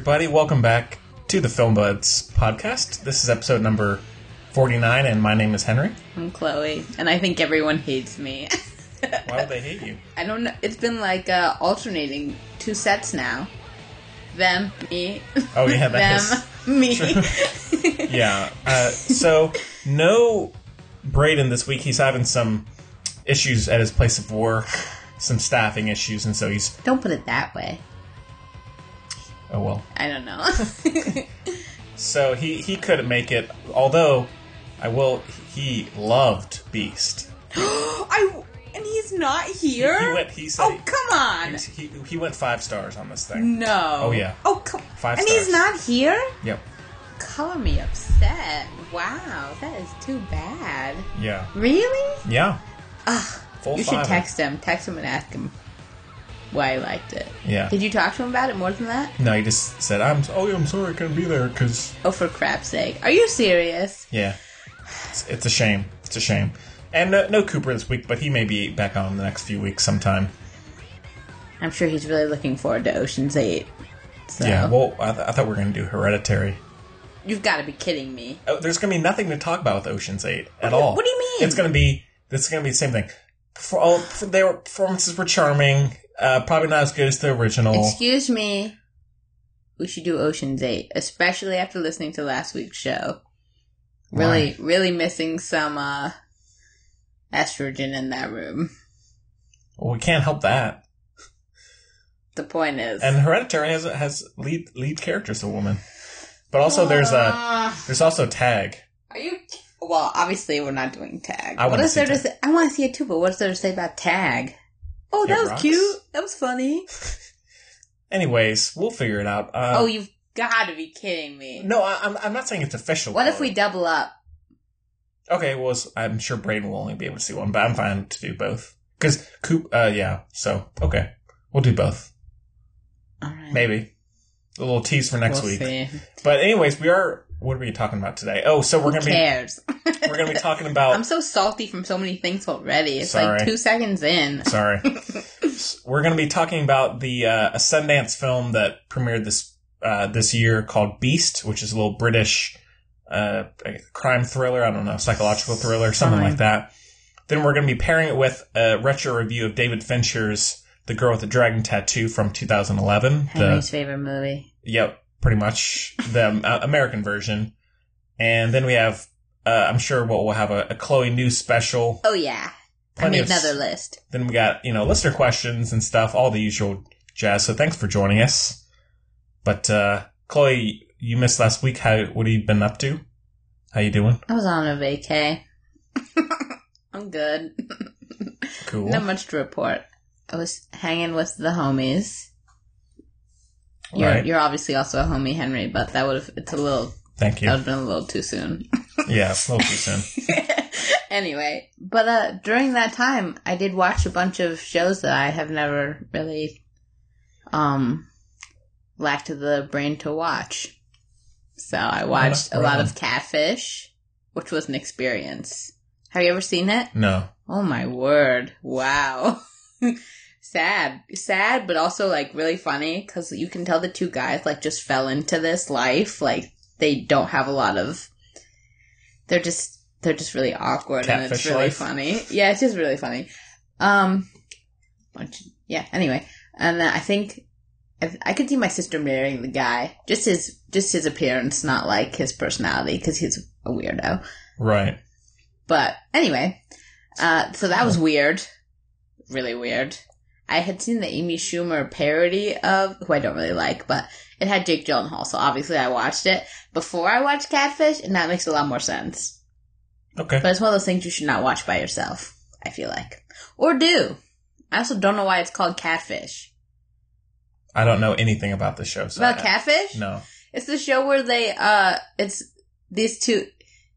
everybody. Welcome back to the Film Buds podcast. This is episode number 49, and my name is Henry. I'm Chloe, and I think everyone hates me. Why would they hate you? I don't know. It's been like uh, alternating two sets now. Them, me. Oh, yeah, that them, me. Yeah. Uh, so, no Braden this week. He's having some issues at his place of work, some staffing issues, and so he's. Don't put it that way. Oh, well. I don't know. So he, he couldn't make it, although I will. He loved Beast. I and he's not here. He went. He said. oh come on. He, he, he went five stars on this thing. No. Oh, yeah. Oh come. Five and stars. he's not here. Yep. Color me upset. Wow, that is too bad. Yeah. Really? Yeah. Ugh. Full you should text him. Text him and ask him why I liked it. Yeah. Did you talk to him about it more than that? No, he just said, "I'm. Oh, yeah, I'm sorry, I couldn't be there because Oh, for crap's sake. Are you serious? yeah, it's, it's a shame. It's a shame." And no, no Cooper this week, but he may be back on in the next few weeks sometime. I'm sure he's really looking forward to Ocean's 8. So. Yeah. Well, I, th- I thought we were going to do Hereditary. You've got to be kidding me. Oh, there's going to be nothing to talk about with Ocean's Eight at all. what do you mean? It's going to be. Is going to be the same thing. For all, for their performances were charming. Uh, probably not as good as the original. Excuse me. We should do Ocean's 8, especially after listening to last week's show. Really, really missing some uh, estrogen in that room. Well, we can't help that. The point is. And Hereditary has has lead lead characters a woman, but also there's a Ah. there's also Tag. Are you? Well, obviously we're not doing tag. I what wanna there see to say? I want to see it too, but what's there to say about tag? Oh, It that was rocks. cute. That was funny. Anyways, we'll figure it out. Uh, oh, you've got to be kidding me. no, I, I'm I'm not saying it's official. What if we double up? Okay, well, I'm sure Braden will only be able to see one, but I'm fine to do both. Because Coop, uh, yeah. So okay, we'll do both. All right. Maybe a little tease for next We'll week. see. But anyways, we are. What are we talking about today? Oh, so we're Who gonna be cares? we're gonna be talking about. I'm so salty from so many things already. It's Sorry. like two seconds in. Sorry. We're going to be talking about the uh, a Sundance film that premiered this uh, this year called Beast, which is a little British uh, crime thriller. I don't know, psychological thriller, something Fine. like that. Then we're going to be pairing it with a retro review of David Fincher's The Girl with the Dragon Tattoo from 2011. Henry's The, favorite movie. yep, pretty much the uh, American version. And then we have, uh, I'm sure we'll, we'll have a, a Chloe news special. Oh yeah, I made another list. then we got, you know, listener questions and stuff, all the usual jazz. So thanks for joining us. But, uh, Chloe, you missed last week. How, what have you been up to? How you doing? I was on a vacay. I'm good. Cool. Not much to report. I was hanging with the homies. You're Right. you're obviously also a homie, Henry, but that would have it's a little Thank you. That would have been a little too soon. Yeah, a little too soon. anyway, but uh during that time I did watch a bunch of shows that I have never really um lacked the brain to watch. So I watched a lot of Catfish, which was an experience. Have you ever seen it? No. Oh my word. Wow. sad. Sad, but also like really funny because you can tell the two guys like just fell into this life. Like they don't have a lot of, they're just, they're just really awkward and it's really life. funny. Yeah, it's just really funny. Um, bunch- yeah, anyway. And then I think I, I could see my sister marrying the guy. Just his, just his appearance, not like his personality because he's a weirdo. Right. But anyway, uh, so that was weird. Really weird. I had seen the Amy Schumer parody of, who I don't really like, but it had Jake Gyllenhaal, so obviously I watched it before I watched Catfish, and that makes a lot more sense. Okay. But it's one of those things you should not watch by yourself, I feel like. Or do. I also don't know why it's called Catfish. I don't know anything about the show. So About Catfish? No. It's the show where they, uh, it's these two,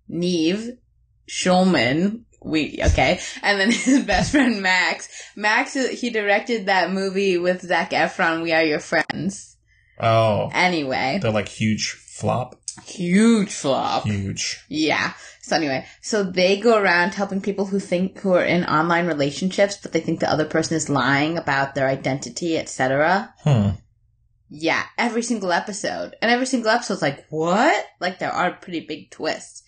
Nev Schulman, we, okay, and then his best friend Max. Max, he directed that movie with Zac Efron, We Are Your Friends. Oh. Anyway, They're like huge flop. huge flop. Huge. Yeah. So anyway, so they go around helping people who think who are in online relationships, but they think the other person is lying about their identity, etc. Hmm. Yeah, every single episode. And every single episode's like, what? Like, there are pretty big twists.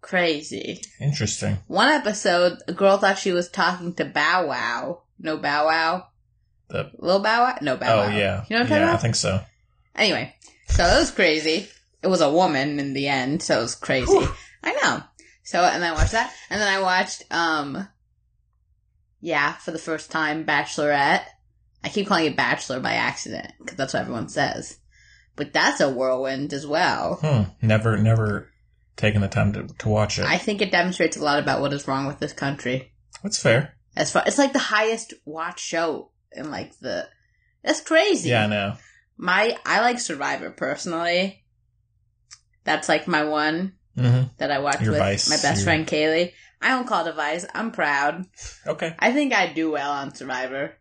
Crazy. Interesting. One episode, a girl thought she was talking to Bow Wow. No Bow Wow? The Little Bow Wow? No Bow oh Wow. Oh yeah, You know what I'm talking yeah, I think so. Anyway, so it was crazy. It was a woman in the end, so it was crazy. Whew. I know. So, and then I watched that. And then I watched, um, yeah, for the first time, Bachelorette. I keep calling it Bachelor by accident, because that's what everyone says. But that's a whirlwind as well. Hmm. Never, never taken the time to, to watch it. I think it demonstrates a lot about what is wrong with this country. That's fair. As far, it's like the highest watch show in like the, that's crazy. Yeah, I know. My, I like Survivor personally. That's like my one hmm that I watch Your with vice, my best your- friend Kaylee. I don't call it a vice. I'm proud. Okay. I think I do well on Survivor.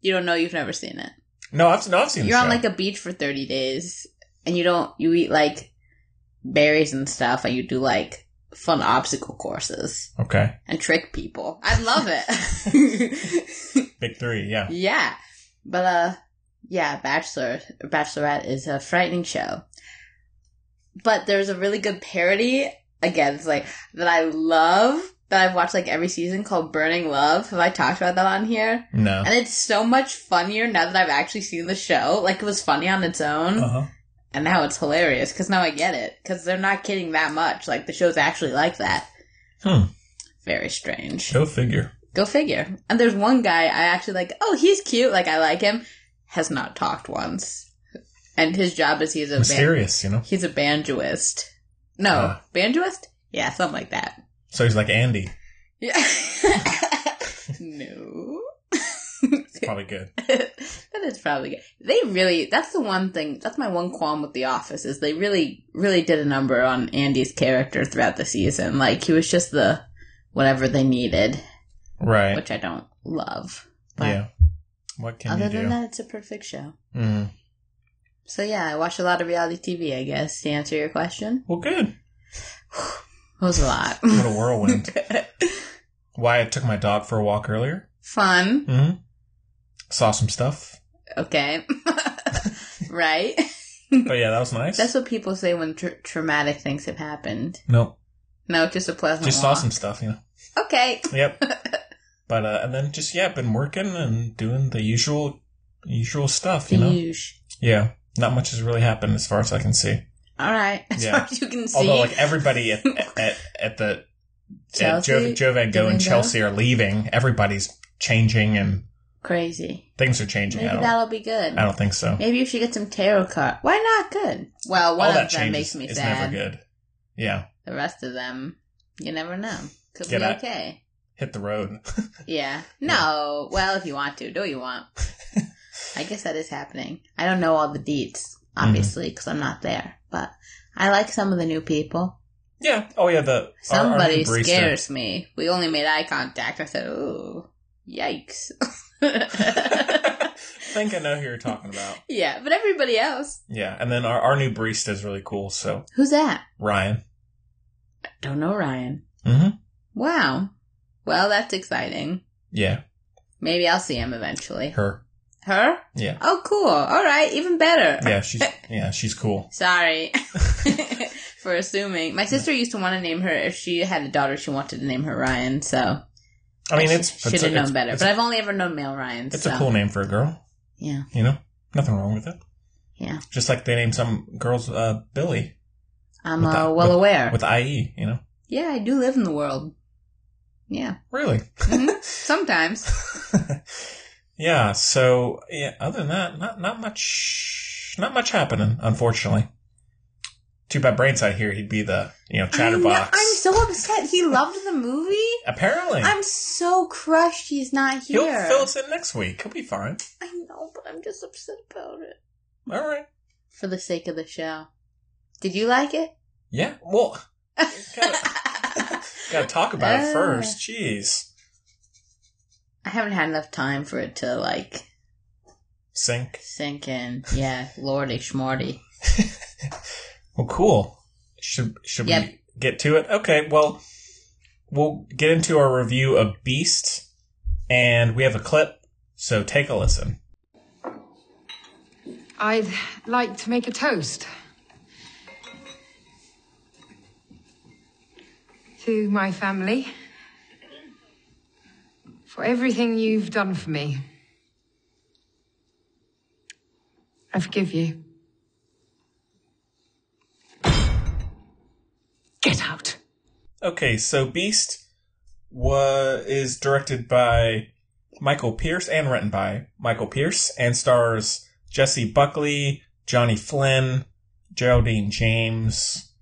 You don't know you've never seen it. No, I've no, I've seen. You're on show. like a beach for 30 days and you don't, you eat like berries and stuff and you do like fun obstacle courses okay. and trick people. I love it. Big three. Yeah. Yeah. But uh yeah, Bachelor Bachelorette is a frightening show. But there's a really good parody again, it's like that I love that I've watched like every season called Burning Love. Have I talked about that on here? No. And it's so much funnier now that I've actually seen the show. Like it was funny on its own, Uh huh. And now it's hilarious because now I get it because they're not kidding that much. Like the show's actually like that. Hmm. Very strange. Go figure. Go figure. And there's one guy I actually like, oh, he's cute, like I like him, has not talked once. And his job is he's a ban- Mysterious, you know. he's a banjoist. No, Ah. banjoist? Yeah, something like that. So he's like Andy. Yeah. no. It's probably good. is probably good. They really that's the one thing that's my one qualm with The Office is they really really did a number on Andy's character throughout the season. Like he was just the whatever they needed, Right. which I don't love. But yeah. What can other you do? Other than that, it's a perfect show. Mm. So yeah, I watch a lot of reality TV. I guess to answer your question, Well, good. it was a lot. What a whirlwind. Why I took my dog for a walk earlier. Fun. Mm-hmm. Saw some stuff. Okay. right. But yeah, that was nice. That's what people say when tr- traumatic things have happened. no, No, just a pleasant. just saw some stuff, you know. Okay. Yep. but uh, and then just yeah, been working and doing the usual, usual stuff, you know. Douche. Yeah, not much has really happened as far as I can see. All right. As Yeah. far as you can see. Although like everybody at at, at the at Joe, Joe Van Gogh and? Chelsea are leaving. Everybody's changing and Crazy. things are changing. Maybe that'll be good. I don't think so. Maybe you should get some tarot card. Why not good? Well, one All of that them change makes me is sad. never good. Yeah, The rest of them, you never know. Could Get be out. okay. hit the road. Yeah. No. Well, if you want to, do what you want. I guess that is happening. I don't know all the deets, mm-hmm. obviously, because I'm not there. But I like some of the new people. yeah. Oh yeah. The our- our new Somebody barista- scares me. We only made eye contact. I said, "Ooh, yikes." I think I know who you're talking about. yeah, but everybody else. Yeah, and then our, our new barista is really cool. So Who's that? Ryan. I Don't know Ryan. hmm Wow. Well, that's exciting. Yeah, Maybe I'll see him eventually. her. Her? Yeah, Oh, cool. All right, even better. yeah. She's yeah, she's cool. Sorry for assuming. My sister used to want to name her if she had a daughter. She wanted to name her Ryan. So I mean, it's should it's, have known it's- better. It's, But I've only ever known male Ryans. it's so. a cool name for a girl. Yeah, You know, nothing wrong with it. yeah. Just like they named some girls uh, Billy I'm uh, the- well with- aware. with IE. You know, yeah, I do live in the world. Yeah, really. Mhm. sometimes. yeah. So yeah. Other than that, not not much. Not much happening, unfortunately. Too bad Brainside here. He'd be the you know chatterbox. I'm so upset. He loved the movie. Apparently, I'm so crushed he's not here. he'll fill us in next week. He'll be fine. I know, but I'm just upset about it. All right. For the sake of the show. Did you like it? Yeah. Well, gotta, gotta talk about it Uh. first. Jeez. I haven't had enough time for it to like Sink. sink in. Yeah, lordy schmorty. Well, cool. Should should Yep. we get to it? Okay. Well, we'll get into our review of Beast, and we have a clip. So take a listen. I'd like to make a toast. To my family. For everything you've done for me. I forgive you. Get out. Okay, so Beast was is directed by Michael Pearce and written by Michael Pearce and stars Jessie Buckley, Johnny Flynn, Geraldine James,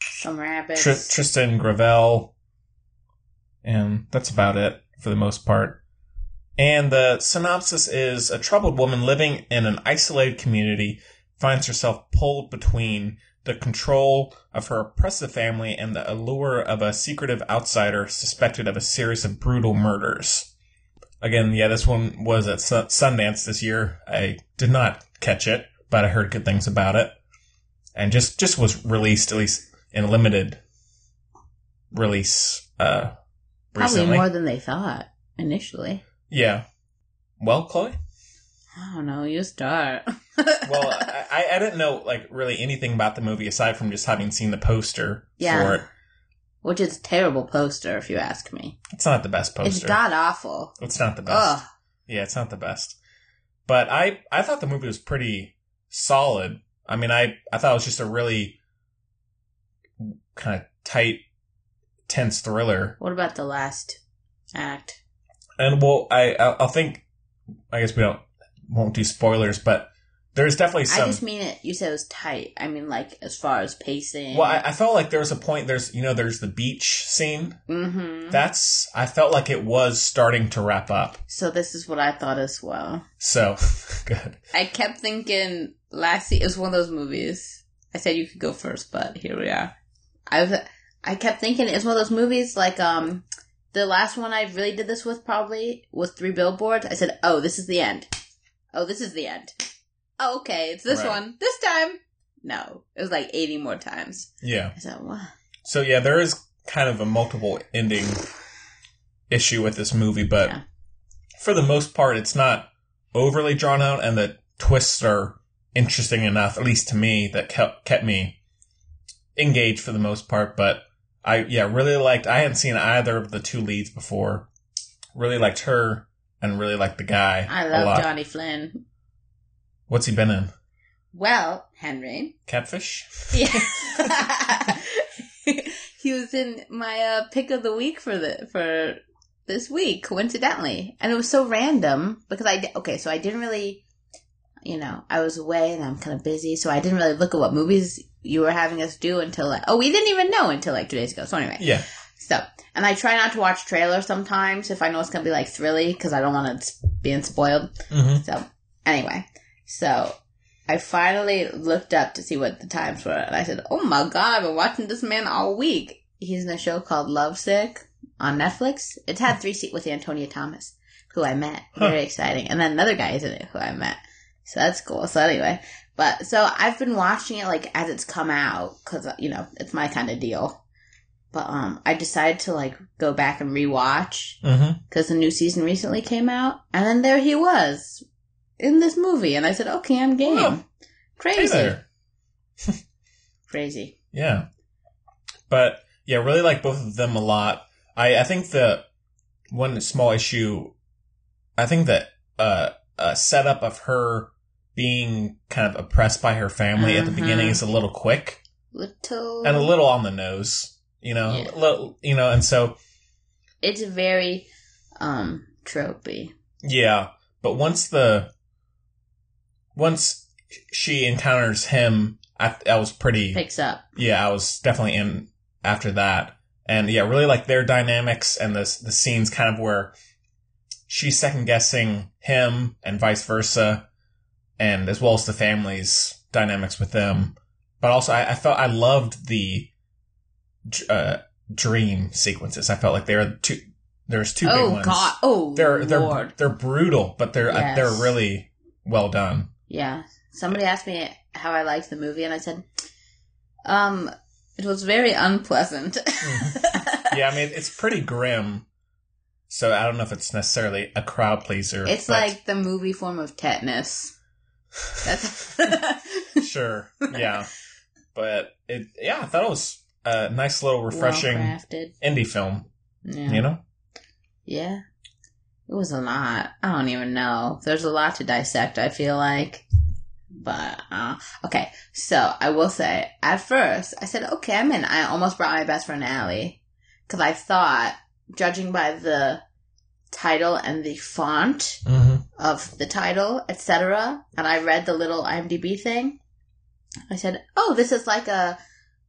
Some rabbits. Tr- Trystan Gravelle, and that's about it for the most part. And the synopsis is a troubled woman living in an isolated community finds herself pulled between the control of her oppressive family and the allure of a secretive outsider suspected of a series of brutal murders. Again, yeah, this one was at Sun- Sundance this year. I did not catch it, but I heard good things about it, and just just was released at least in a limited release. Uh, Probably more than they thought initially. Yeah. Well, Chloe. I don't know. You start. Well, I, I- I didn't know like really anything about the movie aside from just having seen the poster Yeah. for it. Which is a terrible poster, if you ask me. It's not the best poster. It's god awful. It's not the best. Ugh. Yeah, it's not the best. But I I thought the movie was pretty solid. I mean, I I thought it was just a really kind of tight, tense thriller. What about the last act? And well, I I- I'll think. I guess we don't won't do spoilers, but there's definitely some. I just mean it. You said it was tight. I mean, like as far as pacing. well, I, I felt like there was a point. There's you know there's the beach scene. mm-hmm. That's I felt like it was starting to wrap up. So this is what I thought as well. So good. I kept thinking last Lassie is one of those movies. I said you could go first, but here we are. I was, I kept thinking it's one of those movies like um the last one I really did this with probably was Three Billboards. I said, "Oh, this is the end. Oh, this is the end. Oh, okay, it's this Right. one. This time." No, it was like eighty more times. Yeah. I said, "What?" So yeah, there is kind of a multiple ending issue with this movie, but Yeah. for the most part, it's not overly drawn out, and the twists are interesting enough, at least to me, that kept kept me engaged for the most part. But I yeah really liked. I hadn't seen either of the two leads before. Really liked her, and really liked the guy I love. Johnny Flynn. What's he been in? Well, Henry. Catfish. Yeah. he was in my uh, pick of the week for the for this week, coincidentally, and it was so random because I okay, so I didn't really, you know, I was away and I'm kind of busy, so I didn't really look at what movies you were having us do until like oh we didn't even know until like two days ago. So anyway, Yeah. so and I try not to watch trailers sometimes if I know it's gonna be like thrilly because I don't want it being spoiled. hmm So anyway, so I finally looked up to see what the times were, and I said, "Oh my god, I've been watching this man all week." He's in a show called Lovesick on Netflix. It's had three seats with Antonia Thomas, who I met. Huh. Very exciting, and then another guy is in it who I met. So that's cool. So anyway, but so I've been watching it like as it's come out because you know it's my kind of deal. But um, I decided to like go back and rewatch because the new season recently came out, and then there he was in this movie, and I said, "Okay, I'm game." Crazy, there. crazy. Yeah. But yeah, really like both of them a lot. I, I think the one small issue, I think that uh, a setup of her being kind of oppressed by her family at the Mhm. beginning is a little quick Little and a little on the nose, you know, Yeah. little, you know, and so It's very um tropey. yeah. But once the once she encounters him, I, I was pretty Picks up. yeah, I was definitely in after that. And yeah, really like their dynamics and the the scenes kind of where she's second guessing him and vice versa, and as well as the family's dynamics with them. But also, I, I felt I loved the uh, dream sequences. I felt like they were two. There's two big oh ones. God! Oh They're they're Lord! they're brutal, but they're uh, they're really well done. Yeah. Somebody asked me how I liked the movie, and I said, um, it was very unpleasant. yeah, I mean it's pretty grim. So I don't know if it's necessarily a crowd pleaser. It's but- like the movie form of tetanus. That's sure. Yeah. But it, yeah, I thought it was a nice little refreshing indie film, Yeah. you know? Yeah. It was a lot. I don't even know. There's a lot to dissect, I feel like. But, uh, okay. So, I will say, at first, I said, okay, I'm in. I almost brought my best friend Allie. Because I thought, judging by the title and the font Mm-hmm. of the title, etc., and I read the little IMDb thing, I said, oh, this is like a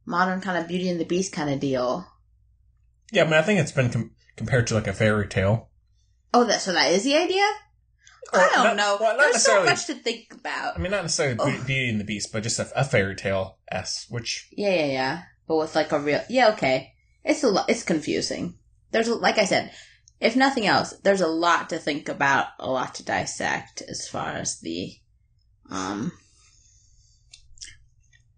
modern kind of Beauty and the Beast kind of deal. Yeah, I mean, I think it's been com- compared to like a fairy tale. Oh, that so that is the idea. Or I don't not- know. well, There's so much to think about. I mean, not necessarily Oh. Beauty and the Beast, but just a, a fairy tale s, which Yeah, yeah, yeah. But with like a real, yeah, okay. It's a lot. It's confusing. There's, a, like I said, if nothing else, there's a lot to think about, a lot to dissect as far as the, um,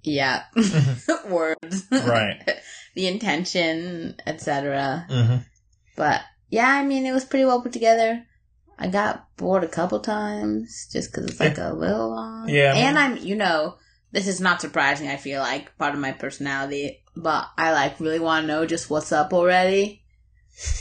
yeah, words, right. the intention, etc. hmm But yeah, I mean, it was pretty well put together. I got bored a couple times just because it's like a little long. Yeah, and I'm, you know, this is not surprising. I feel like part of my personality, but I like really want to know just what's up already.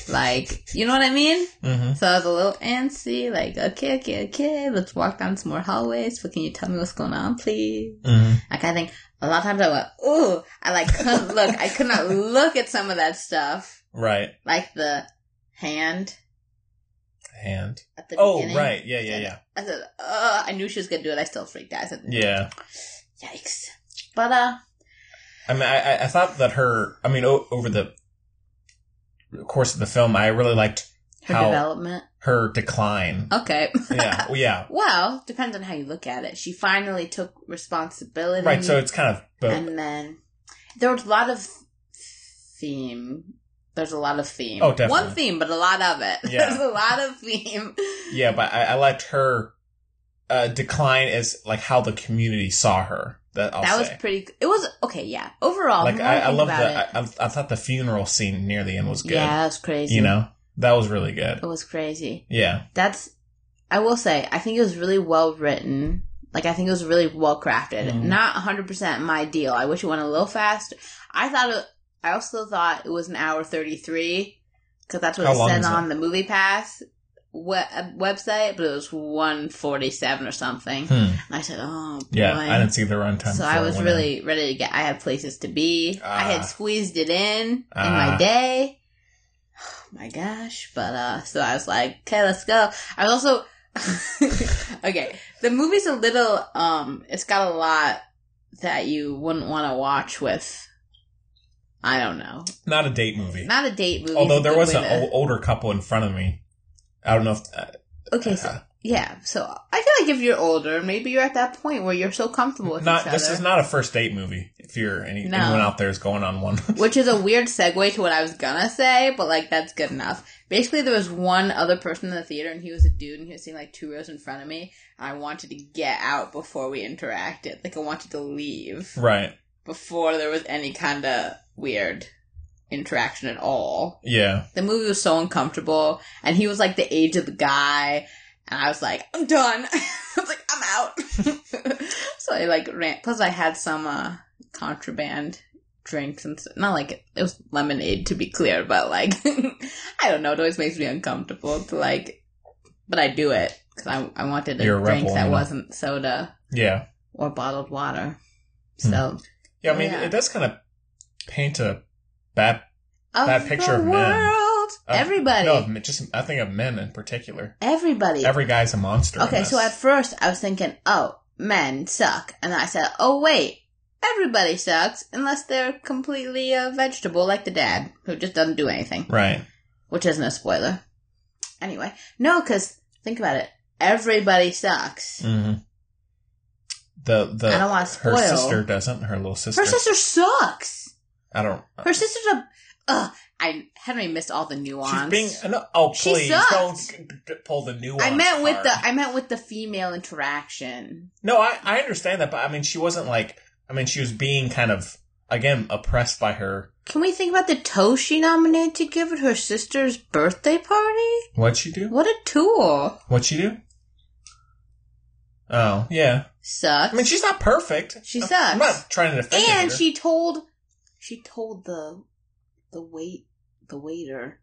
Like, you know what I mean? hmm So I was a little antsy. Like, okay, okay, okay, let's walk down some more hallways. But can you tell me what's going on, please? hmm Like, I think a lot of times I went, ooh, I like couldn't look. I could not look at some of that stuff, Right. like the hand Hand. at the Oh, beginning. right. Yeah, yeah, yeah. I said, uh, I knew she was gonna do it. I still freaked out. I said, Yeah. yikes. But, uh, I mean, I, I- I thought that her, I mean, o- over the course of the film, I really liked her how development. her decline. Okay. yeah, well, yeah. well, depends on how you look at it. She finally took responsibility. Right, so it's kind of both. and then there was a lot of theme. There's a lot of theme. Oh, definitely. One theme, but a lot of it. Yeah. There's a lot of theme. yeah, but I, I liked her uh, decline as like how the community saw her. That I'll that was pretty. It was okay. Yeah. Overall, like I, I, love the. I, I, thought the funeral scene near the end was good. yeah, that was crazy. You know, that was really good. it was crazy. Yeah. That's. I will say, I think it was really well written. Like I think it was really well crafted. Mhm. Not 100% my deal. I wish it went a little fast. I thought it. I also thought it was an hour 33 because that's what How it said on the Movie Pass we- uh, website, but it was 147 or something. Hmm. And I said, "Oh boy." Yeah, I didn't see the runtime. So I was in. really ready to get. I had places to be. I Ah. had squeezed it in in Ah. my day. Oh my gosh! But uh, so I was like, okay, let's go. I was also okay. The movie's a little um. It's got a lot that you wouldn't want to watch with. I don't know. not a date movie. Not a date movie. Although there was an to- older couple in front of me. I don't know if. Uh, Okay, so yeah. So I feel like if you're older, maybe you're at that point where you're so comfortable with not each this is not a first date movie. If you're any, No. anyone out there is going on one. Which is a weird segue to what I was gonna say, but like that's good enough. Basically, there was one other person in the theater, and he was a dude, and he was sitting like two rows in front of me. And I wanted to get out before we interacted. Like I wanted to leave right. Before there was any kind of weird interaction at all. Yeah. The movie was so uncomfortable, and he was like the age of the guy, and I was like, I'm done. I was like, I'm out. so I like ran. Plus, I had some uh, contraband drinks and s- not like it was lemonade to be clear, but like I don't know. It always makes me uncomfortable to like, but I do it because I I wanted a a drink rebel, that you know. wasn't soda Yeah. or bottled water. Hmm. So Yeah. I mean, Yeah. it does kind of paint a bad. of That picture the of men. of- everybody, No, of just I think of men in particular. everybody. Every guy's a monster. Okay, so at first I was thinking, oh, men suck. And I said, oh, wait, everybody sucks unless they're completely a vegetable like the dad, who just doesn't do anything, right. which isn't a spoiler. Anyway, no, because think about it. Everybody sucks. hmm The the I don't want to spoil. her sister doesn't. Her little sister. Her sister sucks. I don't. Uh, her sister's a. Ugh, I Henry missed all the nuance. She's being. Uh, no, oh, She please don't pull the nuance. I meant with the I meant with the female interaction. No, I I understand that, but I mean, she wasn't like. I mean, she was being kind of again oppressed by her. Can we think about the toast she nominated to give at her sister's birthday party? What'd she do? What a tool! What'd she do? Oh yeah, sucks. I mean, she's not perfect. She sucks. I'm not trying to defend her. and her. she told she told the the wait the waiter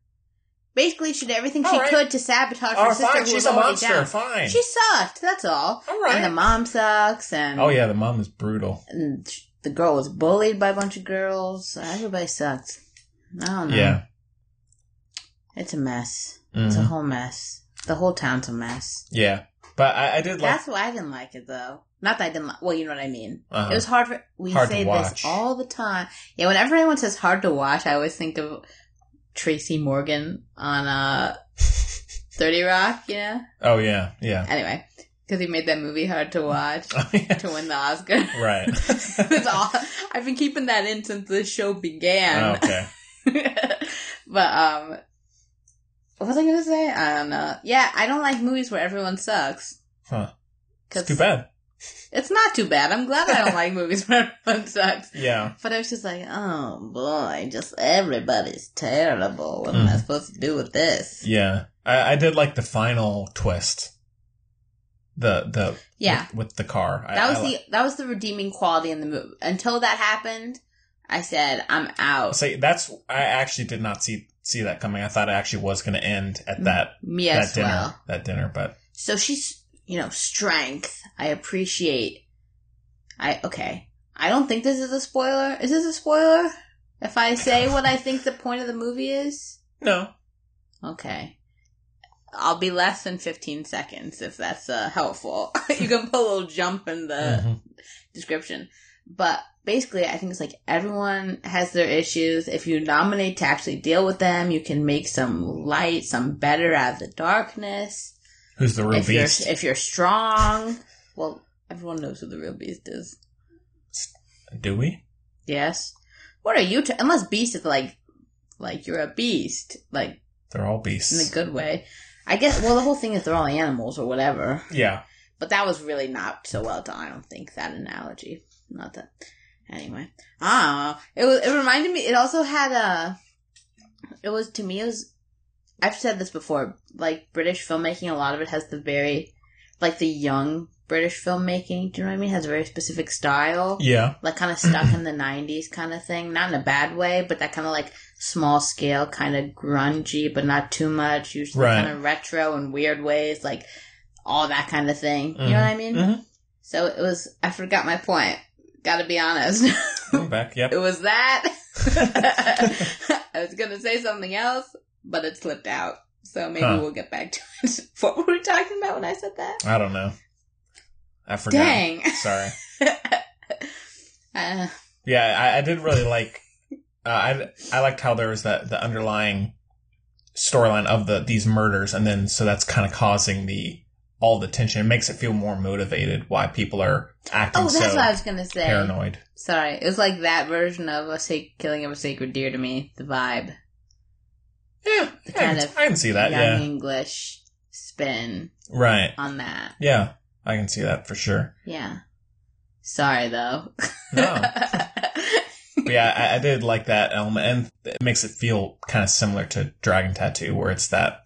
basically she did everything she All right. could to sabotage Oh, her sister fine. who She's was a monster. down. Fine. She sucked. That's all. All right. And the mom sucks. And oh yeah, the mom is brutal. and the girl was bullied by a bunch of girls. Everybody sucked. I don't know. Yeah. It's a mess. It's a Mhm. whole mess. The whole town's a mess. Yeah. But I, I did like. That's why I didn't like it though. Not that I didn't like. Well, you know what I mean. Uh-huh. It was hard for. We Hard say this all the time. Yeah, whenever anyone says hard to watch, I always think of Tracy Morgan on uh Thirty Rock. You know. Oh yeah, yeah. Anyway, because he made that movie hard to watch Oh, yeah. to win the Oscar. Right. That's all. I've been keeping that in since the show began. okay. but um, what was I gonna say? I don't know. Yeah, I don't like movies where everyone sucks. Huh. It's too bad. It's not too bad. I'm glad I don't like movies where everyone sucks. Yeah. But I was just like, oh boy, just everybody's terrible. What am I Mhm. supposed to do with this? Yeah. I, I did like the final twist. The the Yeah, with, with the car. I- that was I the that was the redeeming quality in the movie. Until that happened, I said I'm out. say that's I actually did not see see that coming. I thought it actually was going to end Mm. at that Me that dinner well. that dinner, but So she's, you know, strength. I appreciate. I okay. I don't think this is a spoiler. Is this a spoiler? If I say what I think the point of the movie is, no. okay. I'll be less than 15 seconds if that's uh, helpful. you can put a little jump in the Mhm. description. But basically, I think it's like everyone has their issues. If you nominate to actually deal with them, you can make some light, some better out of the darkness. Who's the real if beast? you're if you're strong, well, everyone knows who the real beast is. Do we? Yes. What are you? T- unless beast is like, like you're a beast, like They're all beasts in a good way. I guess. Well, the whole thing is they're all animals or whatever. yeah. But that was really not so well done. I don't think that analogy. Not that. Anyway, ah, it was. It reminded me. It also had a. It was to me. It was. I've said this before. Like British filmmaking, a lot of it has the very, like the young British filmmaking. Do you know what I mean? Has a very specific style. Yeah. Like kind of stuck in the '90s kind of thing. Not in a bad way, but that kind of like small scale, kind of grungy, but not too much. Usually Right. kind of retro in weird ways, like all that kind of thing. You know what I mean? Mhm. So it was. I forgot my point. Got to be honest. I'm back. Yep. it was that. I was gonna say something else, but it slipped out. So maybe Huh. we'll get back to it. what were we talking about when I said that? I don't know. I forgot. Dang. Sorry. uh, Yeah, I, I did really like. Uh, I I liked how there was that the underlying storyline of the these murders, and then so that's kind of causing the all the tension. It makes it feel more motivated why people are acting oh, that's so what I was gonna say. paranoid. Sorry, it was like that version of a sac- killing of a sacred deer to me. The vibe, Yeah, The I, kind can, of I can see that. young Yeah, English spin right. on that. Yeah, I can see that for sure. Yeah. Sorry though. No. Yeah, I, I did like that element, and it makes it feel kind of similar to Dragon Tattoo, where it's that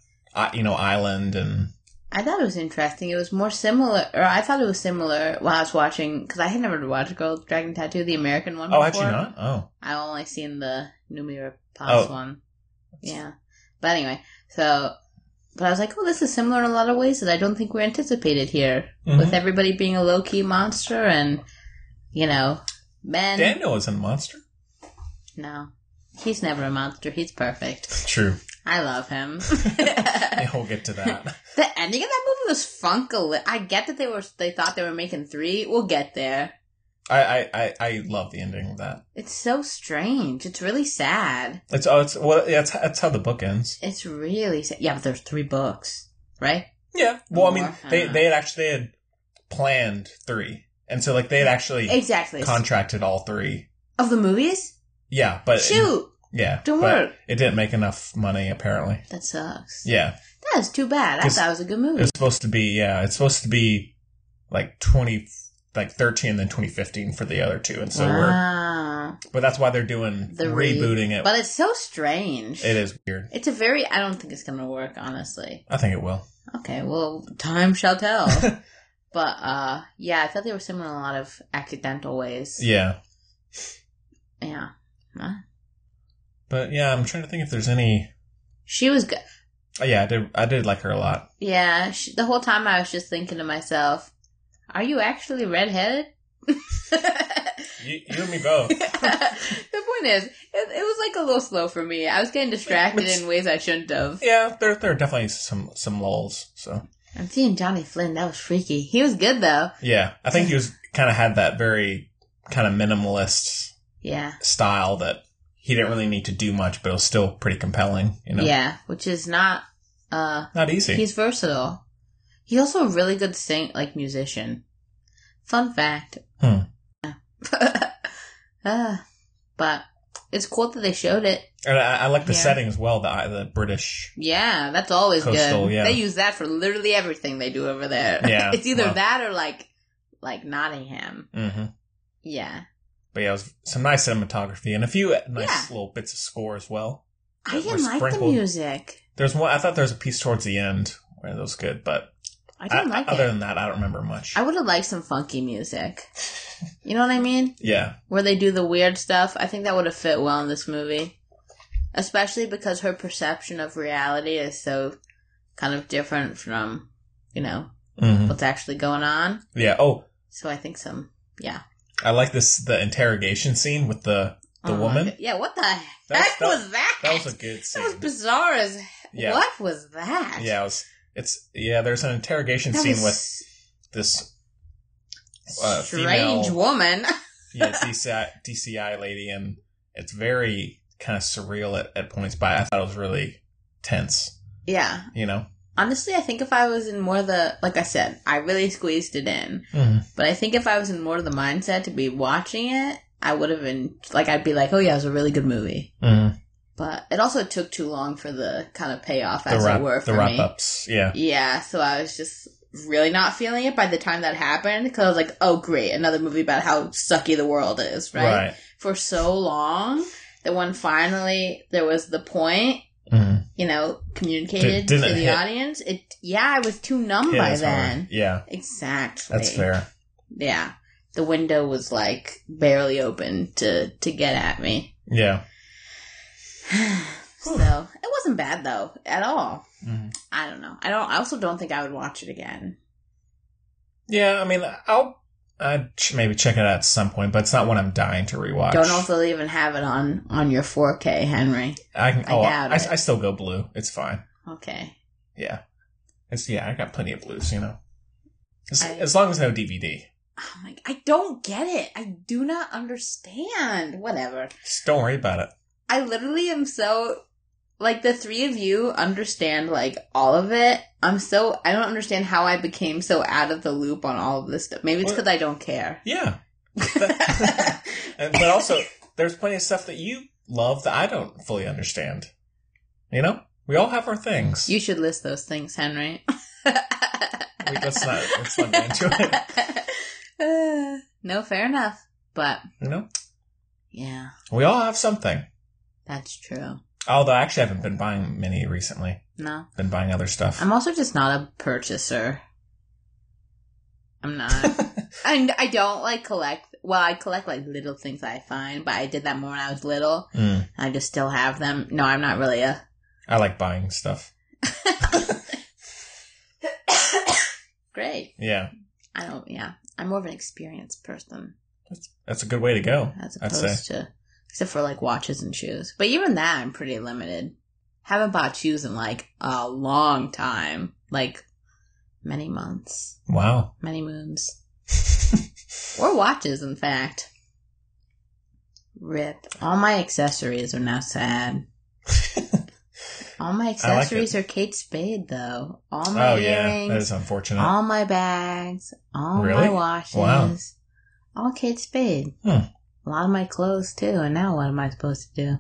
you know island and I thought it was interesting. It was more similar, or I thought it was similar while I was watching because I had never watched Girl Dragon Tattoo, the American one. oh, before. had you not? Oh, I only seen the Numira Oh. Paz one. Yeah, but anyway, so but I was like, oh, this is similar in a lot of ways that I don't think were anticipated here, Mhm. with everybody being a low key monster and you know men. Daniel isn't a monster. No, he's never a monster. He's perfect. True. I love him. Yeah, we'll get to that. The ending of that movie was funkily. I get that they were they thought they were making three. We'll get there. I, I, I, love the ending of that. It's so strange. It's really sad. It's oh, it's well, yeah, it's that's how the book ends. It's really sad. Yeah, but there's three books, right? Yeah. Well, I mean, they uh, they had actually they had planned three, and so like they had actually Exactly. contracted all three. of the movies? Yeah, but Shoot, yeah, don't work. It didn't make enough money apparently. That sucks. Yeah, That is too bad. I thought it was a good it movie. was supposed to be. Yeah, it's supposed to be like twenty, like thirteen, then twenty fifteen for the other two, and so we're. But that's why they're doing The re- rebooting it. But it's so strange. it is weird. It's a very. I don't think it's gonna work. Honestly. I think it will. Okay. Well, time shall tell. But uh yeah, I thought they were similar in a lot of accidental ways. Yeah. Yeah. Huh? But yeah, I'm trying to think if there's any. She was good. Oh, yeah, I did. I did like her a lot. Yeah, she, the whole time I was just thinking to myself, "Are you actually redheaded?" You, you and me both. the point is, it, it was like a little slow for me. I was getting distracted Which- in ways I shouldn't have. yeah, there there are definitely some some lulls. So I'm seeing Johnny Flynn. That was freaky. He was good though. yeah, I think he was kind of had that very kind of minimalist Yeah. style that he didn't really need to do much, but it was still pretty compelling. You know, Yeah, which is not. Uh, not easy. he's versatile. He's also a really good sing, like musician. Fun fact. Hmm. uh, but it's cool that they showed it. and I, I like the Yeah. setting as well. The the British. Yeah, that's always Coastal, good. yeah. They use that for literally everything they do over there. Yeah, it's either well. that or like like Nottingham. hmm Yeah, But yeah, it was some nice cinematography and a few nice little bits of score as well. I didn't like the music. There's one. I thought there was a piece towards the end where it was good, but I didn't I- like other it. than that, I don't remember much. I would have liked some funky music. You know what I mean? yeah, Where they do the weird stuff. I think that would have fit well in this movie. Especially because her perception of reality is so kind of different from, you know, hmm what's actually going on. yeah. Oh, So I think some, yeah. I like this the interrogation scene with the the Oh woman. Yeah, what the heck That- was that? That was a good scene. That was bizarre as Yeah. What was that? Yeah, it was. It's yeah. There's an interrogation That scene with this uh, strange female- woman. yeah DCI DCI lady, and it's very kind of surreal at, at points. But I thought it was really tense. yeah. You know. Honestly, I think if I was in more the like I said, I really squeezed it in. Mm-hmm. But I think if I was in more of the mindset to be watching it, I would have been like I'd be like, oh yeah, it was a really good movie. Mm-hmm. But it also took too long for the kind of payoff as wrap, it were for the wrap me. ups. Yeah. Yeah, so I was just really not feeling it by the time that happened because I was like, oh great, another movie about how sucky the world is, right? Right. For so long that when finally there was the point. You know, communicated to the hit. audience, it yeah, I was too numb by hard. then. Yeah, Exactly. that's fair. Yeah. The window was like barely open to to get at me. Yeah. so it wasn't bad though at all. Mhm. I don't know. I don't. I also don't think I would watch it again. Yeah, I mean, I'll I should maybe check it out at some point, but it's not one I'm dying to rewatch. Don't know if they'll even have it on on your 4K, Henry. I can. I Oh, doubt I, it. I still go blue. It's fine. Okay. Yeah, it's yeah. I got plenty of blues. You know, as, I- as long as no DVD. Like, oh I don't get it. I do not understand. Whatever. Just don't worry about it. I literally am so like the three of you understand like all of it. I'm so I don't understand how I became so out of the loop on all of this stuff. Maybe it's because I don't care. Yeah, and, but also there's plenty of stuff that you love that I don't fully understand. You know, we all have our things. you should list those things, Henry. Wait, let's not let's not get into it. Uh, no, fair enough. But You know, yeah, we all have something. that's true. Although I actually haven't been buying many recently. No, Been buying other stuff. I'm also just not a purchaser. I'm not. and I don't like collect. Well, I collect like little things I find, but I did that more when I was little. Mm, I just still have them. No, I'm not really a. I like buying stuff. Great. Yeah, I don't. Yeah, I'm more of an experienced person that's that's a good way to go. as I'd opposed to, except for like watches and shoes. But even that, I'm pretty limited. Haven't bought shoes in like a long time, like many months, Wow. many moons, or watches. In fact, rip. All my accessories are now sad. All my accessories are Kate Spade, though. All my oh yeah, that is unfortunate. all my bags, all Really? my washes, Wow. all Kate Spade. Hmm. A lot of my clothes too. And now what am I supposed to do?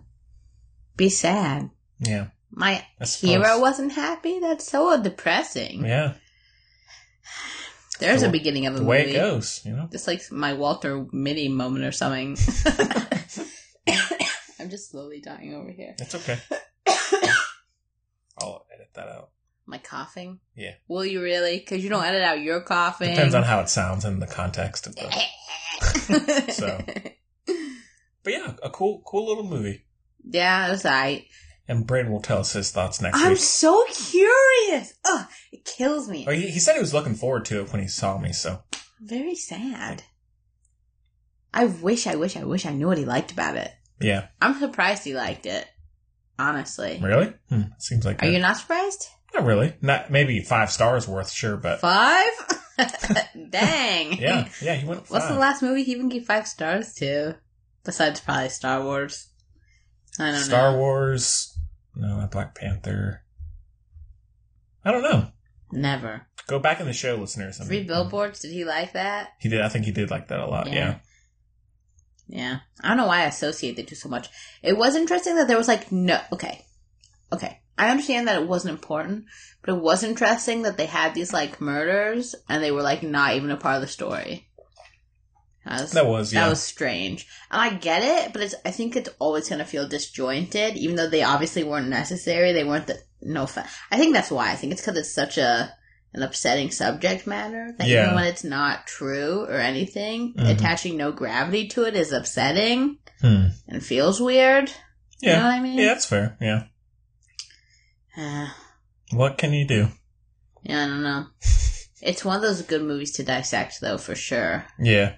Be sad. yeah, My hero wasn't happy. That's so depressing. Yeah, There's The a beginning of the, the way movie. it goes, you know. Just like my Walter Mitty moment or something. I'm just slowly dying over here. It's okay. I'll edit that out. My coughing? Yeah. Will you really? Because you don't edit out your coughing. Depends on how it sounds in the context of the. So. But yeah, a cool, cool little movie. yeah, that's right. And Braden will tell us his thoughts next time. I'm week. so curious. Ugh, it kills me. Oh, he, he said he was looking forward to it when he saw me. So Very sad. I wish, I wish, I wish I knew what he liked about it. yeah, I'm surprised he liked it. Honestly. really? Hmm, seems like Are you not surprised? not really. Not maybe five stars worth, sure, but Five? Dang. yeah, yeah, he went. What's the last movie he even gave five stars to? Besides probably Star Wars. I don't Star know. Star Wars? No, not Black Panther. I don't know. Never. Go back in the show, listeners. I Three mean, billboards, did he like that? He did. I think he did like that a lot. Yeah. Yeah. Yeah. I don't know why I associate the two so much. It was interesting that there was like no okay. Okay. I understand that it wasn't important, but it was interesting that they had these like murders and they were like not even a part of the story. That was, That was yeah. that was strange. And I get it, but it's I think it's always gonna feel disjointed, even though they obviously weren't necessary. They weren't the no fa- I think that's why. I think it's because it's such a an upsetting subject matter that Yeah. even when it's not true or anything, Mhm. attaching no gravity to it is upsetting Hmm. and feels weird. You know Yeah. what I mean? Yeah, that's fair. Yeah. Uh, What can you do? yeah, I don't know. It's one of those good movies to dissect, though, for sure. Yeah.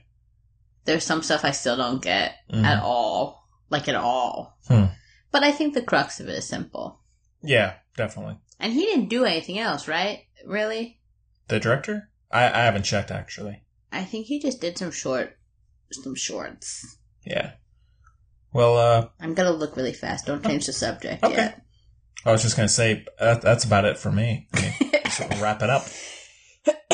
There's some stuff I still don't get Mhm. at all. Like, at all. Hmm. But I think the crux of it is simple. Yeah, definitely. And he didn't do anything else, right? Really? The director? I, I haven't checked actually. I think he just did some short, some shorts. Yeah. Well, uh, I'm gonna look really fast. Don't change the subject Okay. yet. I was just gonna say that, that's about it for me. I mean, wrap it up.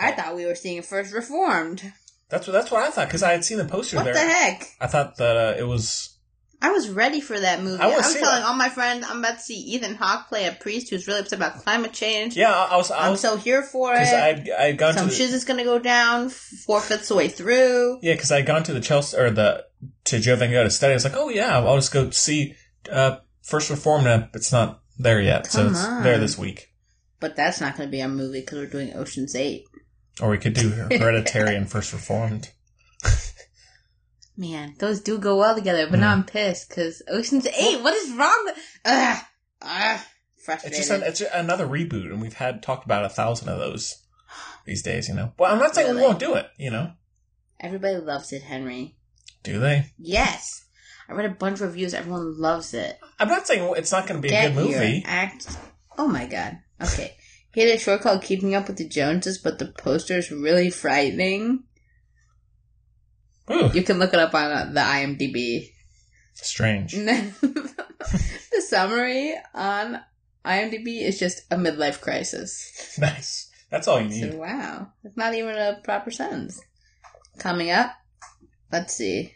I thought we were seeing First Reformed. That's what that's what I thought because I had seen the poster What there. What the heck? I thought that uh, it was. I was ready for that movie. I I, was telling that. all my friends I'm about to see Ethan Hawke play a priest who's really upset about climate change. Yeah, I, I was. I I'm was so here for it. I'd I had gone Some to the, shiz is gonna go down four fifths of the way through. yeah because I had gone to the Chelsea or the to Joe Van Gogh to study. I was like, oh yeah, I'll just go see uh, First Reformed. and It's not there yet, so Come it's on. there this week. But that's not gonna be our movie because we're doing Ocean's Eight. Or we could do Hereditary and First Reformed. Man, those do go well together. But now I'm pissed because Ocean's Eight. What is wrong? with... Ugh, ugh, frustrated. It's just an, it's another reboot, and we've had talked about a thousand of those these days. You know. Well, I'm not saying we won't do it. You know. Everybody loves it, Henry. Do they? Yes, I read a bunch of reviews. Everyone loves it. I'm not saying it's not going to be a Get good your movie. act. Oh my god. Okay. A short called Keeping Up with the Joneses, but the poster is really frightening. Ooh, You can look it up on uh, the IMDb. strange. The summary on IMDb is just a midlife crisis. Nice. That's all you So, need. wow. It's not even a proper sentence. Coming up, let's see.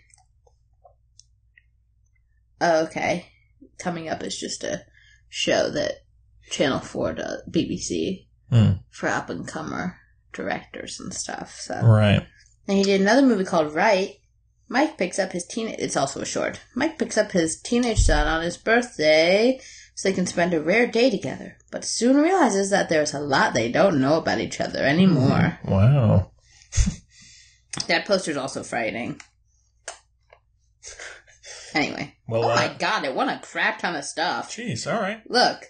Oh, okay. Coming up is just a show that Channel 4 does, BBC, Hmm. for up and comer directors and stuff. So, Right. and he did another movie called Right. Mike picks up his teen. It's also a short. Mike picks up his teenage son on his birthday so they can spend a rare day together, but soon realizes that there's a lot they don't know about each other anymore. Wow. That poster's also frightening. Anyway, Well, oh uh, my god, it won a crap ton of stuff. jeez. All right. Look,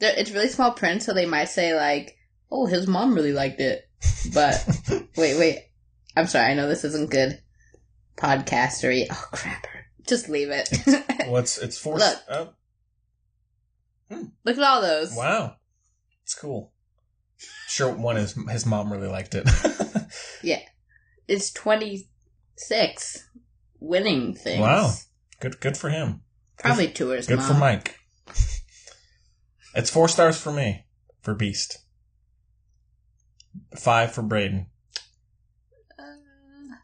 it's really small print, so they might say like, "Oh, his mom really liked it," but wait, wait. I'm sorry. I know this isn't good podcastery. Oh crap! Just leave it. Well, it's it's four. Look. Oh, Look at all those. wow. It's cool. Sure, one is his mom really liked it. Yeah, it's 26 winning things. Wow. good, good for him. Probably two his Good mom. for Mike. It's four stars for me for Beast. Five for Braden. Uh,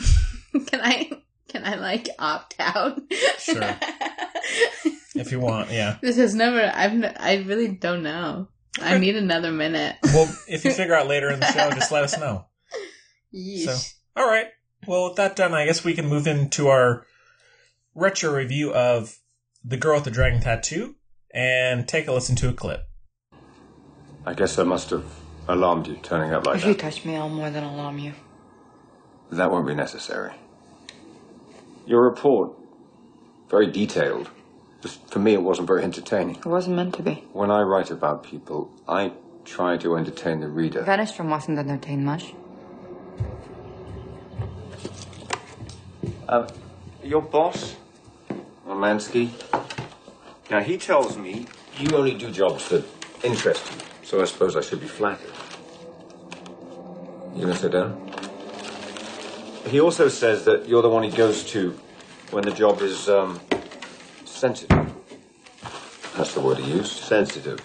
can I? Can I like opt out? Sure. If you want, yeah. this has never. I've. n- I really don't know. I need another minute. Well, if you figure out later in the show, just let us know. Yeesh. So, all right. Well, with that done, I guess we can move into our retro review of The Girl with the Dragon Tattoo and take a listen to a clip. I guess I must have alarmed you turning up like that. If you touch me, I'll more than alarm you. That won't be necessary. Your report, very detailed. Just for me, it wasn't very entertaining. It wasn't meant to be. When I write about people, I try to entertain the reader. Wennerström wasn't entertained much. Uh, your boss, Armansky. Now he tells me you only do jobs that interest you, so I suppose I should be flattered. You gonna sit down? He also says that you're the one he goes to when the job is um, sensitive. That's the word he used, sensitive.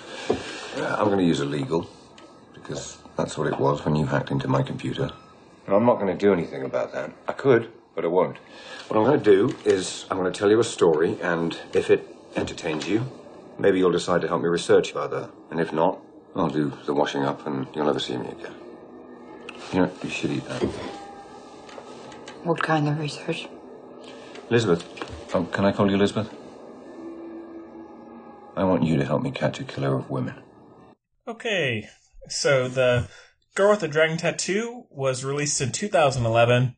Uh, I'm going to use illegal because that's what it was when you hacked into my computer. And I'm not going to do anything about that. I could, but I won't. What I'm going to do is I'm going to tell you a story, and if it entertains you, maybe you'll decide to help me research further. And if not, I'll do the washing up, and you'll never see me again. You know, you should eat that. What kind of research? Lisbeth. Oh, can I call you Lisbeth? I want you to help me catch a killer of women. Okay, so the Girl with the Dragon Tattoo was released in 2011.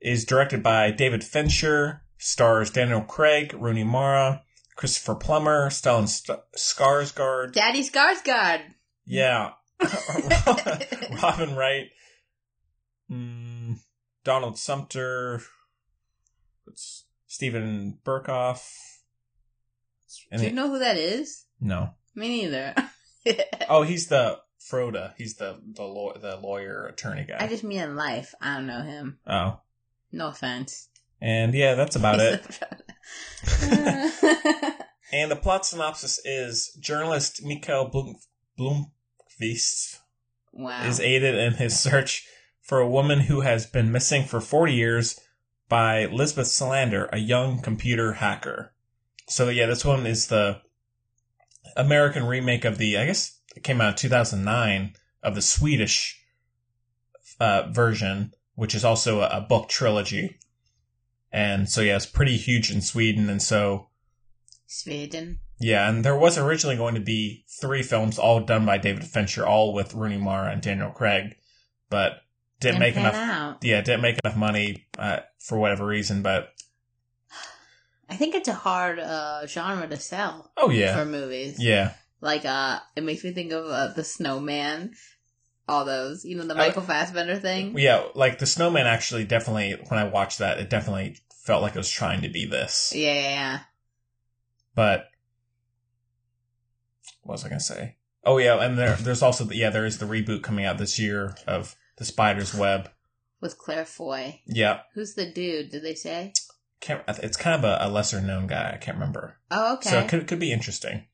Is directed by David Fincher. Stars Daniel Craig, Rooney Mara, Christopher Plummer, Stellan St- Skarsgård. Daddy Skarsgård. Yeah, Robin Wright, mm, Donald Sumpter, what's Steven Berkoff. Do you it- know who that is? no. Me neither. Oh, he's the Frode. He's the the, law, the lawyer attorney guy. I just mean in life. I don't know him. oh, No offense. And yeah, that's about it. And the plot synopsis is journalist Mikael Blum, wow. is aided in his search for a woman who has been missing for 40 years by Lisbeth Salander, a young computer hacker. So yeah, this one is the American remake of the, I guess it came out in 2009, of the Swedish uh, version, which is also a, a book trilogy. And so yeah, it's pretty huge in Sweden, and so Sweden. yeah, and there was originally going to be three films, all done by David Fincher, all with Rooney Mara and Daniel Craig, but didn't, make enough. out. Yeah, didn't make enough money uh, for whatever reason. But I think it's a hard uh, genre to sell oh yeah, for movies. yeah, Like, uh, it makes me think of uh, the Snowman. All those, you know, the. Michael Fassbender thing. yeah. Like the Snowman, actually, definitely. When I watched that, it definitely felt like it was trying to be this. Yeah, yeah, yeah. But what was I gonna say? Oh yeah, and there, there's also the, yeah, there is the reboot coming out this year of the Spider's Web. With Claire Foy. Yeah, Who's the dude? Did they say? can't. It's kind of a, a lesser known guy. I can't remember. Oh, okay. So it could could be interesting.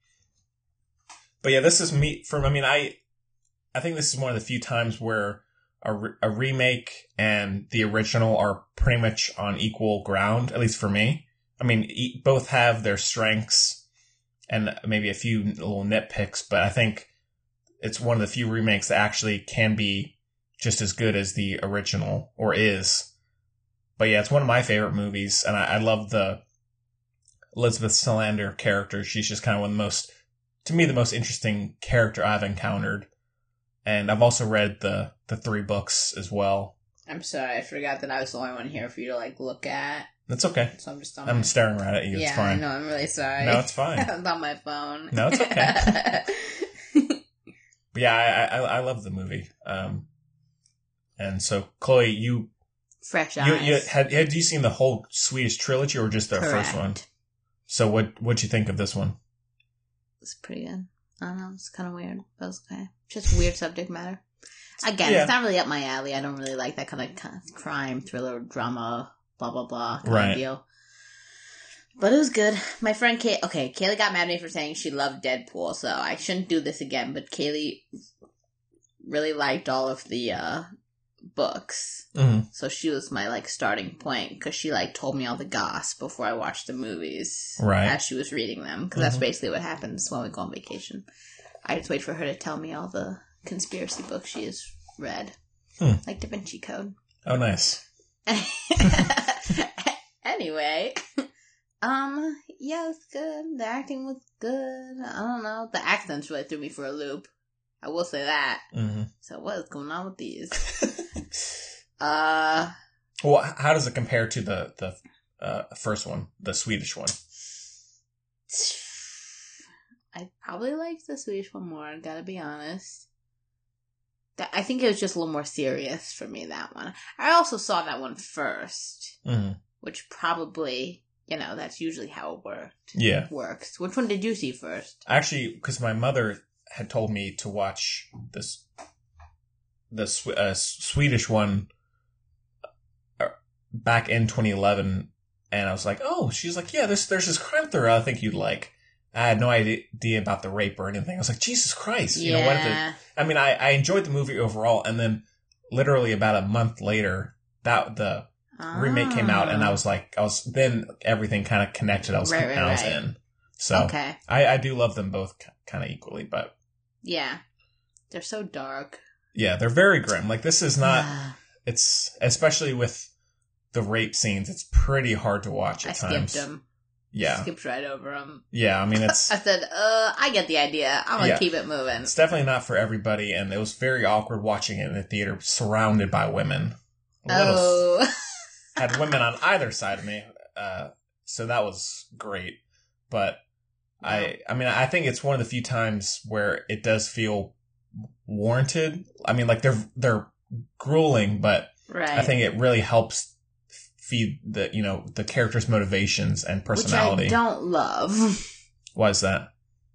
But yeah, this is me from. I mean, I I think this is one of the few times where a, re- a remake and the original are pretty much on equal ground. At least for me. I mean, e- both have their strengths and maybe a few little nitpicks, but I think it's one of the few remakes that actually can be just as good as the original or is. But yeah, it's one of my favorite movies, and I, I love the Lisbeth Salander character. She's just kind of one of the most, to me, the most interesting character I've encountered. And I've also read the the three books as well. I'm sorry, I forgot that I was the only one here for you to like look at. That's okay. So I'm just on. I'm my- staring right at you. yeah, it's fine. I know. I'm really sorry. No, it's fine. I was on my phone. No, it's okay. But yeah, I, I I love the movie. Um, and so Chloe, you Fresh you, eyes. you had had you seen the whole Swedish trilogy or just the first one? Correct. So what what'd you think of this one? It's pretty good. I don't know. It's kind of weird, but it's okay. Just weird subject matter. Again, Yeah. it's not really up my alley. I don't really like that kind of, kind of crime, thriller, drama, blah blah blah kind Right. of deal. But it was good. My friend Kay. Okay, Kaylee got mad at me for saying she loved Deadpool, so I shouldn't do this again. But Kaylee really liked all of the uh books, Mhm. so she was my like starting point because she like told me all the goss before I watched the movies, Right. As she was reading them, because that's Mhm. basically what happens when we go on vacation. I just wait for her to tell me all the conspiracy books she has read, Hmm. like Da Vinci Code. Oh, nice. anyway, um, yeah, it's good. The acting was good. I don't know. The accents really threw me for a loop. I will say that. hmm So what is going on with these? uh, Well, how does it compare to the the uh, first one, the Swedish one? I probably like the Swedish one more. Gotta be honest. That I think it was just a little more serious for me. That one. I also saw that one first, hmm which probably you know that's usually how it worked. Yeah, Works. Which one did you see first? actually, because my mother had told me to watch this the uh, Swedish one back in 2011, and I was like, "Oh," she's like, "Yeah, there's there's this crime thriller I think you'd like." I had no idea about the rape or anything. I was like, "Jesus Christ!" You know what? If it. I mean, I, I enjoyed the movie overall, and then literally about a month later, that the remake came out, and I was like, I was then everything kind of connected. I was Right, right, I was right. in. So okay. I, I do love them both kind of equally, but Yeah. They're so dark. yeah, they're very grim. Like this is not. Ah, It's especially with the rape scenes. It's pretty hard to watch I at skipped times. them. Yeah, Skipped right over them. yeah. I mean, it's I said, uh, I get the idea. I'm gonna Yeah. keep it moving. it's definitely not for everybody, and it was very awkward watching it in the theater, surrounded by women. Little Oh. had women on either side of me, uh, so that was great. But I, I mean, I think it's one of the few times where it does feel warranted. I mean, like they're they're grueling, but right. I think it really helps feed the you know the character's motivations and personality. Which I don't love. Why is that?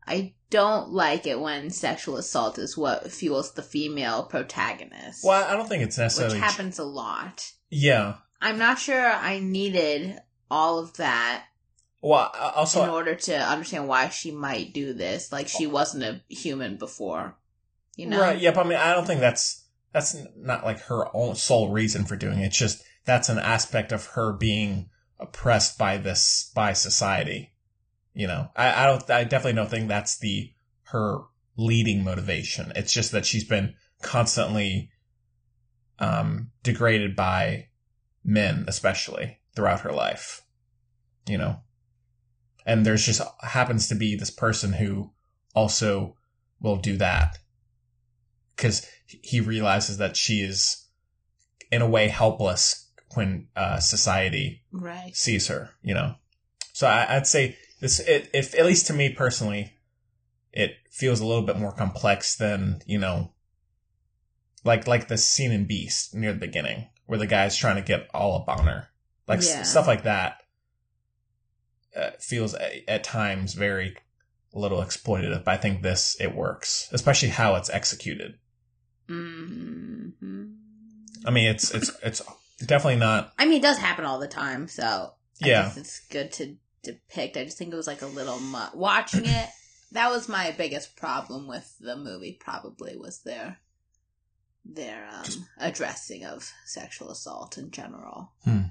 I don't like it when sexual assault is what fuels the female protagonist. Well, I don't think it's Which necessarily. happens a lot. Yeah. I'm not sure I needed all of that Well, also, in order to understand why she might do this. Like she wasn't a human before. You know? Right. Yep. I mean, I don't think that's that's not like her own sole reason for doing it. It's just that's an aspect of her being oppressed by this by society. You know, I, I don't. I definitely don't think that's the her leading motivation. It's just that she's been constantly um degraded by men, especially throughout her life. You know, and there's just happens to be this person who also will do that because he realizes that she is in a way helpless when uh, society Right. sees her you know? So I, i'd say this it, if at least to me personally it feels a little bit more complex than you know like like the scene in beast near the beginning where the guy's trying to get all up on her. Like s- stuff like that uh, feels a, at times very a little exploitative but i think this it works especially how it's executed. Hmm i mean it's it's it's definitely not I mean, it does happen all the time, so I Yeah. guess it's good to depict. I just think it was like a little much. Watching it, that was my biggest problem with the movie. Probably was their their um, addressing of sexual assault in general. Hmm.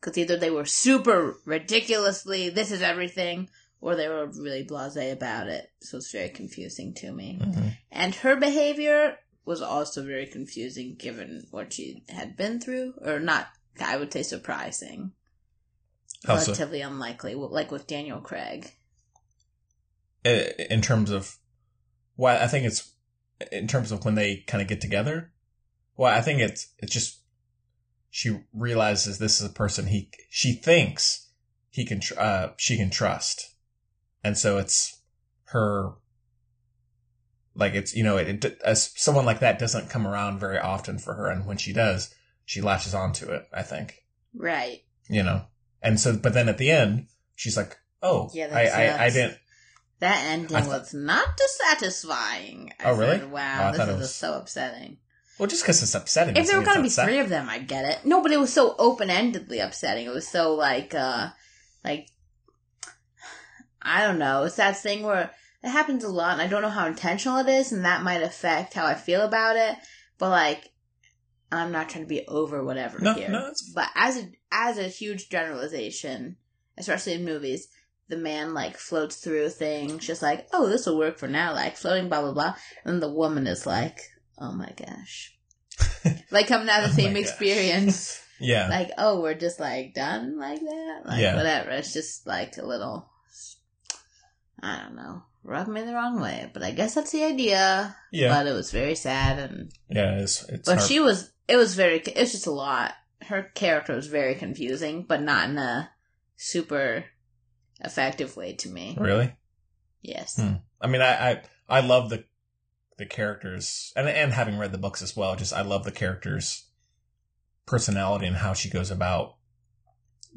Because either they were super ridiculously, this is everything, or they were really blasé about it. So it's very confusing to me. Mhm. And her behavior was also very confusing given what she had been through, or not, I would say surprising. How so? Relatively unlikely, like with Daniel Craig. in terms of well, I think it's in terms of when they kind of get together. Well, I think it's it's just she realizes this is a person he she thinks he can uh she can trust, and so it's her. Like it's you know it, it as someone like that doesn't come around very often for her, and when she does, she latches onto it. I think Right. you know, and so but then at the end, she's like, "Oh, Yeah, I, I I didn't." That ending thought- was not satisfying. I Oh, really? said, Oh, wow, I this is was- so upsetting. Well, just because it's upsetting. If there were gonna be it's upset- three of them, I'd get it. No, but it was so open endedly upsetting. It was so like, uh, like, I don't know. It's that thing where it happens a lot, and I don't know how intentional it is, and that might affect how I feel about it. But like, I'm not trying to be over whatever No, here. no, But as a as a huge generalization, especially in movies, the man like floats through things, just like, oh, this will work for now, like floating, blah blah blah, and the woman is like, oh my gosh, like coming out of the Oh same experience, Yeah, like, oh, we're just like done like that, like Yeah. whatever. It's just like a little, I don't know. Rubbed me the wrong way. But I guess that's the idea. Yeah. But it was very sad, and Yeah, it's it's but hard. she was. It was very. It's just a lot. Her character was very confusing, but not in a super effective way to me. really. Yes. Hmm. I mean, I, I I love the the characters, and and having read the books as well, just I love the characters' personality and how she goes about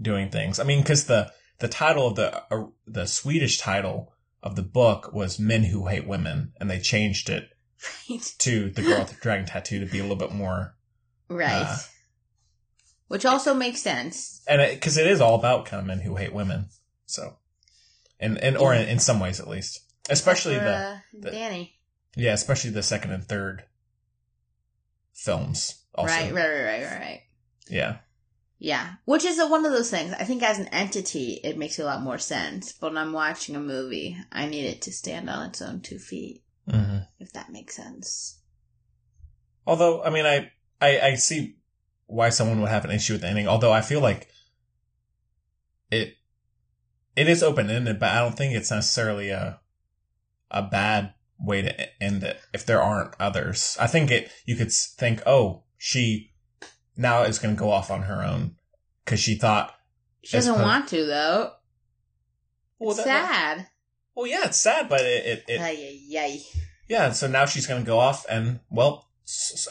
doing things. I mean, because the the title of the uh, the Swedish title of the book was "Men Who Hate Women," and they changed it to "The Girl with the Dragon Tattoo" to be a little bit more, right. Uh, Which also makes sense. and because it, is all about kind of men who hate women. So, and and or in, in some ways at least, especially For, the uh, the- Danny. Yeah, especially the second and third films. Also. Right, right, right, right, right, right. Yeah. Yeah, which is a, one of those things. I think as an entity, it makes a lot more sense. But when I'm watching a movie, I need it to stand on its own two feet, hmm if that makes sense. Although, I mean, I, I I see why someone would have an issue with the ending. Although I feel like it it is open ended, but I don't think it's necessarily a a bad way to end it. If there aren't others, I think it you could think, oh, she now is going to go off on her own because she thought. She doesn't per- want to though. Well, it's that- sad. Well, yeah, it's sad, but it, it, it. Yeah, so now she's going to go off and, well,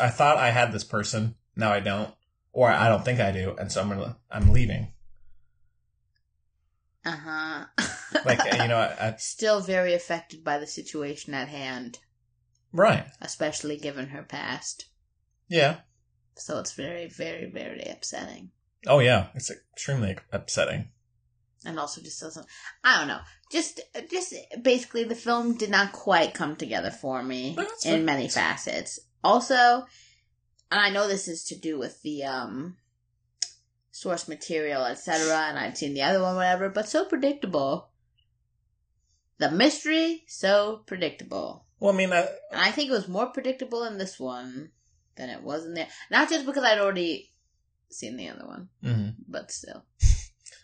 I thought I had this person. Now I don't. Or I don't think I do. And so I'm to, I'm leaving. Uh huh. Like, you know, I, I, Still very affected by the situation at hand, right. especially given her past. Yeah. So it's very, very, very upsetting. Oh, yeah. It's extremely upsetting. and also just doesn't i don't know just just basically the film did not quite come together for me That's in fair. many facets also and i know this is to do with the um source material etc and I've seen the other one whatever but so predictable the mystery so predictable Well, I mean, I, i think it was more predictable in this one than it was in there not just because i'd already seen the other one mhm. but still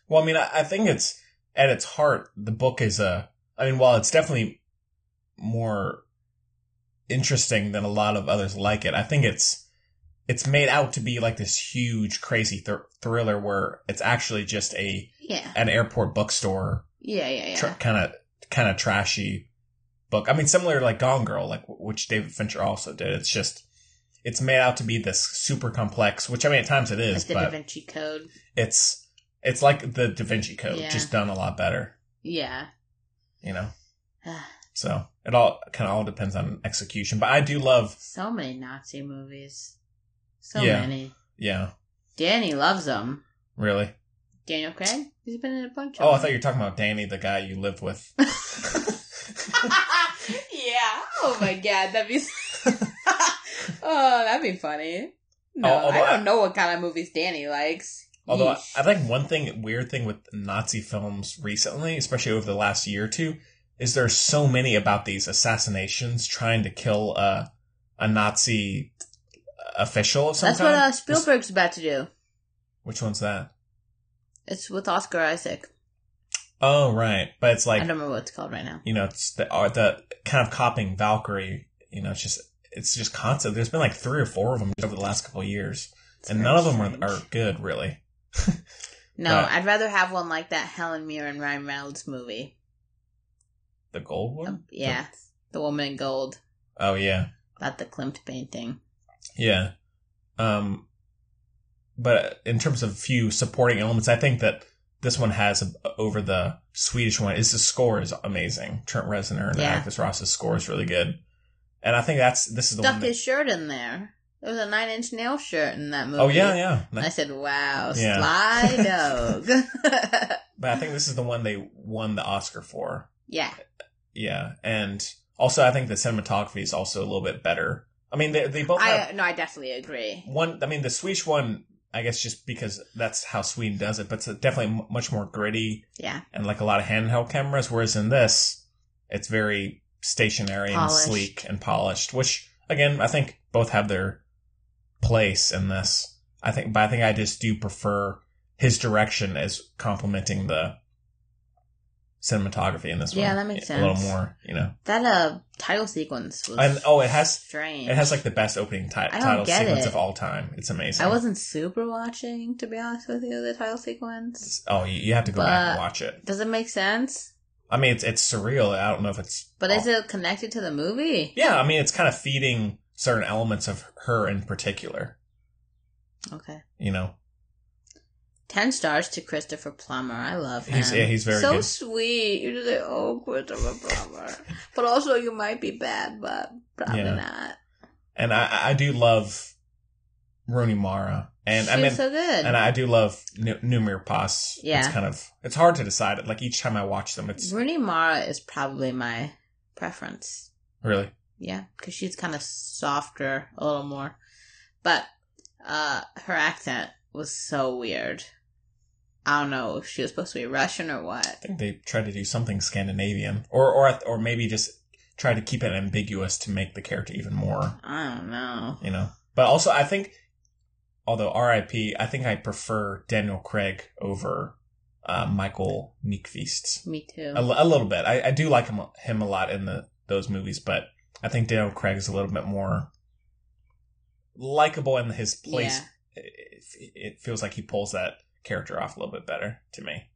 well, I mean, I, I think it's, at its heart, the book is a, I mean, while it's definitely more interesting than a lot of others like it, I think it's, it's made out to be like this huge, crazy thr thriller where it's actually just a, yeah an airport bookstore yeah yeah yeah kind of kind of trashy book. I mean, similar to like Gone Girl, like which David Fincher also did. It's just it's made out to be this super complex, which I mean at times it is, like the Da Vinci Code. it's it's like the Da Vinci Code, Yeah. just done a lot better. Yeah. You know, so it all kind of all depends on execution. But I do love, so many Nazi movies. So Yeah. many. yeah, Danny loves them. really. Daniel Craig? He's been in a bunch Oh, I thought you were talking about Danny, the guy you lived with. yeah. Oh my god, that'd be. Oh, that'd be funny. No, Oh, I don't I- know what kind of movies Danny likes. Although I, Yeesh. I think one thing, weird thing with Nazi films recently, especially over the last year or two, is there's so many about these assassinations trying to kill a a Nazi official of some That's what uh, Spielberg's about to do. Which one's that? It's with Oscar Isaac. Oh, right. But it's like I don't remember what it's called right now. you know, it's the uh, the kind of copying Valkyrie. You know, it's just it's just constant. There's been like three or four of them over the last couple of years, It's and very none of them are, are good, really. No, but- I'd rather have one like that Helen Mirren Ryan Reynolds movie. The gold one. Um, yeah, the woman in gold. Oh yeah. About the Klimt painting. Yeah. Um, but in terms of few supporting elements, I think that this one has a, over the Swedish one is the score is amazing. Trent Reznor and Yeah. Atticus Ross's score is really good. And I think that's, this is the Stuck one. That, his shirt in there. There was a Nine Inch Nail shirt in that movie. oh yeah, yeah. And I said, "Wow, Yeah. sly dog." But I think this is the one they won the Oscar for. yeah, Yeah. And also I think the cinematography is also a little bit better. I mean, they, they both have I no, I definitely agree. one i mean the swedish one i guess just because that's how sweden does it but it's definitely much more gritty Yeah, and like a lot of handheld cameras whereas in this it's very stationary and Polished. sleek and polished which again i think both have their place in this i think but i think i just do prefer his direction as complementing the cinematography in this one. Yeah, that makes sense. A little more, you know. That uh title sequence was And oh, it has strange. it has like the best opening ti- title sequence it. of all time. It's amazing. I wasn't super watching, to be honest with you, the title sequence. Oh, you, you have to go back and watch it. Does it make sense? I mean, it's it's surreal. I don't know if it's. But is it connected to the movie? Yeah, I mean, it's kind of feeding certain elements of her in particular. Okay. You know, Ten stars to Christopher Plummer. I love him. He's- yeah, he's very so good. sweet. You just say, "Oh, Christopher Plummer," but also you might be bad, but probably Yeah. not. and I I do love Rooney Mara, and She's I mean, so good. and I do love N- Noomi Rapace. Yeah. it's kind of it's hard to decide. Like each time I watch them, it's Rooney Mara is probably my preference. really Yeah, because she's kind of softer, a little more. But uh her accent was so weird. I don't know if she was supposed to be Russian or what. I think they tried to do something Scandinavian, or or or maybe just try to keep it ambiguous to make the character even more, I don't know. you know. But also, I think, although R.I.P., I think I prefer Daniel Craig over uh, Michael Nyqvist Me too. a, a little bit. I, I do like him him a lot in the those movies, but I think Daniel Craig is a little bit more likable in his place. Yeah. It, it feels like he pulls that character off a little bit better to me.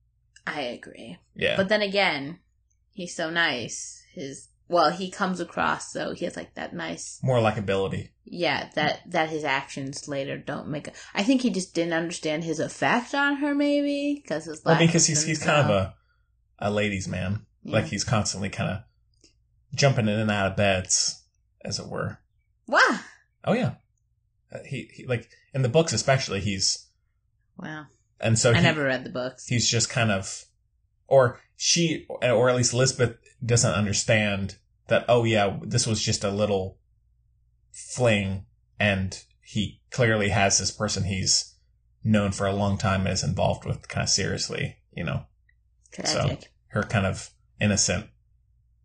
I agree. Yeah. But then again, he's so nice. His well, he comes across so he has like that nice more likability. yeah, that that his actions later don't make a, I think he just didn't understand his effect on her maybe because his Well, lack because he's he's kind of a a ladies' man. Yeah. Like he's constantly kind of jumping in and out of beds, as it were. wow Oh yeah, Uh, he, he like in the books especially he's wow and so I he, never read the books he's just kind of or she or at least Lisbeth doesn't understand that oh yeah this was just a little fling and he clearly has this person he's known for a long time and is involved with kind of seriously you know? Tragic. her kind of innocent.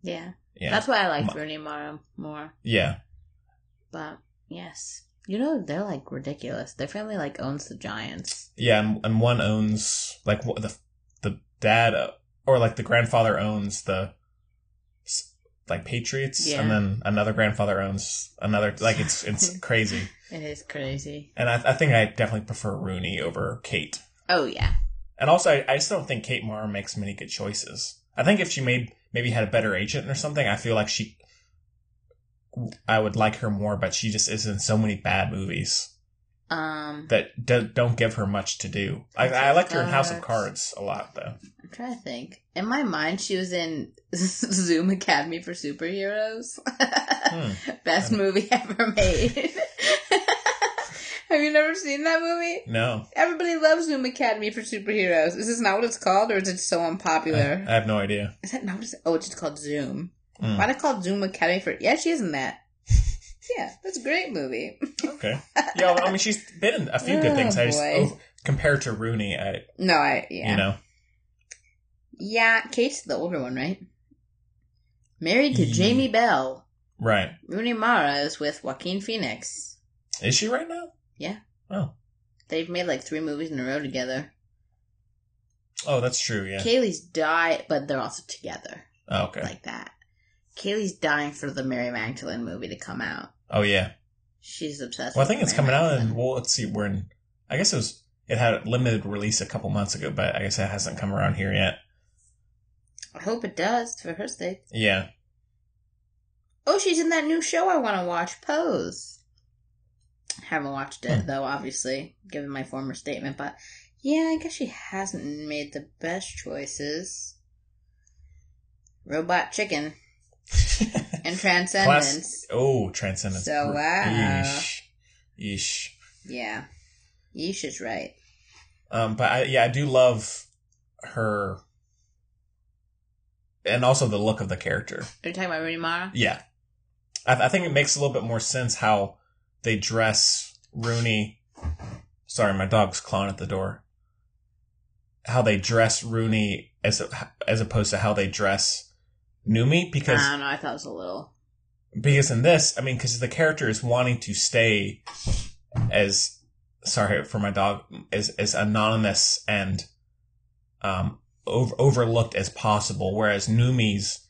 Yeah. Yeah. That's why I like Rooney Mara more. Yeah. But yes. You know they're like ridiculous. Their family like owns the Giants. Yeah and, and one owns like what the the dad uh, or like the grandfather owns the like Patriots Yeah. and then another grandfather owns another like it's it's crazy. It is crazy. And I, I think I definitely prefer Rooney over Kate. Oh yeah. And also I, I just don't think Kate Mara makes many good choices. I think if she made maybe had a better agent or something I feel like she I would like her more but she just is in so many bad movies um that do, don't give her much to do. I, I liked her in House of Cards. A lot, though. I'm trying to think. In my mind, she was in Zoom Academy for Superheroes. Hmm. Best movie ever made. Have you never seen that movie? No, Everybody loves Zoom Academy for Superheroes. Is this not what it's called, or is it so unpopular? I have no idea. is that not what it's Oh, it's just called Zoom. Hmm. Why not call it Zoom Academy for? Yeah, she is in that. Yeah, that's a great movie. Okay. Yeah, I mean, she's been in a few good Oh, things. I just boy. oh, compared to Rooney, I No, I yeah. you know, Yeah, Kate's the older one, right? Married to Ye- Jamie Bell. right? Rooney Mara is with Joaquin Phoenix. Is she right now? Yeah. Oh, They've made like three movies in a row together. oh, that's true. Yeah. Kaylee's died, but they're also together Oh, okay. like that. Kaylee's dying for the Mary Magdalene movie to come out. Oh, yeah. She's obsessed. Well, I think it's coming out, and well, let's see. We're in. I guess it was. It had a limited release a couple months ago, but I guess it hasn't come around here yet. I hope it does for her sake. Yeah. Oh, she's in that new show I want to watch, Pose. Haven't watched it Hmm. though, obviously, given my former statement. But yeah, I guess she hasn't made the best choices. Robot Chicken and Transcendence. Class- oh, Transcendence. So, wow. Yeesh. Yeesh. Yeah, Yeesh is right. Um, but I, yeah, I do love her, and also the look of the character. Are you talking about Rooney Mara? Yeah, I, I think it makes a little bit more sense how they dress Rooney. Sorry, my dog's clawing at the door. How they dress Rooney as as opposed to how they dress Noomi because I don't know. I thought it was a little. because in this, I mean, because the character is wanting to stay as sorry for my dog as as anonymous and um over, overlooked as possible, whereas Noomi's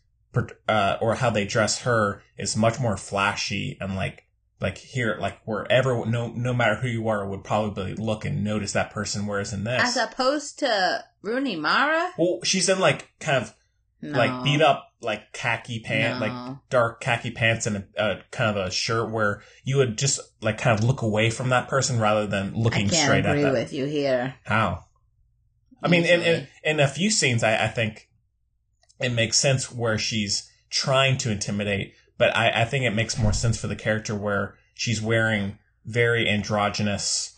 uh, or how they dress her is much more flashy and like like here like wherever no no matter who you are would probably look and notice that person. Whereas in this, As opposed to Rooney Mara? well, she's in like kind of No. like beat up like khaki pants, No. like dark khaki pants and a, a kind of a shirt where you would just like kind of look away from that person rather than looking straight at them. I agree with you here. How? I mean, in, in in a few scenes, I, I think it makes sense where she's trying to intimidate, but I, I think it makes more sense for the character where she's wearing very androgynous,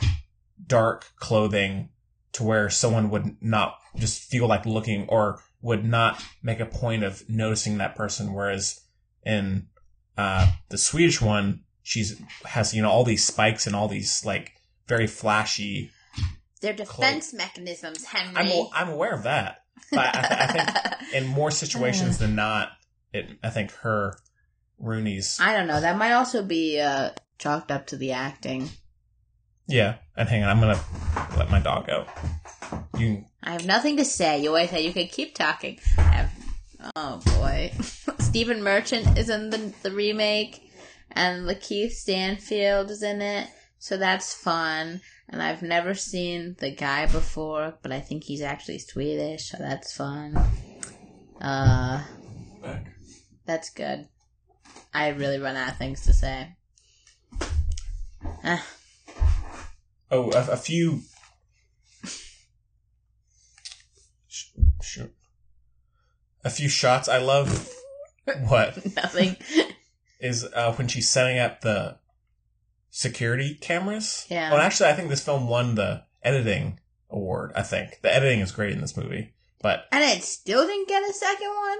dark clothing to where someone would not just feel like looking or would not make a point of noticing that person. Whereas in uh, the Swedish one, she's has you know all these spikes and all these like very flashy They're defense mechanisms, Henry. I'm I'm aware of that, but I, th- I think in more situations than not, it I think her Rooney's I don't know. That might also be uh, chalked up to the acting. Yeah. And hang on, I'm gonna let my dog out. You I have nothing to say. You always say you can keep talking. I have, oh boy, Stephen Merchant is in the the remake, and Lakeith Stanfield is in it, so that's fun. And I've never seen the guy before, but I think he's actually Swedish, so that's fun. Uh, that's good. I really run out of things to say. Ah, oh a, a few. Sh- Shoot. A few shots I love. What nothing. is uh, when she's setting up the security cameras? Yeah. Well, actually, I think this film won the editing award. I think the editing is great in this movie, but And it still didn't get a second one?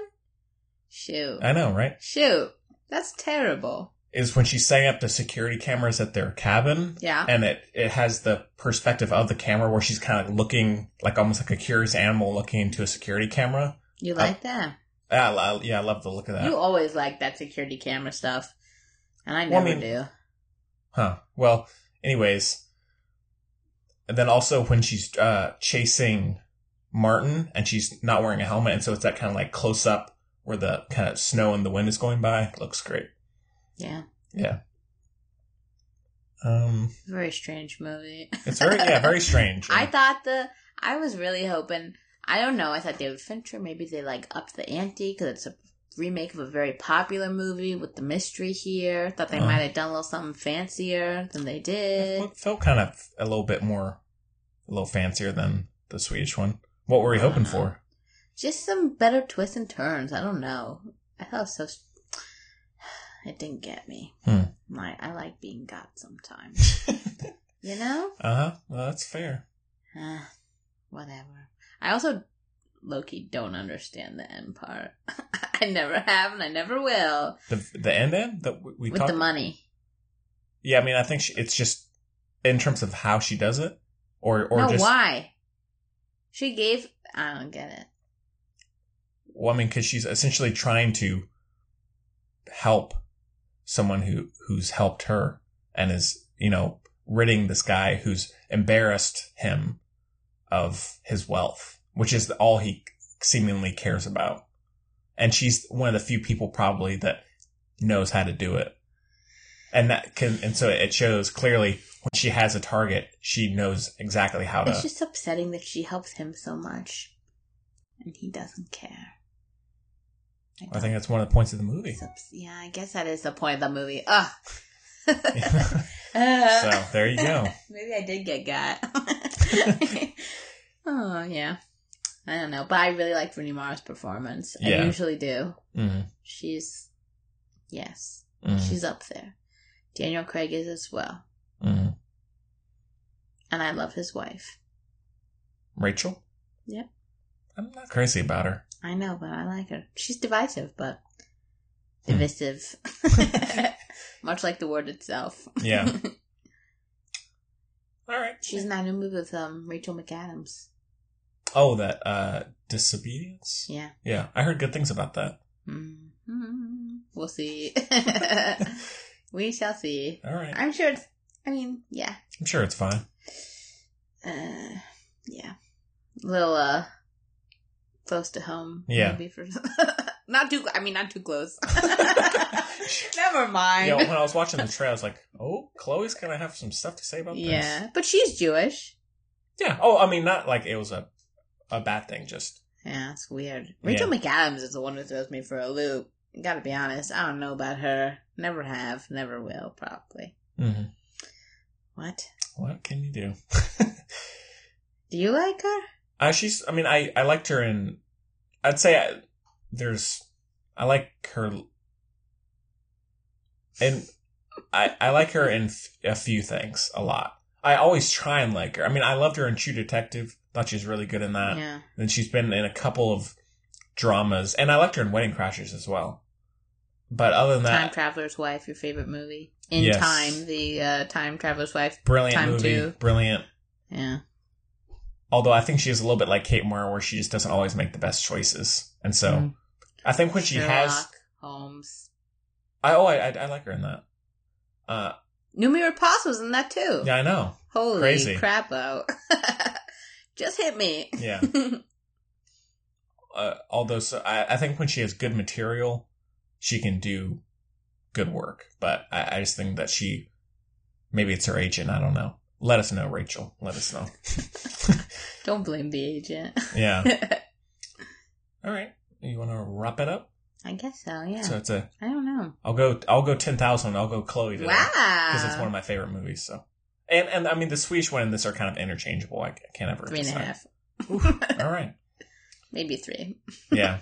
Shoot. I know, right? Shoot. That's terrible. Is when she's setting up the security cameras at their cabin. Yeah. And it, it has the perspective of the camera where she's kind of looking like almost like a curious animal looking into a security camera. You like that? Yeah, I, yeah, I love the look of that. You always like that security camera stuff. And I Well, I never mean- do. Huh. Well, anyways. And then also when she's uh, chasing Martin and she's not wearing a helmet, and so it's that kind of like close up where the kind of snow and the wind is going by. looks great. Yeah. Yeah. Um, Very strange movie. it's very yeah, very strange. I thought the I was really hoping I don't know. I thought David Fincher maybe they like upped the ante because it's a remake of a very popular movie with the mystery here. Thought they Uh. might have done a little something fancier than they did. It felt kind of a little bit more, a little fancier than the Swedish one. What were we hoping for? Just some better twists and turns. I don't know. I thought it was so. It didn't get me. Hmm. My I like being got sometimes. you know. Uh huh. Well, that's fair. Uh, whatever. I also Loki don't understand the end part. I never have, and I never will. The the end end that we, with talked. the money. Yeah, I mean, I think she, it's just in terms of how she does it, or or no, just. why? She gave. I don't get it. Well, I mean, because she's essentially trying to help someone who who's helped her and is you know ridding this guy who's embarrassed him of his wealth, which is all he seemingly cares about. And she's one of the few people probably that knows how to do it. And that can, and so it shows clearly when she has a target, she knows exactly how to. It's just upsetting that she helps him so much, and he doesn't care. I think that's one of the points of the movie. Yeah, I guess that is the point of the movie. Ugh. so there you go. Maybe I did get got. oh yeah, I don't know, but I really like Rooney Mara's performance. I usually do. hmm She's yes, hmm she's up there. Daniel Craig is as well, hmm and I love his wife. Rachel? Yep. I'm not crazy about her. I know, but I like her. She's divisive, but Hmm. divisive. Much like the word itself. Yeah. All right. She's in that new movie with um, Rachel McAdams. Oh, that uh disobedience? Yeah. Yeah, I heard good things about that. Mm-hmm. We'll see. we shall see. All right. I'm sure it's. I mean, yeah. I'm sure it's fine. Uh, yeah. Little uh, close to home. Yeah. maybe for not too. I mean, not too close. Never mind. Yeah, when I was watching the trailer, I was like, "Oh, Chloe's gonna have some stuff to say about this." Yeah, but she's Jewish. yeah. Oh, I mean, not like it was a a bad thing. Just Yeah, it's weird. Rachel McAdams is the one who throws me for a loop. Gotta be honest, I don't know about her. Never have, never will, probably. mhm. What? what can you do? Do you like her? Uh, she's. I mean, I I liked her in. I'd say I, there's. I like her. And I I like her in f- a few things a lot. I always try and like her. I mean, I loved her in True Detective. Thought she was really good in that. yeah. And she's been in a couple of dramas, and I liked her in Wedding Crashers as well. But other than that, Time Traveler's Wife, your favorite movie. In Yes. Time, the uh, Time Traveler's Wife. brilliant Time movie, Two. brilliant. Yeah. Although I think she is a little bit like Kate Moore, where she just doesn't always make the best choices, and so Mm. I think when she has, Holmes. I oh I, I I like her in that. Uh, Noomi Rapace was in that too. yeah, I know. Holy Crazy. crap out. Just hit me. Yeah. Uh, although so I, I think when she has good material, she can do good work. But I, I just think that she, maybe it's her agent. I don't know. Let us know, Rachel. Let us know. Don't blame the agent. yeah. All right. You want to wrap it up? I guess so, yeah. So it's a. I don't know. I'll go. I'll go ten thousand. I'll go Chloe today Wow. because it's one of my favorite movies. So, and and I mean the Swedish one and this are kind of interchangeable. I can't ever Three and a decide. half. All right. Maybe three. Yeah.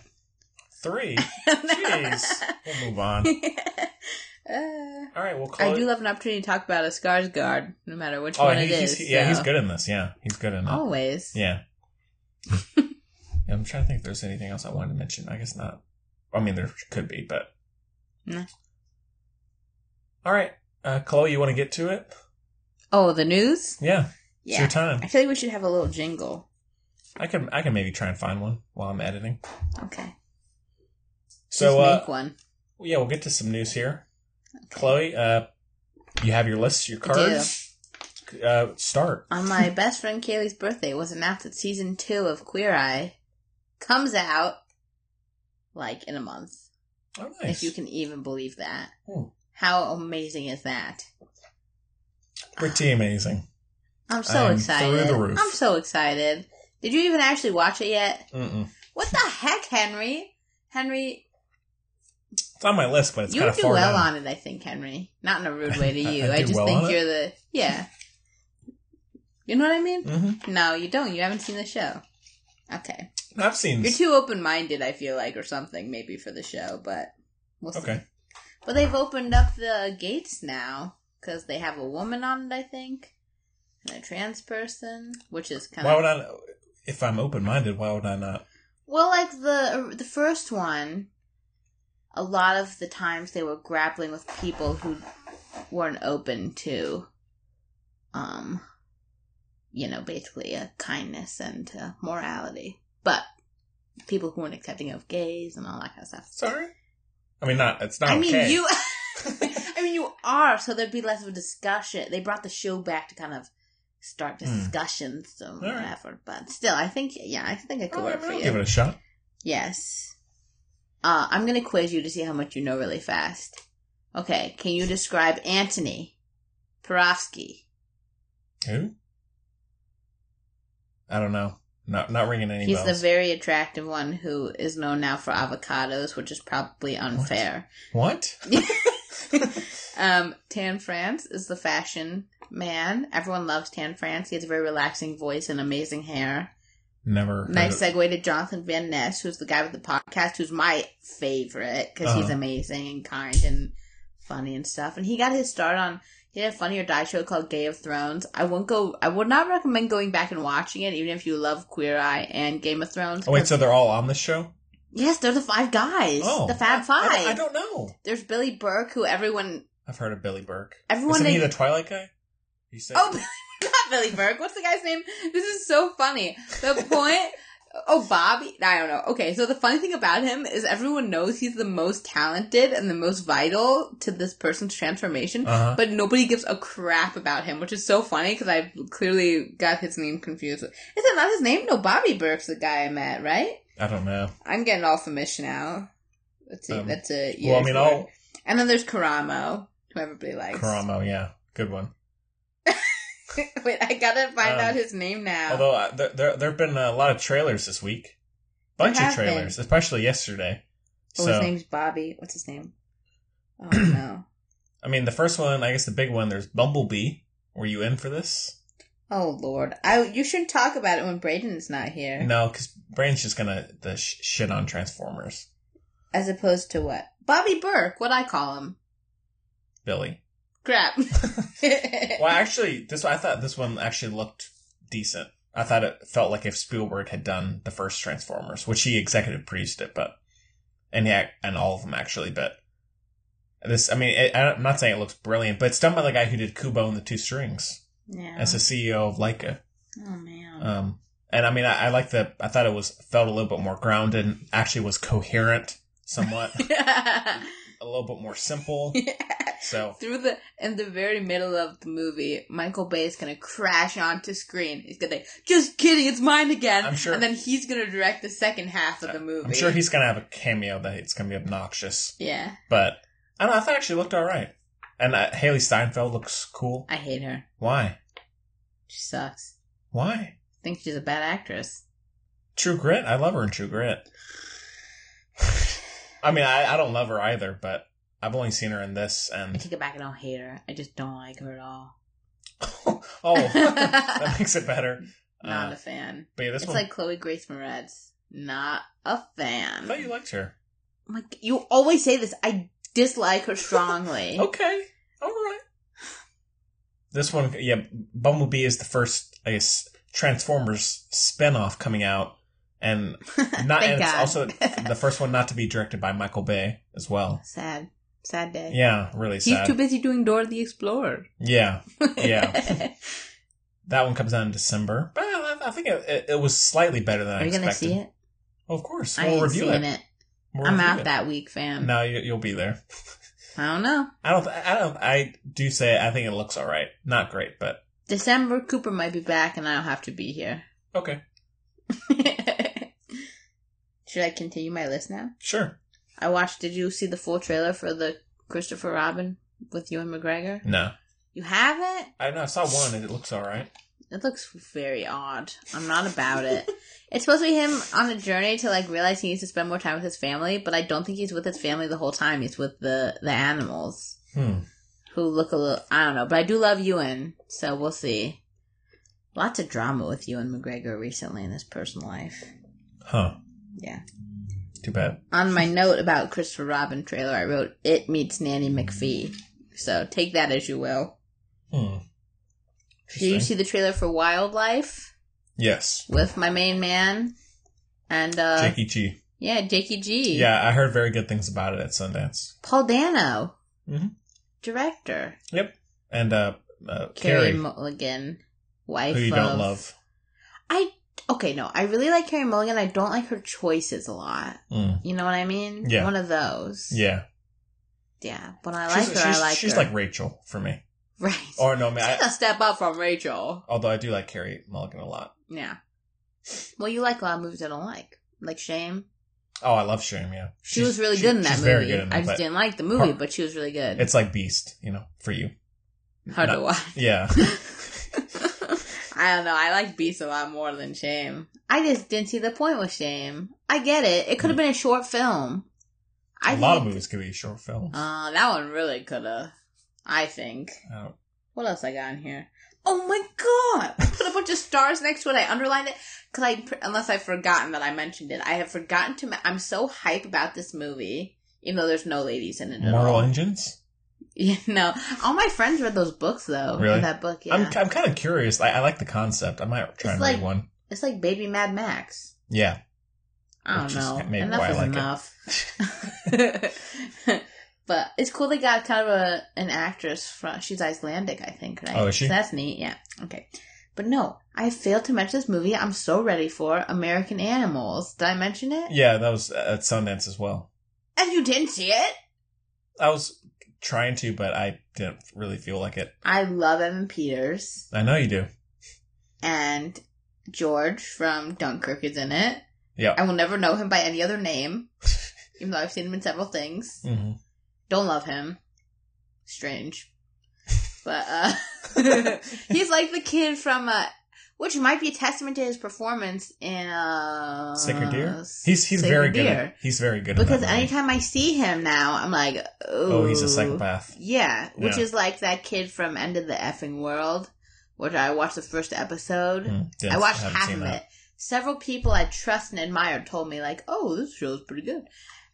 Three. Jeez. We'll move on. Uh, All right. Well, Chloe. I do love an opportunity to talk about a Skarsgård, no matter which Oh, one it he's, is. yeah, so- he's good in this. Yeah, he's good in it. Always. Yeah. Yeah, I'm trying to think if there's anything else I wanted to mention. I guess not. I mean, there could be, but. Nah. All right, uh, Chloe, you want to get to it? Oh, the news? Yeah, it's Yeah. your time. I feel like we should have a little jingle. I can I can maybe try and find one while I'm editing. Okay. So Just uh, make one. yeah, we'll get to some news here. Chloe, uh, you have your lists, your cards. Uh, start. On my best friend Kaylee's birthday, it was announced that season two of Queer Eye comes out like in a month. Oh, nice. If you can even believe that. Hmm. How amazing is that? Pretty amazing. I'm so I'm excited. through the roof. I'm so excited. Did you even actually watch it yet? Mm-mm. What the heck, Henry? Henry, It's on my list, but it's you kind of do far well down. on it, I think, Henry. Not in a rude way to you. I I, do just well think you're the yeah. You know what I mean? hmm No, you don't. You haven't seen the show. Okay. I've seen. You're too open minded, I feel like, or something, maybe for the show, but we'll see. Okay. But they've opened up the gates now because they have a woman on it, I think, and a trans person, which is kind Why of would I? If I'm open minded, why would I not? well, like the the first one. A lot of the times they were grappling with people who weren't open to, um, you know, basically a kindness and uh, morality, but people who weren't accepting of gays and all that kind of stuff. Sorry. I mean, not. It's not I mean, you. I mean, you are, so there'd be less of a discussion. They brought the show back to kind of start Hmm. discussions, so right. whatever. But still, I think, yeah, I think it could All work right, for I'll you. give it a shot. Yes. Uh, I'm gonna quiz you to see how much you know really fast. Okay, can you describe Antoni Porowski? Who? I don't know. Not not ringing any bells. He's the very attractive one who is known now for avocados, which is probably unfair. what? um, Tan France is the fashion man. Everyone loves Tan France. He has a very relaxing voice and amazing hair. Never. Nice segue to Jonathan Van Ness, who's the guy with the podcast, who's my favorite because he's Uh-huh. amazing and kind and funny and stuff. And he got his start on he had a Funny or Die show called Gay of Thrones. I won't go. I would not recommend going back and watching it, even if you love Queer Eye and Game of Thrones. Oh wait, so they're all on this show? yes, they're the five guys, Oh, the Fab Five. I, I don't know. There's Billy Burke, who everyone I've heard of Billy Burke. everyone Isn't they he the Twilight guy? He said. Oh, not Billy Burke. What's the guy's name? This is so funny. The point. Oh, Bobby. I don't know. Okay, so the funny thing about him is everyone knows he's the most talented and the most vital to this person's transformation, Uh-huh. but nobody gives a crap about him, which is so funny because I've clearly got his name confused. Is it not his name? No, Bobby Berk's the guy I met, right? I don't know. I'm getting all Famish now. Let's a, Um, that's a well, I mean, word. And then there's Karamo, who everybody likes. Karamo. Yeah, good one. Wait, I gotta find Um, out his name now. Although uh, there there there have been a lot of trailers this week, bunch of have been. trailers, especially yesterday. oh, so his name's Bobby. What's his name? Oh no. I mean, the first one, I guess the big one. There's Bumblebee. Were you in for this? Oh lord. I you shouldn't talk about it when Braden's not here. No, because Braden's just gonna the sh- shit on Transformers. As opposed to what? Bobby Berk, what I call him. Billy. Crap. Well, actually, this I thought this one actually looked decent. I thought it felt like if Spielberg had done the first Transformers, which he executive produced it, but and yeah, and all of them actually. But this, I mean, it, I'm not saying it looks brilliant, but it's done by the guy who did Kubo and the Two Strings yeah. as the CEO of Laika. Oh man. Um, and I mean, I, I like the. I thought it was felt a little bit more grounded. and Actually, was coherent somewhat, a little bit more simple. So Through the in the very middle of the movie, Michael Bay is gonna crash onto screen. He's gonna like, just kidding, it's mine again. I'm sure- And then he's gonna direct the second half of the movie. I'm sure he's gonna have a cameo that it's gonna be obnoxious. Yeah, But I don't know. I thought it actually looked all right. And uh, Hailee Steinfeld looks cool. I hate her. Why? She sucks. Why? I think she's a bad actress. True Grit. I love her in True Grit. I mean, I, I don't love her either, but I've only seen her in this. I And take it back. And I don't hate her. I just don't like her at all. oh, that makes it better. Not Uh, a fan. but yeah, this It's one. like Chloe Grace Moretz. Not a fan. thought you liked her. Like you always say this. I dislike her strongly. Okay, all right. This one, yeah, Bumblebee is the first, I guess, Transformers spin-off coming out, and not, and it's God. also the first one not to be directed by Michael Bay as well. sad, sad day. Yeah, really He's too busy doing Dora the Explorer. yeah, yeah. That one comes out in December, but I, I think it, it, it was slightly better than I Are you gonna expected. see it? Of course, we'll ain't review seeing it. it. We'll I'm out it. that week, fam. No, you, you'll be there. I don't know. I don't. I don't. I do say I think it looks all right. Not great, but December, Cooper might be back, and I don't have to be here. okay, Should I continue my list now? sure. I watched. Did you see the full trailer for the Christopher Robin with Ewan McGregor? No, You haven't? I know. I saw one and it looks all right. It looks very odd. I'm not about it. It's supposed to be him on a journey to like realize he needs to spend more time with his family, but I don't think he's with his family the whole time. He's with the the animals Hmm. who look a little. I don't know, but I do love Ewan, so we'll see. Lots of drama with Ewan McGregor recently in his personal life. Huh. Yeah. Too bad. On my note about Christopher Robin trailer, I wrote "It meets Nanny McPhee," so take that as you will. Hmm. Did you see the trailer for Wildlife Yes. with my main man and uh Jakey G. yeah, Jakey G. Yeah, I heard very good things about it at Sundance. Paul Dano, Mhm. director. Yep. And uh, uh Carrie Carrie, Mulligan, wife who you of. don't love. I okay, no, I really like Carrie Mulligan. I don't like her choices a lot. Mm. You know what I mean? Yeah. One of those. Yeah. Yeah. When I like she's her, she's, I like she's her. like Rachel for me. right. Or no, man. She's I, a step up from Rachel. although I do like Carrie Mulligan a lot. Yeah. Well, you like a lot of movies I don't like, like Shame. Oh, I love Shame. Yeah, She was really good in that she's movie. very good in I just didn't like the movie, but she was really good. It's like Beast, you know, for you. hard to not- watch. Yeah. I don't know. I like Beast a lot more than Shame. I just didn't see the point with Shame. I get it. It could have been a short film. I a lot of think- movies could be short films. Uh, that one really could have. I think. Don't- What else I got in here? Oh my god! I put a bunch of stars next to it. I underlined it because I, unless I've forgotten that I mentioned it, I have forgotten to. I'm so hype about this movie, even though there's no ladies in it all. Engines. Yeah, know, All my friends read those books though. Really? That book, yeah. I'm I'm kind of curious. I, I like the concept. I might try It's and like- read one. it's like Baby Mad Max. Yeah. I don't know. enough is like enough. but it's cool they got kind of a an actress from. She's Icelandic, I think. Right? Oh, is she? So that's neat. Yeah. Okay. But no, I failed to mention this movie. I'm so ready for American Animals. Did I mention it? Yeah, that was at Sundance as well. And you didn't see it? I was trying to, but I didn't really feel like it. I love Evan Peters I know you do. and George from Dunkirk is in it. Yeah. I will never know him by any other name, even though I've seen him in several things. hmm Don't love him. Strange. But, uh, he's like the kid from, uh, which might be a testament to his performance in, uh, Sacred Deer. He's he's Sacred very good. Deer. At, he's very good. Because at that movie. anytime I see him now, I'm like, oh, he's a psychopath. Yeah, which Yeah. is like that kid from End of the Effing World, which I watched the first episode. Mm, yes, I watched half of that. it. Several people I trust and admire told me like, "Oh, this show's pretty good,"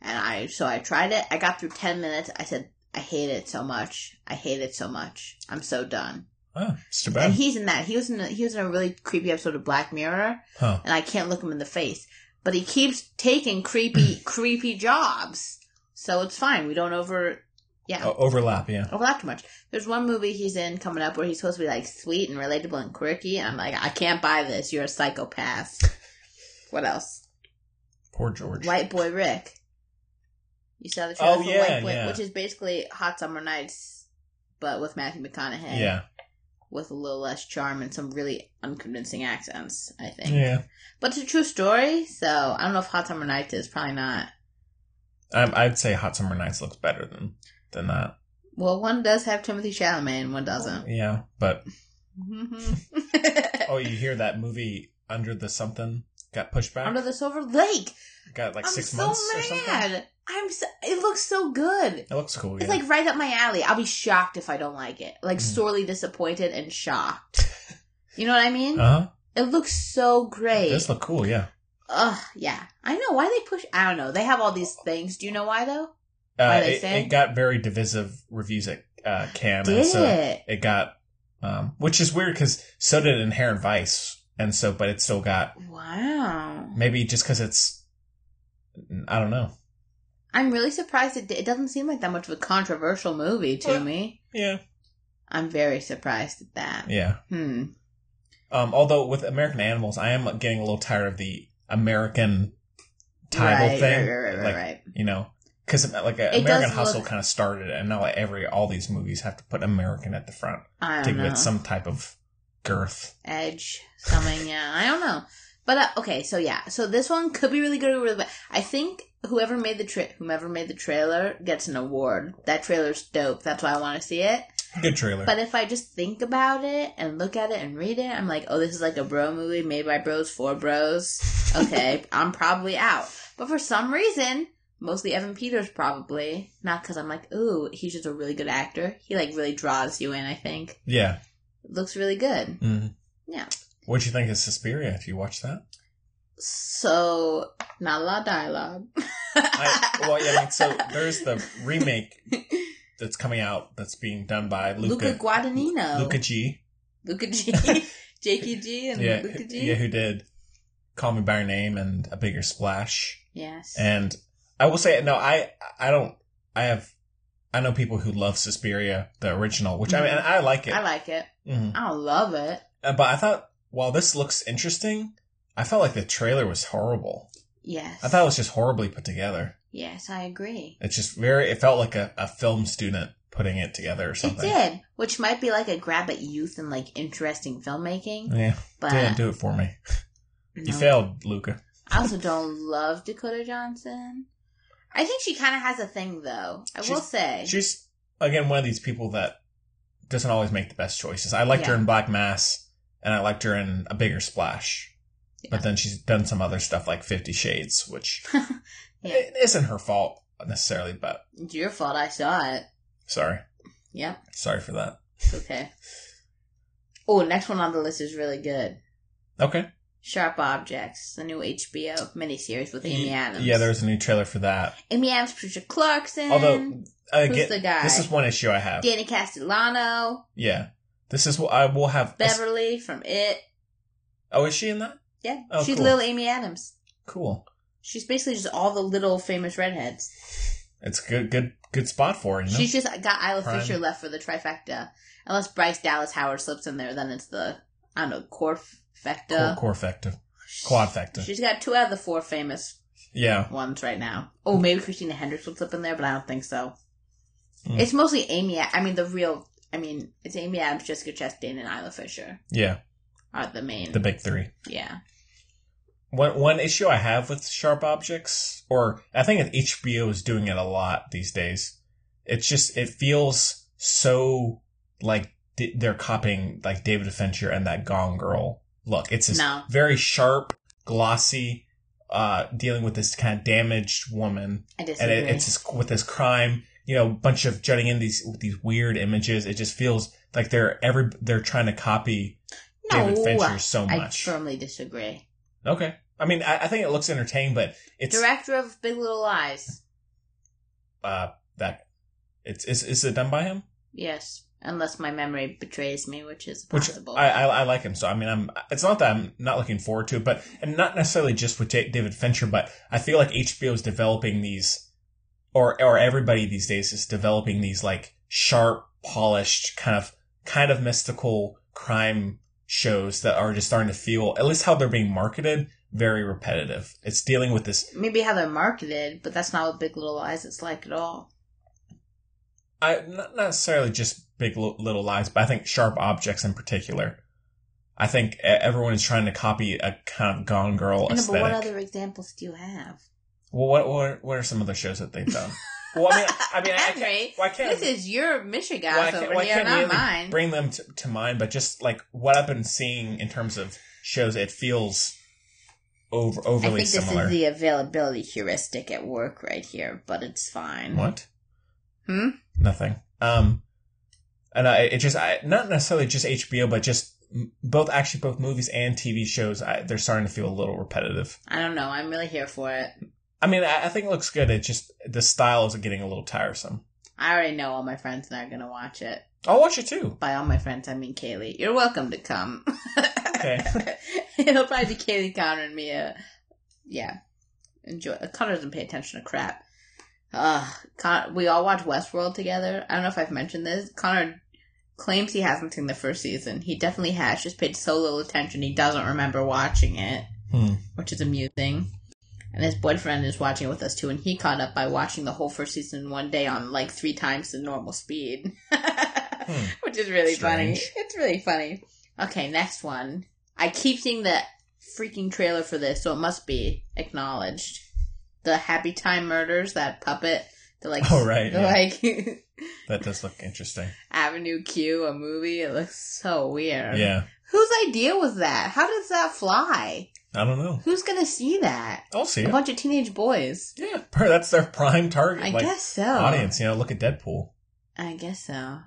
and I so I tried it. I got through ten minutes. I said, "I hate it so much. I hate it so much. I'm so done." Oh, it's too And he's in that. He was in. A, he was in a really creepy episode of Black Mirror, Huh. and I can't look him in the face. But he keeps taking creepy, creepy jobs, so it's fine. We don't over. Yeah, O- overlap. Yeah. overlap too much. There's one movie he's in coming up where he's supposed to be like sweet and relatable and quirky, and I'm like, I can't buy this. You're a psychopath. what else? Poor George. White Boy Rick. You saw the trailer Oh, for yeah, White Boy, yeah. which is basically Hot Summer Nights, but with Matthew McConaughey. Yeah. With a little less charm and some really unconvincing accents, I think. Yeah. But it's a true story, so I don't know if Hot Summer Nights is probably not. I, I'd say Hot Summer Nights looks better than than that. Well, one does have Timothée Chalamet and one doesn't. Yeah, but oh, you hear that movie Under the Something got pushed back? Under the Silver Lake. got like I'm six so months or something. mad. I'm so, it looks so good. It looks cool. It's yeah. like right up my alley. I'll be shocked if I don't like it. Like Mm. sorely disappointed and shocked. You know what I mean? uh huh. it looks so It great. does look cool. Yeah. Ugh, yeah. I know why they push. I don't know. They have all these things. Do you know why though? Uh, Why they it, it got very divisive reviews at uh, Cannes, and Did so it? it got, um, which is weird because so did Inherent Vice, and so but it still got Wow. maybe just because it's, I don't know. I'm really surprised. It, it doesn't seem like that much of a controversial movie to Well- me. Yeah. I'm very surprised at that. Yeah. Hmm. Um, although with American Animals, I am getting a little tired of the American title right, thing. Right, right, right, like, right. You know, because like It American Hustle look- kind of started, and now like every all these movies have to put American at the front to know. it some type of girth. edge something yeah i don't know. But uh, okay so yeah so this one could be really good or really bad. I think whoever made the tra- whomever made the trailer gets an award. That trailer's dope. That's why i want to see it. Good trailer. but if i just think about it and look at it and read it i'm like oh this is like a bro movie made by bros for bros. Okay i'm probably out. But for some reason mostly evan peters probably not because i'm like ooh he's just a really good actor. He like really draws you in i think. Yeah. Looks really good Mm. yeah What'd you think of Suspiria? If you watch that, So, not a lot of dialogue. I, well, yeah. I mean, so there's the remake that's coming out that's being done by Luca, Luca Guadagnino. Luca G. Luca G. Jakey G and Yeah, Luca G. yeah, who did Call Me by Your Name and A Bigger Splash. Yes. And I will say, no, I I don't. I have. I know people who love Suspiria, the original, which I mean, Mhm. I like it. I like it. Mhm. I don't love it. Uh, But I thought, while this looks interesting, I felt like the trailer was horrible. Yes. I thought it was just horribly put together. Yes, I agree. It's just very. It felt like a, a film student putting it together or something. It did, which might be like a grab at youth and like interesting filmmaking, Yeah, but didn't do it for me. You failed, Luca. I also don't love Dakota Johnson. I think she kind of has a thing, though. I will say. She's again one of these people that doesn't always make the best choices. I liked her in Black Mass, and I liked her in A Bigger Splash. Yeah. But then she's done some other stuff like Fifty Shades, which Yeah. it isn't her fault necessarily. But It's your fault. I saw it. sorry, Yep. sorry for that. It's okay. Oh, next one on the list is really good. Okay, Sharp Objects, the new HBO miniseries with Amy Adams. Yeah, there's a new trailer for that. Amy Adams, Patricia Clarkson, Although, uh, Who's get the guy? this is one issue I have. Danny Castellano, Yeah, this is what I will have. Beverly from It. oh, is she in that? Yeah, Oh, she's cool. little Amy Adams. Cool. She's basically just all the little famous redheads. It's good, good, good spot for her. You know? She's just got Isla Prime. Fisher left for the trifecta. Unless Bryce Dallas Howard slips in there, then it's the I don't know corfecta. core. She's got two out of the four famous Yeah, ones right now. Oh, maybe Christina Hendricks will slip in there, but I don't think so. Hmm. It's mostly Amy. I mean, the real. I mean, it's Amy Adams, Jessica Chastain, and Isla Fisher yeah, are the main. the big three. yeah. one one issue I have with sharp objects, or I think that HBO is doing it a lot these days. It's just it feels so like they're copying like David Fincher and that Gone Girl look. It's this No. very sharp, glossy, uh, dealing with this kind of damaged woman, I and it, it's just with this crime. You know, bunch of jutting in these these weird images. It just feels like they're every they're trying to copy David Fincher so much. I firmly disagree. Okay. I mean, I, I think it looks entertaining, but it's Director of Big Little Lies. uh that it's is is it done by him? Yes, unless my memory betrays me, which is Which possible. I, I I like him, so I mean, I'm. It's not that I'm not looking forward to it, but and not necessarily just with David Fincher, but I feel like HBO is developing these, or or everybody these days is developing these like sharp, polished, kind of kind of mystical crime shows that are just starting to feel, at least how they're being marketed, very repetitive. It's dealing with this Maybe how they're marketed, but that's not what Big Little Lies is like at all. I not necessarily just big little lies, but I think sharp objects in particular. I think everyone is trying to copy a kind of Gone Girl I know, but what other examples do you have? well, what what what are some other shows that they've done? well, I mean, I mean, I can't. Well, I can't. this is your Michigan well, I over well, here, can't really mine. bring them to, to mind, but just like what I've been seeing in terms of shows, it feels over I overly think this similar. is the availability heuristic at work right here, but it's fine. what? Hmm? Nothing. Um, and I, it just, I, not necessarily just HBO, but just both, actually both movies and TV shows, I, they're starting to feel a little repetitive. I don't know. I'm really here for it. I mean, I, I think it looks good. It just, the style is getting a little tiresome. I already know all my friends are going to watch it. I'll watch it too. By all my friends, I mean Kaylee. You're welcome to come. Okay. It'll probably be Kaylee, Connor, and Mia. Yeah. Enjoy. Connor doesn't pay attention to crap. Uh, Con- we all watch Westworld together. I don't know if I've mentioned this. Connor claims he hasn't seen the first season. He definitely has, just paid so little attention he doesn't remember watching it, Hmm. which is amusing. And his boyfriend is watching it with us too, and he caught up by watching the whole first season in one day on like three times the normal speed. Which is really funny. It's really funny. Okay, next one. I keep seeing the freaking trailer for this, so it must be acknowledged. The Happy Time Murders, that puppet, the like, Oh, right, the, yeah. like That does look interesting. Avenue Q, a movie. It looks so weird. Yeah. Whose idea was that? How does that fly? I don't know. Who's gonna see that? I'll see A it. bunch of teenage boys. Yeah. That's their prime target. I like, guess so. Audience, you know, look at Deadpool. I guess so.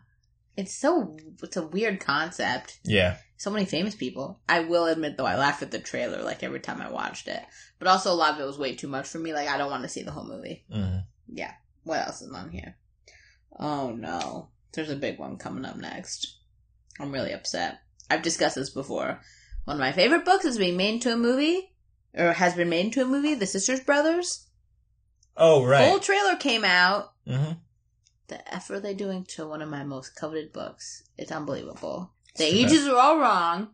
It's so. It's a weird concept. Yeah. so many famous people. I will admit though, I laughed at the trailer like every time I watched it. But also a lot of it was way too much for me. Like I don't want to see the whole movie. hmm Yeah. What else is on here? Oh no. There's a big one coming up next. I'm really upset. I've discussed this before. One of my favorite books is being made into a movie, or has been made into a movie, The Sisters Brothers. Oh, right. Full right. trailer came out. hmm The F are they doing to one of my most coveted books? It's unbelievable. The It's ages are all wrong.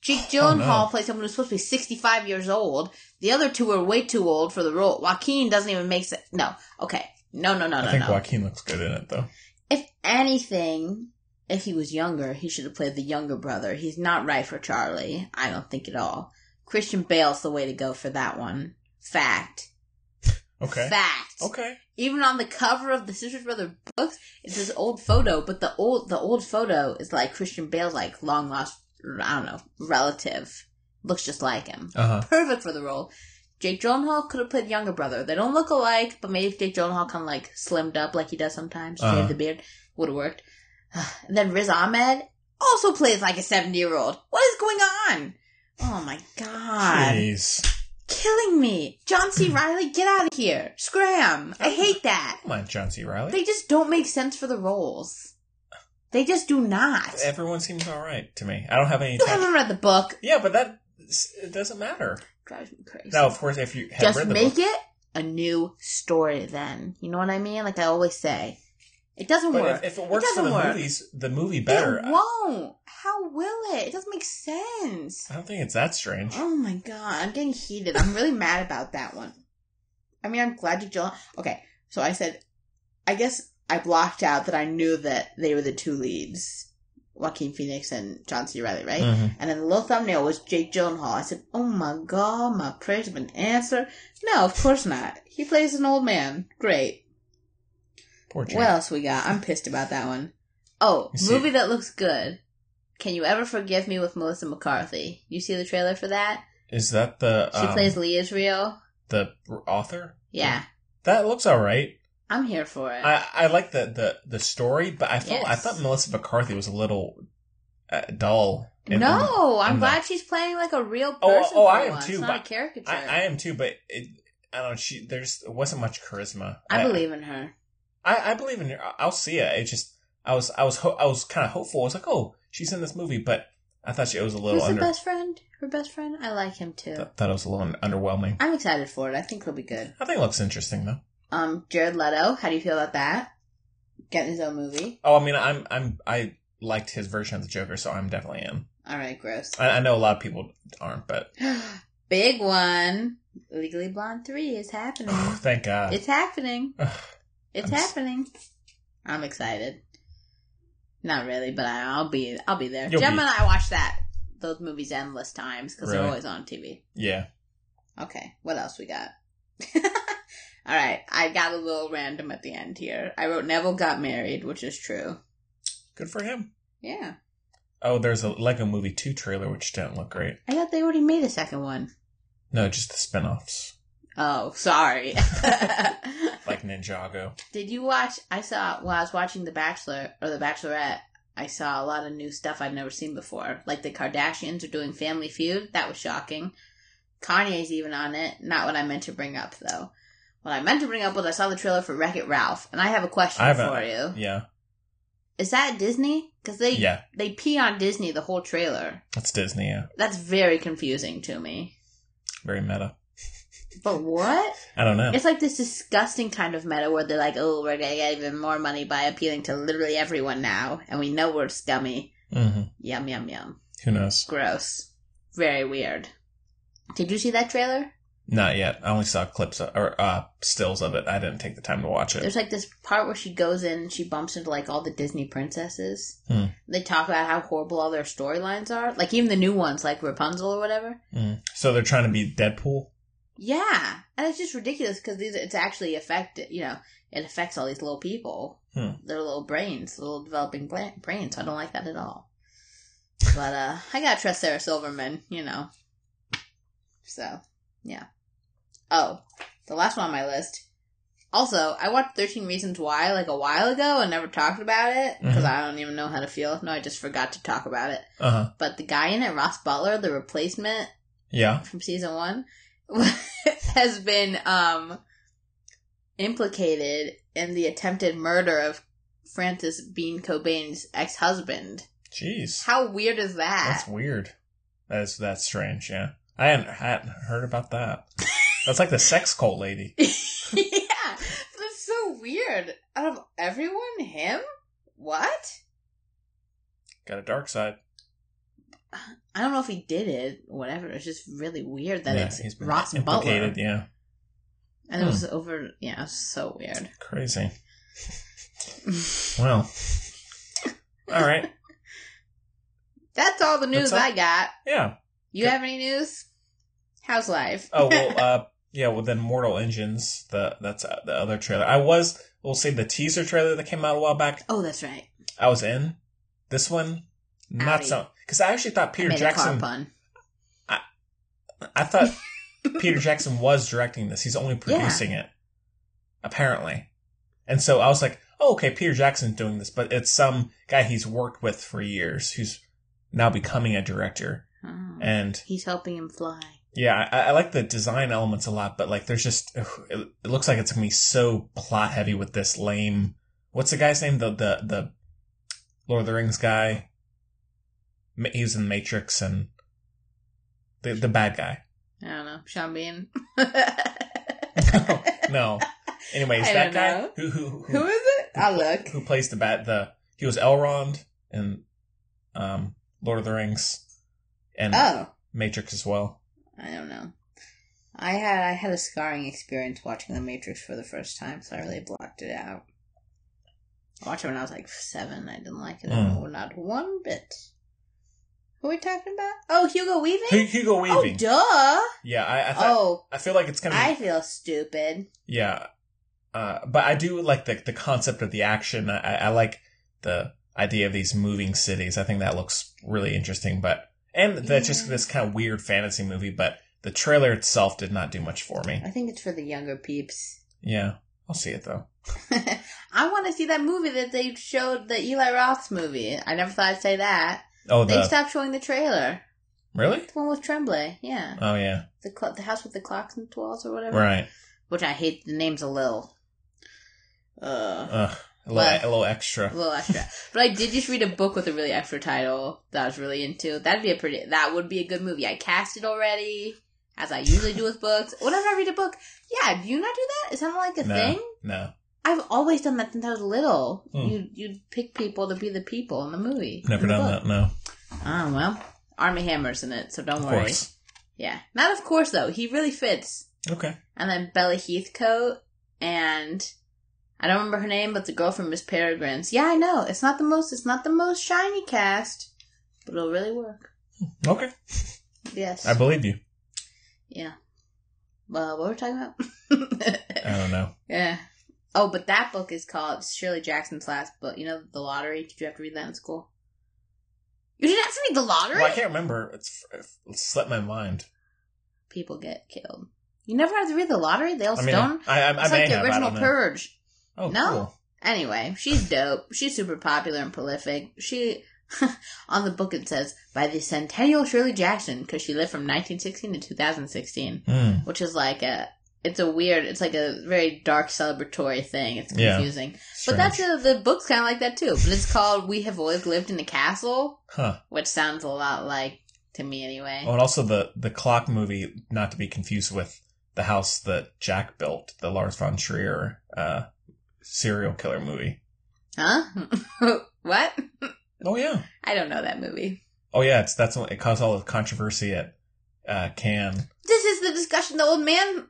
Jake Oh, Gyllenhaal no. plays someone who's supposed to be 65 years old. The other two are way too old for the role. Joaquin doesn't even make sense. No. Okay. No, no, no, I no, I think no. Joaquin looks good in it, though. If anything, if he was younger, he should have played the younger brother. He's not right for Charlie. I don't think at all. Christian Bale's the way to go for that one. Fact. Okay. Fact. Okay. Even on the cover of the Sisters Brother books, it's this old photo, but the old the old photo is like Christian Bale's like long lost I don't know relative. Looks just like him. Uh huh. Perfect for the role. Jake Gyllenhaal could have played younger brother. They don't look alike, but maybe if Jake Gyllenhaal kind of like slimmed up like he does sometimes, Uh-huh. shaved the beard, would have worked. And then Riz Ahmed also plays like a seventy year old. What is going on? Oh my god Jeez. killing me. John C. Reilly, get out of here. Scram. I hate that. Come on, John C. Reilly. They just don't make sense for the roles. They just do not. Everyone seems all right to me. I don't have any. You haven't read the book. yeah, but that it doesn't matter. Drives me crazy. Now, of course, if you have just read the make book, it a new story then. You know what I mean? Like I always say. It doesn't but work. if, if it works for the work. movies, the movie better. It won't. How will it? It doesn't make sense. I don't think it's that strange. Oh my god, I'm getting heated. I'm really mad about that one. I mean, I'm glad you Jill. Okay, so I said, I guess I blocked out that I knew that they were the two leads. Joaquin Phoenix and John C. Reilly, right? Mhm. And then the little thumbnail was Jake Gyllenhaal. I said, "Oh my god, my prayers have been answered." No, of course not. He plays an old man. Great. Poor Jake. What else we got? I'm pissed about that one. Oh, movie that looks good. Can you ever forgive me with Melissa McCarthy? You see the trailer for that? Is that the She um, plays Lee Israel. the author? Yeah, That looks all right. I'm here for it. I, I like the, the, the story, but I felt I thought Melissa McCarthy was a little uh, dull. no, I'm in the- glad she's playing like a real Oh, person. oh, for I am once, too, not caricature. I, I am too, but it, I don't know. She there's wasn't much charisma. I believe in her. I, I believe in her. I- I'll see it. It just I was I was ho- I was kind of hopeful. I was like, oh, she's in this movie, but I thought she was a little Who's under. the best friend? Her best friend? I like him too. th- thought it was a little underwhelming. I'm excited for it. I think it'll be good. I think it looks interesting though. Um, Jared Leto, how do you feel about that? Getting his own movie. Oh, I mean, I'm I'm I liked his version of the Joker, so I'm definitely in. All right, gross. I, I know a lot of people aren't, but Big one. Legally Blonde 3 is happening. thank God. it's happening. It's I'm happening. I'm excited. Not really, but I'll be I'll be there. You'll Gemma be- and I watch that those movies endless times because they're always on TV. yeah. Okay, what else we got? All right, I got a little random at the end here. I wrote Neville got married, which is true. Good for him. Yeah, Oh, there's a Lego Movie 2 trailer, which didn't look great. I thought they already made a second one. No, just the spin offs, Oh, sorry. like Ninjago. Did you watch? I saw while I was watching The Bachelor or The Bachelorette. I saw a lot of new stuff I'd never seen before. Like the Kardashians are doing Family Feud. That was shocking. Kanye's even on it. Not what I meant to bring up though. What I meant to bring up was I saw the trailer for Wreck It Ralph, and I have a question I haven't. for you. Yeah. Is that Disney? Because they Yeah. they pee on Disney the whole trailer. That's Disney, yeah. That's very confusing to me. Very meta. But what? I don't know. It's like this disgusting kind of meta where they're like, oh, we're gonna get even more money by appealing to literally everyone now, and we know we're scummy. hmm Yum, yum, yum. Who knows? Gross. Very weird. Did you see that trailer? Not yet. I only saw clips of, or uh, stills of it. I didn't take the time to watch it. There's like this part where she goes in and she bumps into like all the Disney princesses. Hmm. They talk about how horrible all their storylines are. Like even the new ones, like Rapunzel or whatever. Mm. So they're trying to be Deadpool. Yeah. And it's just ridiculous because these it's actually affected, you know, it affects all these little people. Hmm. Their little brains, little developing brains. I don't like that at all. But uh I gotta trust Sarah Silverman, you know. So, yeah. Oh, the last one on my list. Also, I watched 13 Reasons Why like a while ago and never talked about it because Mhm. I don't even know how to feel. No, I just forgot to talk about it. Uh huh. But the guy in it, Ross Butler, the replacement, Yeah. from season one has been um implicated in the attempted murder of Frances Bean Cobain's ex-husband. Jeez. How weird is that? That's weird. That's that's strange. Yeah. I hadn't, hadn't heard about that. That's like the sex cult lady. yeah, that's so weird. Out of everyone, him? What? Got a dark side. I don't know if he did it. Whatever. It's just really weird that yeah, it's he's been Ross implicated. Butler, Yeah. and it Hmm. was over. Yeah, it's so weird. Crazy. Well. All right. That's all the news all? I got. Yeah. You have any news? How's life? Oh well. uh Yeah. Well, then Mortal Engines. The that's uh, the other trailer. I was. We'll say the teaser trailer that came out a while back. oh, that's right. I was in. This one, not Outie. so. Because I actually thought I Peter made a car pun. I thought Peter Jackson was directing this. He's only producing it, apparently. And so I was like, oh, okay, Peter Jackson's doing this, but it's some guy he's worked with for years who's now becoming a director. Oh, And he's helping him fly. yeah, I, I like the design elements a lot, but like there's just, it, it looks like it's going to be so plot heavy with this lame, what's the guy's name? The, the, the Lord of the Rings guy. He was in Matrix and the, the bad guy. I don't know. Sean Bean. no, no. Anyways, I that guy who who who, Who is it? I'll look. who plays the bat the he was Elrond in um Lord of the Rings and Oh, Matrix as well. I don't know. I had I had a scarring experience watching The Matrix for the first time, so I really blocked it out. I watched it when I was like seven. I didn't like it Mm. not one bit. Who are we talking about? Oh, Hugo Weaving. Hu- Hugo Weaving. Oh, duh. yeah, I I, thought, Oh, I feel like it's gonna be I feel stupid. Yeah. Uh, but I do like the the concept of the action. I, I like the idea of these moving cities. I think that looks really interesting. But and that's just this kind of weird fantasy movie. But the trailer itself did not do much for me. I think it's for the younger peeps. Yeah, I'll see it though. I want to see that movie that they showed, the Eli Roth's movie. I never thought I'd say that. Oh, They stopped showing the trailer. really? The one with Tremblay, yeah. Oh yeah, The cl- the house with the clocks and the walls or whatever. right. Which I hate. The name's a little. Uh, Ugh, a little, Well- a little extra. a little extra. but I did just read a book with a really extra title that I was really into. That'd be a pretty. That would be a good movie. I cast it already, as I usually do with books. Whenever I read a book, yeah. Do you not do that? Is that like a No, thing? no, I've always done that since I was little. Hmm. You you pick people to be the people in the movie. never the done book. that. No, Oh well, Armie Hammer's in it, so don't of worry. course. Yeah, not of course though. He really fits. Okay. And then Bella Heathcote and I don't remember her name, but the girl from Miss Peregrine's. Yeah, I know. It's not the most. It's not the most shiny cast, but it'll really work. Okay. Yes. I believe you. yeah. Well, what were we talking about? I don't know. yeah. Oh, but that book is called Shirley Jackson's last book. You know, The Lottery. Did you have to read that in school? You didn't have to read The Lottery. Well, I can't remember. It's, it slipped my mind. People get killed. You never had to read The Lottery. Dale I mean, Stone. I, I, I it's like the have. I original don't know. Purge. Oh, No? cool. Anyway, she's dope. She's super popular and prolific. She, on the book it says, by the Centennial Shirley Jackson, because she lived from 1916 to 2016, Hmm. which is like a, it's a weird, it's like a very dark celebratory thing. It's Yeah. confusing. But that's a, the book's kind of like that too. But it's called We Have Always Lived in a Castle, Huh. which sounds a lot like, to me anyway. Oh, and also the the clock movie, not to be confused with the house that Jack built, the Lars von Trier uh, serial killer movie. Huh? what? Oh yeah. I don't know that movie. Oh yeah. It's that's it caused all the controversy at uh, Cannes. This is the discussion the old man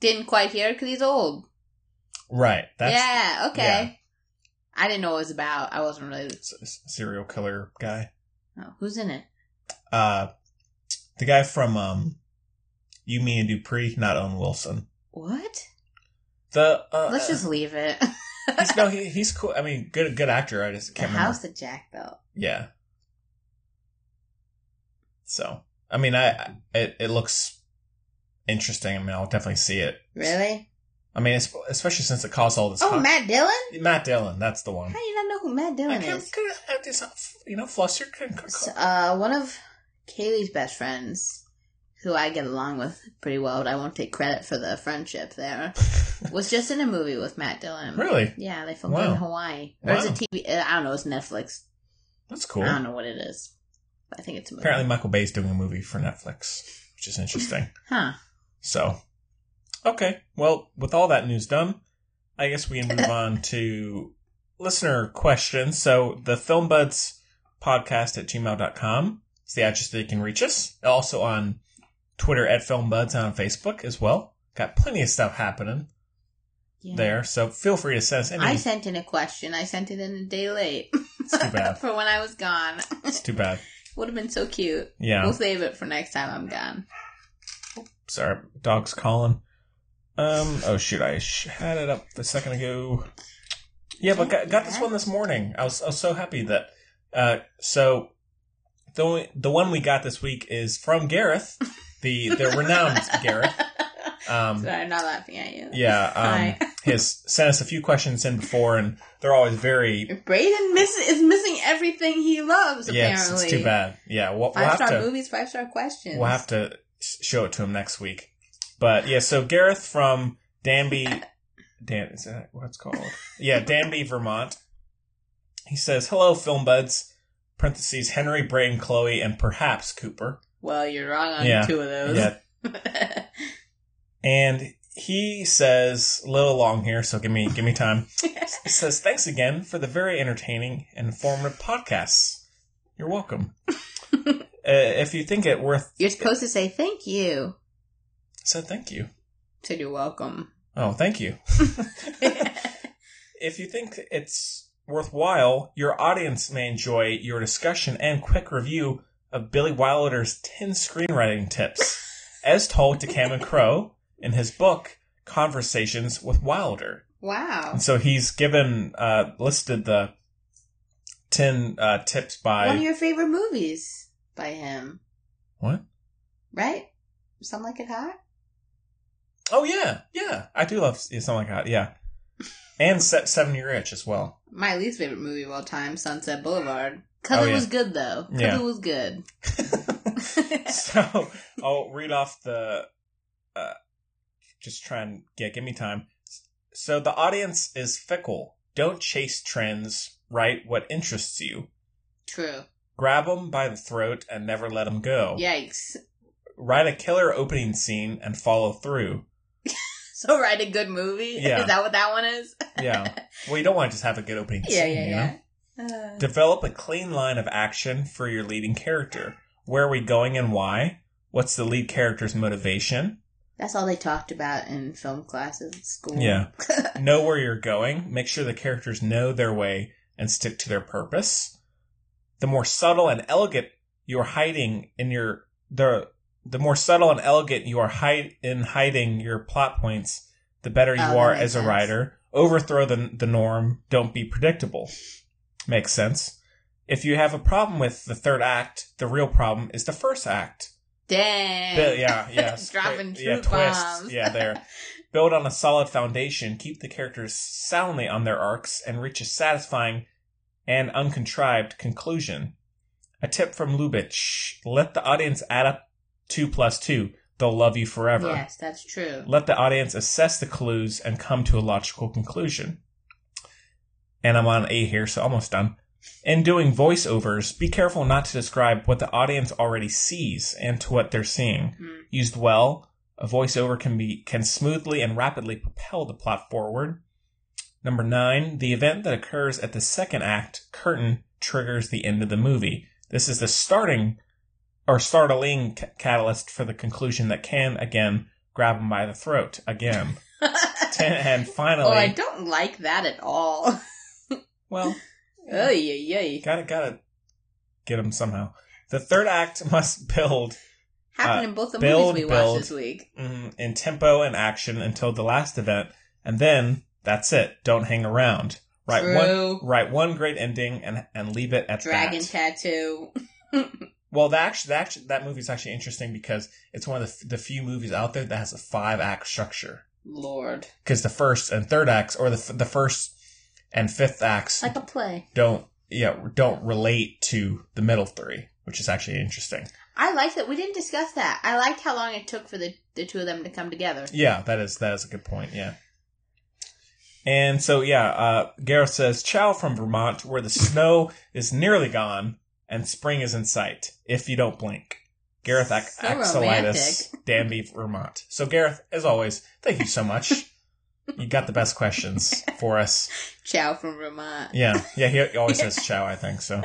didn't quite hear because he's old. Right. That's yeah, okay. yeah. I didn't know what it was about. I wasn't really. serial killer guy. Oh, who's in it? Uh, the guy from um, You, Me, and Dupree, not Owen Wilson. What? The uh, Let's just leave it. he's no, he, he's cool. I mean, good good actor. I just the can't house remember. that Jack though. Yeah. So, I mean, I, it it looks interesting. I mean, I'll definitely see it. Really? I mean, especially since it caused all this. Oh, Matt Dillon? Matt Dillon, that's the one. How do you not know who Matt Dillon is? I just, you know, fluster. can- can- So, uh, one of Kaylee's best friends, who I get along with pretty well, but I won't take credit for the friendship there, was just in a movie with Matt Dillon. Really? Yeah, they filmed it Wow. in Hawaii. Or is it TV? Uh, I don't know. It's Netflix. That's cool. I don't know what it is. I think it's a movie. Apparently, Michael Bay's doing a movie for Netflix, which is interesting. Huh. So, okay. Well, with all that news done, I guess we can move on to listener questions. So, the Film Buds podcast at gmail.com is the address that you can reach us. Also on Twitter at Film Buds and on Facebook as well. Got plenty of stuff happening Yeah. there. So, feel free to send us any. I sent in a question. I sent it in a day late. It's too bad. for when I was gone. it's too bad. Would have been so cute. Yeah. We'll save it for next time I'm gone. Sorry, dog's calling. Um. Oh shoot! I had it up a second ago. Yeah, but got, got this one this morning. I was I was so happy that. Uh. So, the only, the one we got this week is from Gareth, the the renowned Gareth. Um. Sorry, I'm not laughing at you. Yeah. Um. Has sent us a few questions in before, and they're always very. Braden miss is missing everything he loves. Yes, Apparently, it's too bad. Yeah, we'll, we'll Five have star to. movies, five star questions. We'll have to show it to him next week. But yeah, so Gareth from Danby, Dan, is that what it's called? Yeah, Danby, Vermont. He says, "Hello, film buds." Parentheses Henry, Braden, Chloe, and perhaps Cooper. Well, you're wrong on Yeah. two of those. Yeah, and he says a little long here, so give me give me time. He says, "Thanks again for the very entertaining and informative podcasts. You're welcome." uh, if you think it worth, You're supposed to say thank you. said thank you. Said you're welcome. Oh, thank you. if you think it's worthwhile, your audience may enjoy your discussion and quick review of Billy Wilder's 10 screenwriting tips, as told to Cameron Crowe in his book, Conversations with Wilder. Wow. And so he's given, uh, listed the 10 uh, tips by. One of your favorite movies by him, what? right? Something like it hot. Oh, yeah. Yeah. I do love something like that. Yeah. And Seven Year Itch as well. My least favorite movie of all time, Sunset Boulevard. Cause Oh, it yeah. was good though. Cause Yeah. it was good. so I'll read off the. Uh, just try and yeah, give me time. So the audience is fickle. Don't chase trends. Write what interests you. True. Grab them by the throat and never let them go. Yikes. Write a killer opening scene and follow through. So write a good movie? Yeah. Is that what that one is? Yeah. well, you don't want to just have a good opening yeah, scene. yeah, you know? yeah. Uh, Develop a clean line of action for your leading character. Where are we going and why? What's the lead character's motivation? that's all they talked about in film classes at school. Yeah. know where you're going. Make sure the characters know their way and stick to their purpose. The more subtle and elegant you're hiding in your the the more subtle and elegant you are hide in hiding your plot points, the better you Oh, are as a writer. Overthrow the the norm. Don't be predictable. Makes sense. If you have a problem with the third act, the real problem is the first act. Dang. Bi- yeah, yeah. Dropping Great- yeah, bombs. Yeah, there. Build on a solid foundation, keep the characters soundly on their arcs, and reach a satisfying and uncontrived conclusion. A tip from Lubitsch let the audience add up two plus two. They'll love you forever. Yes, that's true. Let the audience assess the clues and come to a logical conclusion. And I'm on A here, so almost done. In doing voiceovers, be careful not to describe what the audience already sees and to what they're seeing. Hmm. Used well, a voiceover can be can smoothly and rapidly propel the plot forward. Number nine, the event that occurs at the second act curtain triggers the end of the movie. This is the starting or startling ca- catalyst for the conclusion that can again grab him by the throat again. Ten, and finally, oh, I don't like that at all. well, yeah, yeah. gotta gotta get them somehow. The third act must build Happened Uh, in both the build, movies we build. watched this week. mm, in tempo and action until the last event, and then that's it. Don't hang around. Write True. one, write one great ending, and and leave it at Dragon that. tattoo. Well, that actually, that actually, that movie's actually interesting because it's one of the, the few movies out there that has a five act structure. Lord. Because the first and third acts, or the f- the first and fifth acts, Like a play. don't yeah don't relate to the middle three, which is actually interesting. I liked that. We didn't discuss that. I liked how long it took for the, the two of them to come together. Yeah, that is that is a good point. Yeah. And so yeah, uh, Gareth says, "Ciao from Vermont, where the snow is nearly gone and spring is in sight. If you don't blink." Gareth So Axelitis, Danby, Vermont. So Gareth, as always, thank you so much. You got the best questions for us. Ciao from Vermont. Yeah, yeah. He always says "ciao." I think so.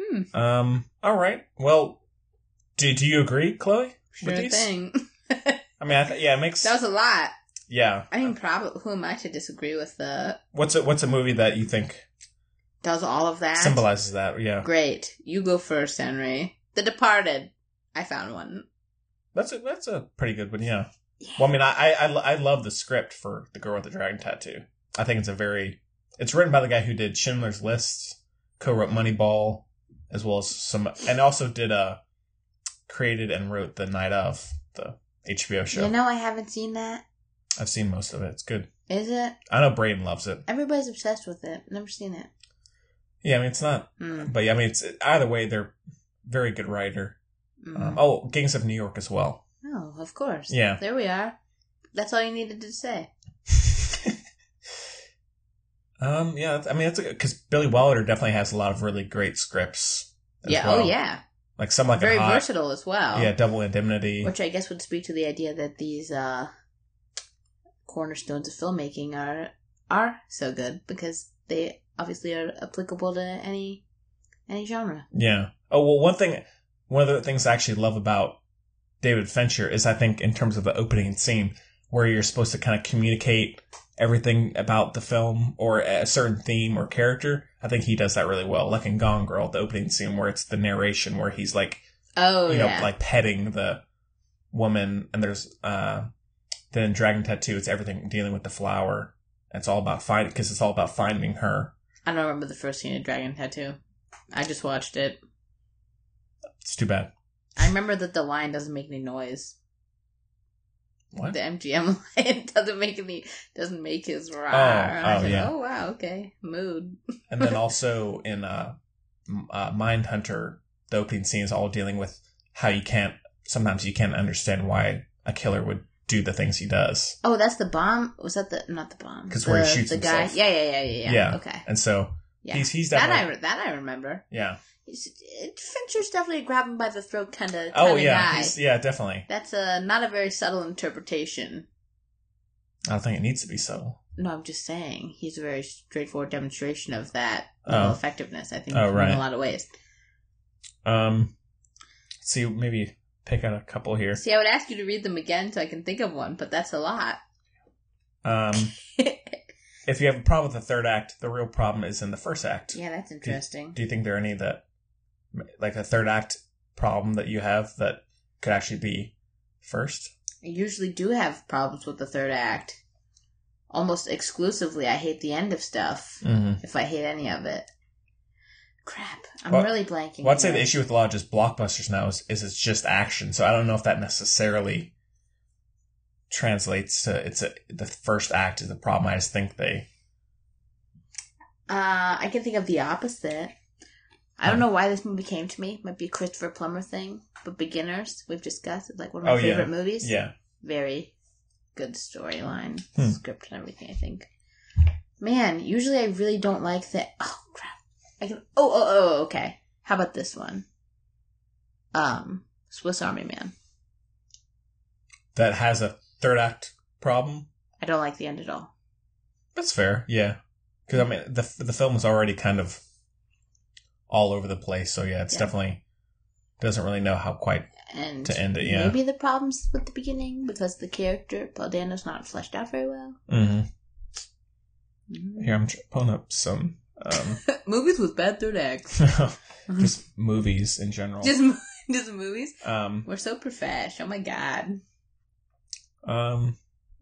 Hmm. Um. All right. Well, do do you agree, Chloe? Sure with these? thing. I mean, I th- yeah, it makes That was a lot. yeah. I mean, probably who am I to disagree with the What's a what's a movie that you think does all of that? symbolizes that? Yeah, Great. You go first, Henry. The Departed. I found one. that's a that's a pretty good one. Yeah. Well, I mean, I I I, love the script for the girl with the dragon tattoo. I think it's a very it's written by the guy who did Schindler's List, co-wrote Moneyball, as well as some, and also did uh created and wrote the Night of the HBO show. You know, I haven't seen that. I've seen most of it. It's good. Is it? I know Braden loves it. Everybody's obsessed with it. Never seen it. Yeah, I mean it's not, Hmm. but yeah, I mean it's either way. They're very good writer. Mm. Um, oh, Gangs of New York as well. Oh, of course. Yeah. There we are. That's all you needed to say. um, yeah, I mean, it's because Billy Wilder definitely has a lot of really great scripts. yeah. well. Oh, yeah. like some like Very hot, versatile as well. Yeah, Double Indemnity. Which I guess would speak to the idea that these uh, cornerstones of filmmaking are are so good because they obviously are applicable to any any genre. yeah. Oh well, one thing, one of the things I actually love about David Fincher is I think in terms of the opening scene where you're supposed to kind of communicate everything about the film or a certain theme or character. I think he does that really well. Like in Gone Girl, the opening scene where it's the narration where he's like, Oh you know, yeah. like petting the woman, and there's uh, then in Dragon Tattoo, it's everything dealing with the flower. It's all about finding because it's all about finding her. I don't remember the first scene of Dragon Tattoo. I just watched it. It's too bad. I remember that the lion doesn't make any noise. What? The MGM lion doesn't make any doesn't make his roar. Oh, oh, said, yeah. oh wow, okay. Mood. and then also in uh, uh, Mindhunter, the opening scene is all dealing with how you can't. Sometimes you can't understand why a killer would do the things he does, Oh, that's the bomb? Was that the not the bomb? Because where he shoots the guy. himself. Yeah, yeah, yeah, yeah, yeah. Yeah. Okay. and so Yeah. he's he's that I that I remember. yeah. Fincher's definitely grab him by the throat kind of Oh yeah, yeah, definitely. That's a not a very subtle interpretation. I don't think it needs to be subtle. No, I'm just saying he's a very straightforward demonstration of that Oh. effectiveness. I think Oh, in a lot of ways. Um, let's see, maybe pick out a couple here. See, I would ask you to read them again so I can think of one, but that's a lot. Um, if you have a problem with the third act, the real problem is in the first act. yeah, that's interesting. Do you think there are any that, like a third act problem that you have that could actually be first? I usually do have problems with the third act. Almost exclusively, I hate the end of stuff. Mm-hmm. If I hate any of it. Crap. I'm Well, really blanking. Well, I'd say the issue with a lot of just blockbusters now is, is it's just action. So I don't know if that necessarily translates to it's a, the first act is the problem. I just think they Uh, I can think of the opposite. I don't know why this movie came to me. It might be a Christopher Plummer thing, but Beginners we've discussed. It's like one of my Oh, yeah. favorite movies. yeah Very good storyline, Hmm. script, and everything. I think. Man, usually I really don't like that. Oh crap! I can. Oh oh oh. Okay. How about this one? Um, Swiss Army Man. that has a third act problem. I don't like the end at all. That's fair. Yeah, because I mean the the film is already kind of all over the place. So yeah, it's Yeah. definitely doesn't really know how quite And to end it. Yeah. maybe the problems with the beginning because the character Paul Dano's not fleshed out very well. hmm Mm-hmm. Here I'm pulling up some um, Movies with bad third acts. just movies in general. just just movies. um, We're so profesh. Oh my god. um,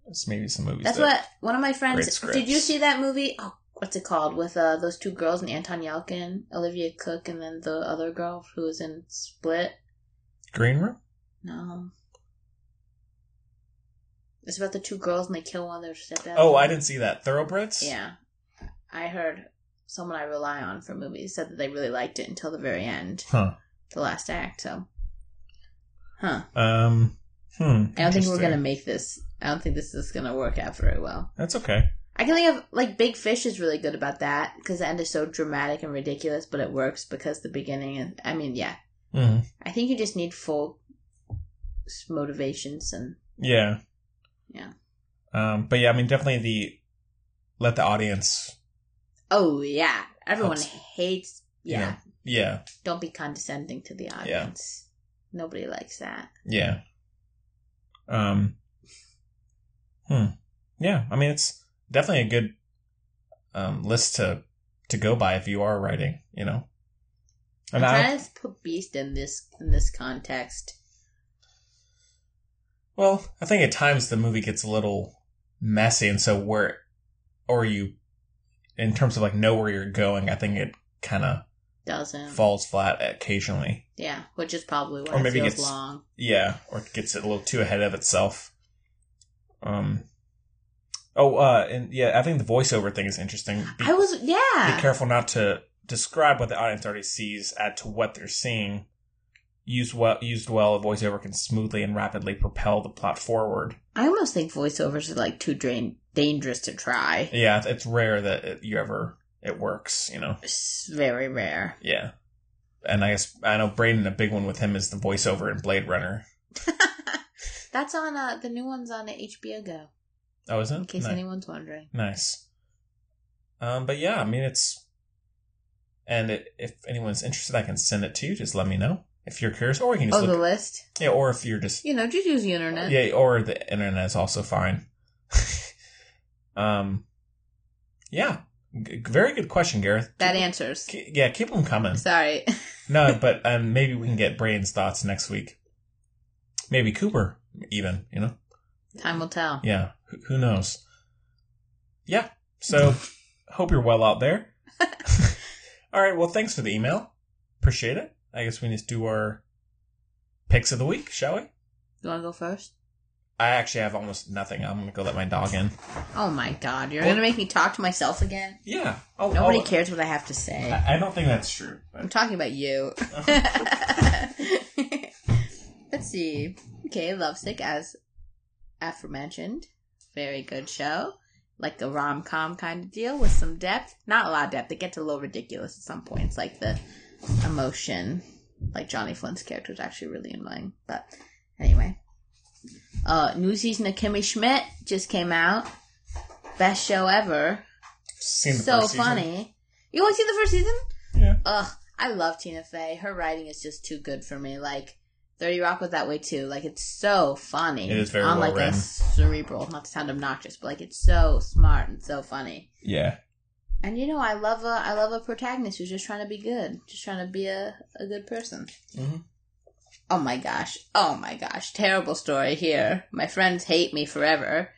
it's maybe some movies. That's that- what one of my friends. Did you see that movie? Oh, what's it called? With uh, those two girls and Anton Yelchin, Olivia Cooke, and then the other girl who was in Split. Green Room. No. It's about the two girls and they kill one of their stepdads. Oh, I didn't see that. Thoroughbreds. Yeah. I heard someone I rely on for movies said that they really liked it until the very end, Huh. the last act. So, huh? Um. Hmm. I don't think we're gonna make this. I don't think this is gonna work out very well. That's okay. I can think of like Big Fish is really good about that because the end is so dramatic and ridiculous, but it works because the beginning and I mean, yeah. hmm I think you just need full motivations and Yeah. Yeah. Um. But yeah, I mean, definitely the let the audience. oh yeah, everyone Helps. hates. you Yeah, know, yeah. don't be condescending to the audience. Nobody likes that. Yeah. Um. Hmm. Yeah. I mean, it's definitely a good um, list to to go by if you are writing. You know. I'm And I, trying to put Beast in this in this context. well, I think at times the movie gets a little messy, and so where, or you, in terms of like know where you're going, I think it kind of Doesn't falls flat occasionally. yeah, which is probably why Or it maybe feels gets- long. Yeah, or it gets a little too ahead of itself. Um. Oh, uh, and yeah, I think the voiceover thing is interesting. Be, I was yeah. be careful not to describe what the audience already sees, add to what they're seeing. Used well, used well, a voiceover can smoothly and rapidly propel the plot forward. I almost think voiceovers are like too drain- dangerous to try. Yeah, it's- it's rare that it, you ever it works. You know. It's very rare. Yeah. And I guess I know Braden. A big one with him is the voiceover in Blade Runner. That's on uh, the new one's on HBO Go. Oh, is it? In case Nice. anyone's wondering. Nice. Um, but yeah, I mean it's, and it, if anyone's interested, I can send it to you. Just let me know, if you're curious, or you can just Oh, the list. yeah, or if you're just You know, just use the internet. yeah, or the internet is also fine. um, yeah, G- very good question, Gareth. That Keep- answers. yeah, keep them coming. Sorry. No, but um, maybe we can get Braden's thoughts next week. Maybe Cooper, even you know. Time will tell. Yeah, who, knows? Yeah. So, hope you're well out there. All right. Well, thanks for the email. Appreciate it. I guess we need to do our picks of the week, shall we? You want to go first? I actually have almost nothing. I'm gonna go let my dog in. Oh my god, you're Well- gonna make me talk to myself again? Yeah. I'll, Nobody I'll- cares what I have to say. I, I don't think that's true. I'm But talking about you. Let's see. Okay, Lovesick, as aforementioned. Very good show. Like a rom com kind of deal with some depth. Not a lot of depth. It gets a little ridiculous at some points. Like the emotion. Like Johnny Flynn's character is actually really annoying. But anyway. Uh, new season of Kimmy Schmidt just came out. Best show ever. seen the so first season. funny. You only seen the first season? Yeah. Ugh, I love Tina Fey. Her writing is just too good for me. Like Thirty Rock was that way too. Like it's so funny. It is very on well like written. a cerebral, not to sound obnoxious, but like it's so smart and so funny. Yeah. And you know, I love a I love a protagonist who's just trying to be good, just trying to be a, a good person. Mhm. Oh my gosh! Oh my gosh! Terrible story here. My friends hate me forever.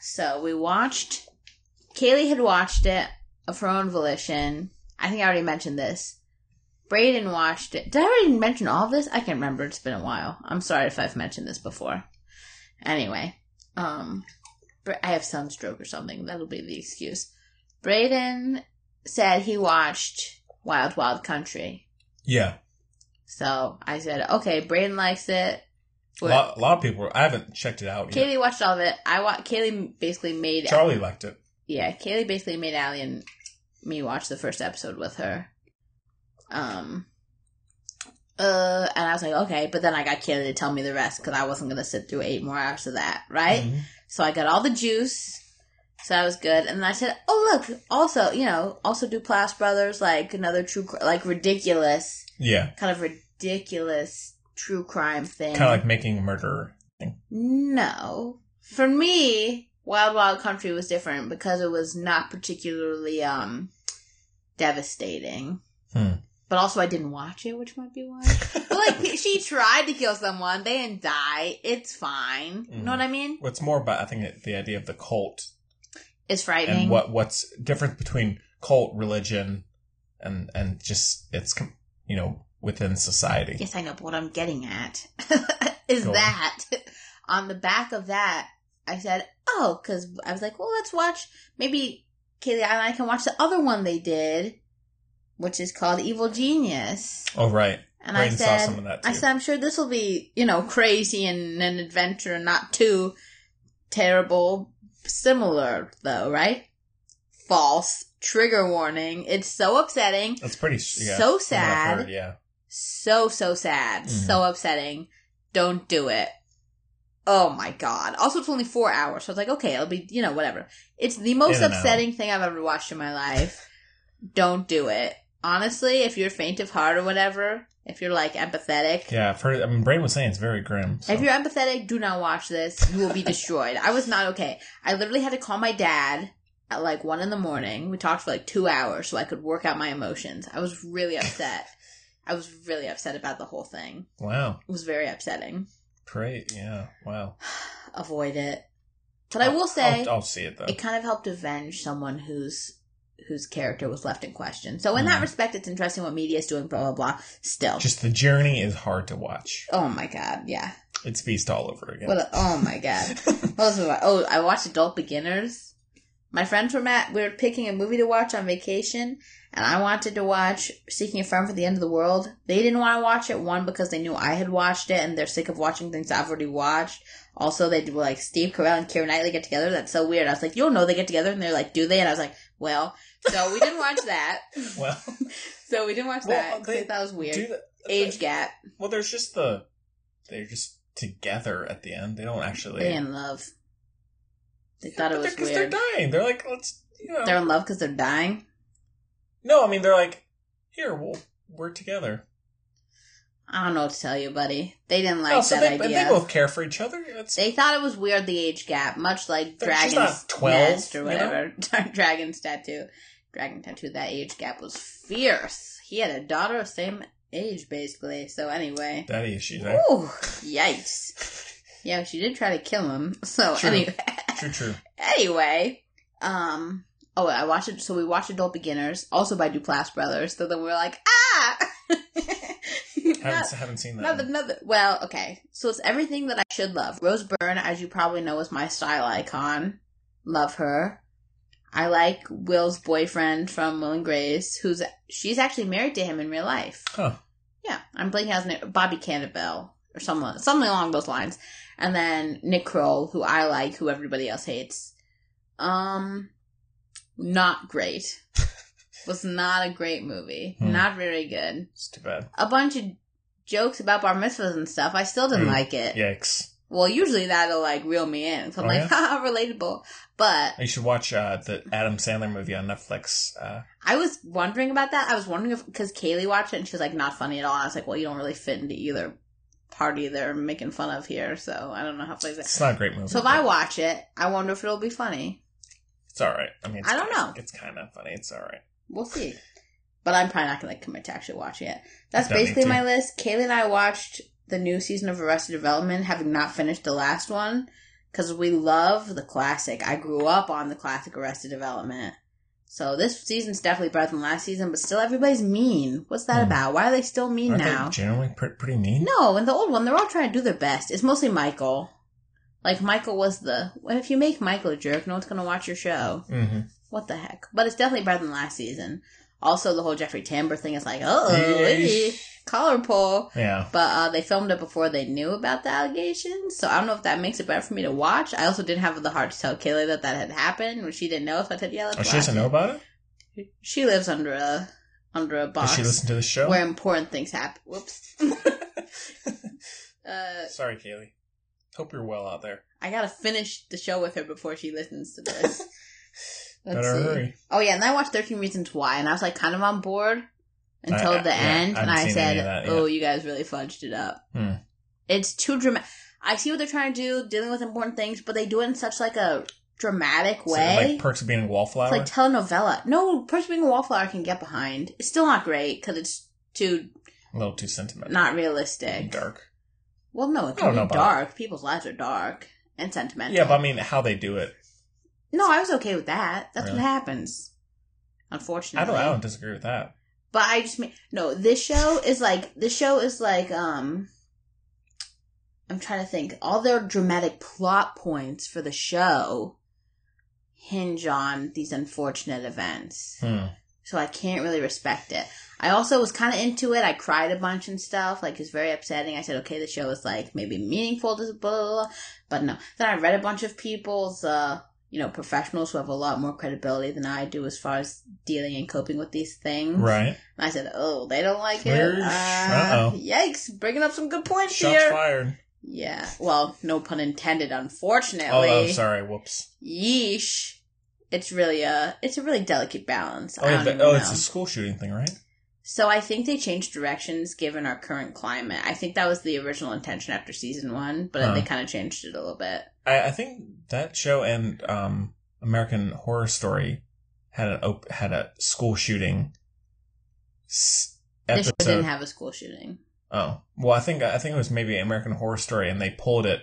So we watched. Kaylee had watched it of her own volition. I think I already mentioned this. Braden watched it. Did I already mention all of this? I can't remember. It's been a while. I'm sorry if I've mentioned this before. Anyway, um, I have sunstroke or something. That'll be the excuse. Braden said he watched Wild Wild Country. Yeah. So I said, okay, Braden likes it. A lot, a lot of people. I haven't checked it out yet. Kaylee watched all of it. I wa- Kaylee basically made Charlie liked it. yeah, Kaylee basically made Allie and me watch the first episode with her. Um, uh, and I was like, okay, but then I got Kaylee to tell me the rest because I wasn't gonna sit through eight more hours of that, right? Mhm. So I got all the juice. So that was good. And then I said, oh look, also, you know, also Duplass Brothers, like another true, like ridiculous, Yeah. kind of ridiculous true crime thing. Kind of like making a murderer. Thing. No. For me, Wild Wild Country was different because it was not particularly um devastating. Hmm. But also I didn't watch it, which might be why. but like she tried to kill someone, they didn't die. It's fine. You know what mm. I mean? What's more about, I think, that the idea of the cult is frightening. and what what's different between cult religion and and just it's you know within society. Yes, I know, but what I'm getting at is Go on. that on the back of that, I said, oh, because I was like, well, let's watch. Maybe Kaylee and I can watch the other one they did, which is called Evil Genius. Oh right, And I Braden saw said, some of that I said, I'm sure this will be, you know, crazy and an adventure and not too terrible. Similar, though, right? False. Trigger warning. It's so upsetting. that's pretty yeah, So from what I've sad. heard, yeah, So, so sad. Mhm. So upsetting. Don't do it. Oh my god. Also, it's only four hours, so it's like, okay, it'll be, you know, whatever. It's the most In and out. upsetting thing I've ever watched in my life. Don't do it. Honestly, if you're faint of heart or whatever, if you're like empathetic, yeah. I've heard. I mean, Braden was saying it's very grim. so- if you're empathetic, do not watch this. You will be destroyed. I was not okay. I literally had to call my dad at like one in the morning. We talked for like two hours so I could work out my emotions. I was really upset. I was really upset about the whole thing. wow, It was very upsetting. great, yeah, wow. Avoid it. But I will say, I'll, I'll see it though. it kind of helped avenge someone whose whose character was left in question. So in that Mhm. respect, it's interesting what media is doing. Blah blah blah. Still, Just the journey is hard to watch. oh my god, yeah. It's Beast all over again. What? A, oh my god. What else was I- oh, I watched Adult Beginners. My friends were at we were picking a movie to watch on vacation, and I wanted to watch Seeking a Friend for the End of the World. They didn't want to watch it. One because they knew I had watched it, and they're sick of watching things I've already watched. Also, they were like Steve Carell and Keira Knightley get together. That's so weird. I was like, you'll know they get together, and they're like, do they? And I was like, well, so we didn't watch that. well, So we didn't watch Well, that. 'cause they they thought it was weird. the, Age gap. Well, there's just the they're just together at the end. They don't actually. They in love. They thought it was they're, 'cause weird. they're dying. They're like, let's you know. They're in love because they're dying. no, I mean they're like, here, we'll we're together. I don't know what to tell you, buddy. They didn't like oh, so that they, idea. they both care for each other. That's They thought it was weird the age gap, much like she's Dragon's not 12, Nest or you know? whatever. Dragon's tattoo. Dragon tattoo. That age gap was fierce. He had a daughter, of same age basically. So anyway, daddy issues. Eh? Ooh, yikes. Yeah, she did try to kill him. So True. anyway, True, true. anyway, um, oh, I watched it. So we watched Adult Beginners, also by Duplass Brothers. So then we were like, ah. Haven't haven't seen that. Another, one. another. Well, okay. So it's everything that I should love. Rose Byrne, as you probably know, is my style icon. Love her. I like Will's boyfriend from Will and Grace, who's she's actually married to him in real life. Huh. Yeah, I'm blanking out his name. Bobby Cannavale or someone, something along those lines. And then Nick Kroll, who I like, who everybody else hates. Um, not great. Was not a great movie. Hmm. Not very good It's too bad. a bunch of jokes about bar mitzvahs and stuff. I still didn't Mm. like it. Yikes! Well, usually that'll like reel me in. So I'm Oh, like, yeah? haha, relatable. But You should watch uh, the Adam Sandler movie on Netflix. Uh, I was wondering about that. I was wondering if, because Kaylee watched it and she was like, not funny at all. I was like, well, you don't really fit into either party they're making fun of here. So I don't know how it plays it. it's not a great movie. So if I watch it, I wonder if it'll be funny. it's all right. I mean, it's I don't know. It's kind of funny. It's all right. We'll see. But I'm probably not going to commit to actually watching it. That's Don't basically my list. Kaylee and I watched the new season of Arrested Development, having not finished the last one, because we love the classic. I grew up on the classic Arrested Development. So this season's definitely better than last season, but still everybody's mean. What's that Hmm. about? Why are they still mean Aren't now? generally pre- pretty mean? No, in the old one, they're all trying to do their best. It's mostly Michael. Like, Michael was the. If you make Michael a jerk, no one's going to watch your show. Mm-hmm. What the heck? But it's definitely better than last season. Also, the whole Jeffrey Tambor thing is like, oh, Yeesh. collar pull. Yeah. But uh, they filmed it before they knew about the allegations, so I don't know if that makes it better for me to watch. I also didn't have the heart to tell Kaylee that that had happened when she didn't know. So I said, "Yeah, let's Oh, she doesn't it." know about it. She lives under a under a box Does she listen to the show? where important things happen. Whoops. uh, Sorry, Kaylee. Hope you're well out there. I gotta finish the show with her before she listens to this. Let's Better see. hurry. Oh yeah, and then I watched Thirteen Reasons Why, and I was like kind of on board until I- I- the yeah, end, I and haven't I seen said, any of that yet. "Oh, you guys really fudged it up." Hmm. It's too dramatic. I see what they're trying to do, dealing with important things, but they do it in such like a dramatic So, way. like Perks of Being a Wallflower. it's like telenovela. No, Perks of Being a Wallflower can get behind. It's still not great because it's too a little too sentimental. not realistic. dark. Well, no, it I can be about- dark. People's lives are dark and sentimental. Yeah, but I mean, how they do it. No, I was okay with that. That's Really? what happens. I Unfortunately, don't. I don't disagree with that. But I just mean no. This show is like this show is like um. I'm trying to think. All their dramatic plot points for the show hinge on these unfortunate events, Hmm. so I can't really respect it. I also was kind of into it. I cried a bunch and stuff. Like it's very upsetting. I said, okay, the show is like maybe meaningful to blah, blah, blah. but no. Then I read a bunch of people's uh you know professionals who have a lot more credibility than I do as far as dealing and coping with these things. Right. And I said, "Oh, they don't like it." Uh. Yikes! Bringing up some good points Shots here. fired. Yeah. Well, no pun intended. Unfortunately. Oh, sorry. Whoops. Yeesh. It's really a it's a really delicate balance. Oh, I yeah, don't but, even oh it's a school shooting thing, right? So I think they changed directions given our current climate. I think that was the original intention after season one, but Huh. they kind of changed it a little bit. I, I think that show and um, American Horror Story had an op- had a school shooting s- This show didn't have a school shooting. oh, well, I think I think it was maybe American Horror Story, and they pulled it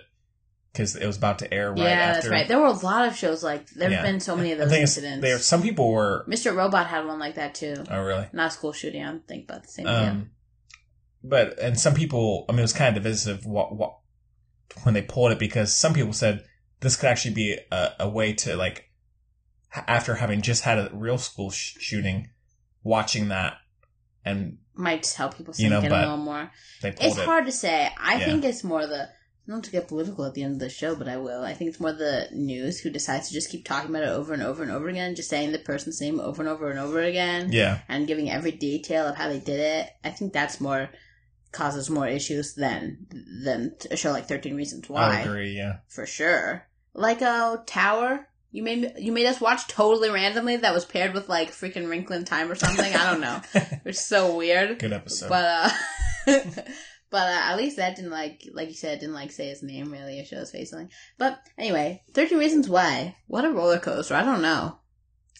because it was about to air right yeah, after. that's right. There were a lot of shows like there've Yeah. been so many of those incidents. there. Some people were. Mr. Robot had one like that too. Oh, really? Not a school shooting. I don't think about the same thing. Um, but and some people, I mean, it was kind of divisive what, what when they pulled it because some people said this could actually be a, a way to like after having just had a real school sh- shooting, watching that, and Might just help people You know, a little more. It's it. hard to say. I Yeah. think it's more the not to get political at the end of the show, but I will. I think it's more the news who decides to just keep talking about it over and over and over again, just saying the person's name over and over and over again, Yeah, and giving every detail of how they did it. I think that's more causes more issues than than a show like Thirteen Reasons I Why, agree. Yeah, for sure. Like a Tower. You made you made us watch totally randomly that was paired with like freaking Wrinkle in Time or something. I don't know. It's so weird. good episode. But uh But uh, at least that didn't like, like you said, didn't like say his name really or show his face. Something. But anyway, Thirteen Reasons Why. What a roller coaster. I don't know.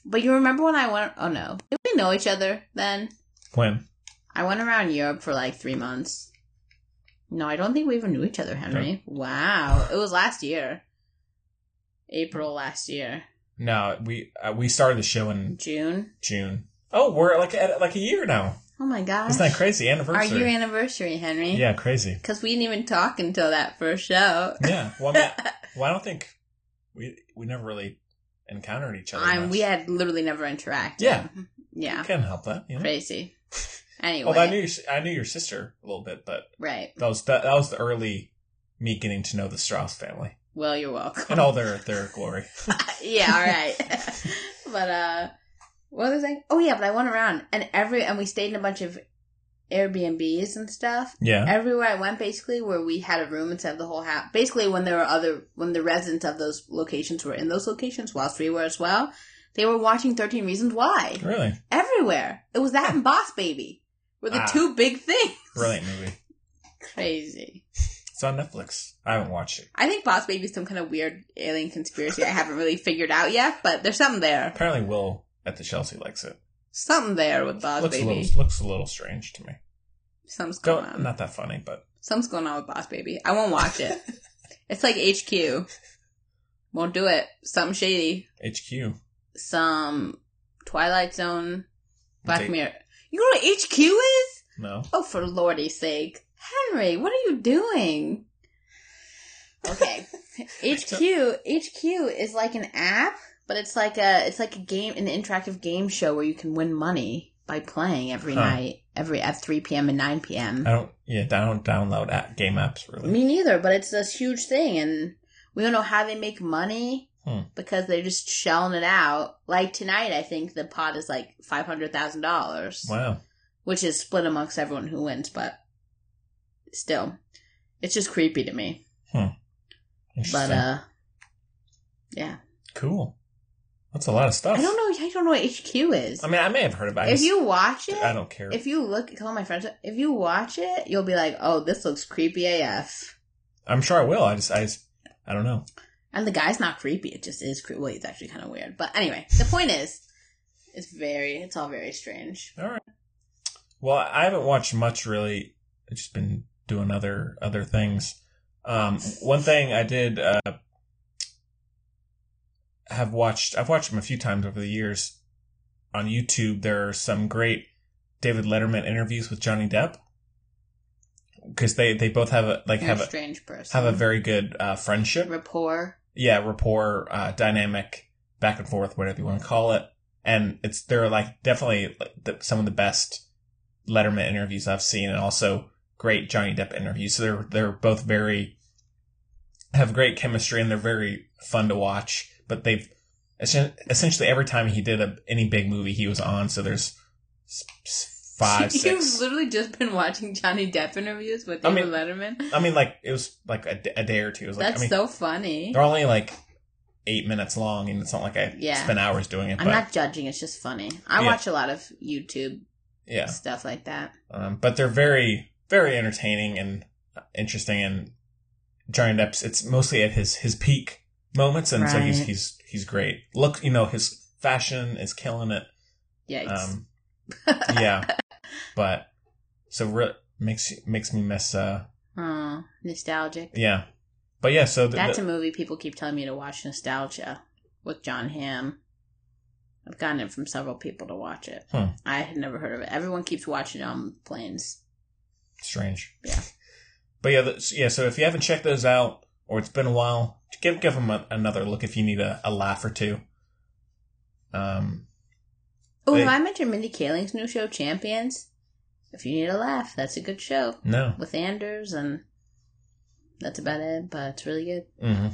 But you remember when I went? Oh no, did we know each other then? When? I went around Europe for like three months. No, I don't think we even knew each other, Henry. Wow, it was last year, April last year, No, we uh, we started the show in June. June. Oh, we're like at like a year now. Oh my gosh, Isn't that crazy? Our Anniversary. year anniversary, Henry. yeah, crazy. because we didn't even talk until that first show. Yeah. Well, I mean, well, I don't think we we never really encountered each other. Um, much. we had literally never interacted. Yeah. yeah, Can't help that. You know? crazy. Anyway, Although I knew your, I knew your sister a little bit, but right. that was that, that was the early me getting to know the Strauss family Well, you're welcome. and all their their glory. yeah, all right. but uh what was I saying? Oh yeah, but I went around and every and we stayed in a bunch of Airbnbs and stuff. Yeah. Everywhere I went, basically, where we had a room instead of the whole house. Basically, when there were other, when the residents of those locations were in those locations, whilst we were as well, they were watching Thirteen Reasons Why Really, everywhere. It was that and Boss Baby were the Ah. two big things. brilliant movie. Crazy. It's on Netflix. I haven't watched it. I think Boss Baby is some kind of weird alien conspiracy I haven't really figured out yet, but there's something there. Apparently, Will at the Chelsea likes it. Something there with Boss looks a Baby. little looks a little strange to me. Something's going Don't on. not that funny, but Something's going on with Boss Baby. I won't watch it. it's like HQ. Won't do it. Something shady. HQ. Some Twilight Zone. Black Mirror. You know what HQ is? No. Oh, for lordy's sake. Henry, what are you doing? Okay. HQ, HQ is like an app, but it's like a, it's like a game, an interactive game show where you can win money by playing every Huh. night, every, at 3 p.m. and 9 p.m. I don't. Yeah, I don't download app, game apps really. Me neither, but it's this huge thing, and we don't know how they make money Hmm. because they're just shelling it out. Like tonight, I think the pot is like five hundred thousand dollars, Wow. which is split amongst everyone who wins. But still, it's just creepy to me. Interesting. But uh, yeah, cool. That's a lot of stuff. I don't know. I don't know what HQ is. I mean, I may have heard about it. If you watch it, I don't care. If you look, tell my friends. If you watch it, you'll be like, "Oh, this looks creepy AF." I'm sure I will. I just, I just, I don't know. And the guy's not creepy. It just is creepy. Well, he's actually kind of weird. But anyway, the point is, it's very, it's all very strange. All right. Well, I haven't watched much really. I've just been doing other other things. Um, one thing I did uh, have watched. I've watched them a few times over the years on YouTube. There are some great David Letterman interviews with Johnny Depp because they they both have a like You're have a a strange person. have a very good uh, friendship. rapport. Yeah, rapport, uh, dynamic, back and forth, whatever you want to call it. And it's, they're like definitely some of the best Letterman interviews I've seen and also great Johnny Depp interviews. So they're, they're both very, have great chemistry and they're very fun to watch, but they've essentially every time he did a, any big movie he was on. So there's five, You've six. literally just been watching Johnny Depp interviews with I David mean, Letterman. I mean, like it was like a day or two. It was like, That's I mean, so funny. they're only like eight minutes long, and it's not like I Yeah. spent hours doing it. I'm but not judging. It's just funny. I Yeah. watch a lot of YouTube yeah, stuff like that. um, but they're very, very entertaining and interesting. And Johnny Depp's it's mostly at his his peak moments, and so he's he's he's great. Look, you know, his fashion is killing it. Yikes. Um, yeah, but so re- makes makes me miss. Uh, oh, nostalgic. yeah, but yeah. So the, That's the- a movie people keep telling me to watch. Nostalgia with Jon Hamm. I've gotten it from several people to watch it. Hmm. I had never heard of it. Everyone keeps watching it on planes. strange. Yeah. But yeah, the, yeah. So if you haven't checked those out, or it's been a while, give give them a, another look if you need a, a laugh or two. Um, Oh, have I mentioned Mindy Kaling's new show, Champions? If you need a laugh, that's a good show no. with Anders, and that's about it. But it's really good. hmm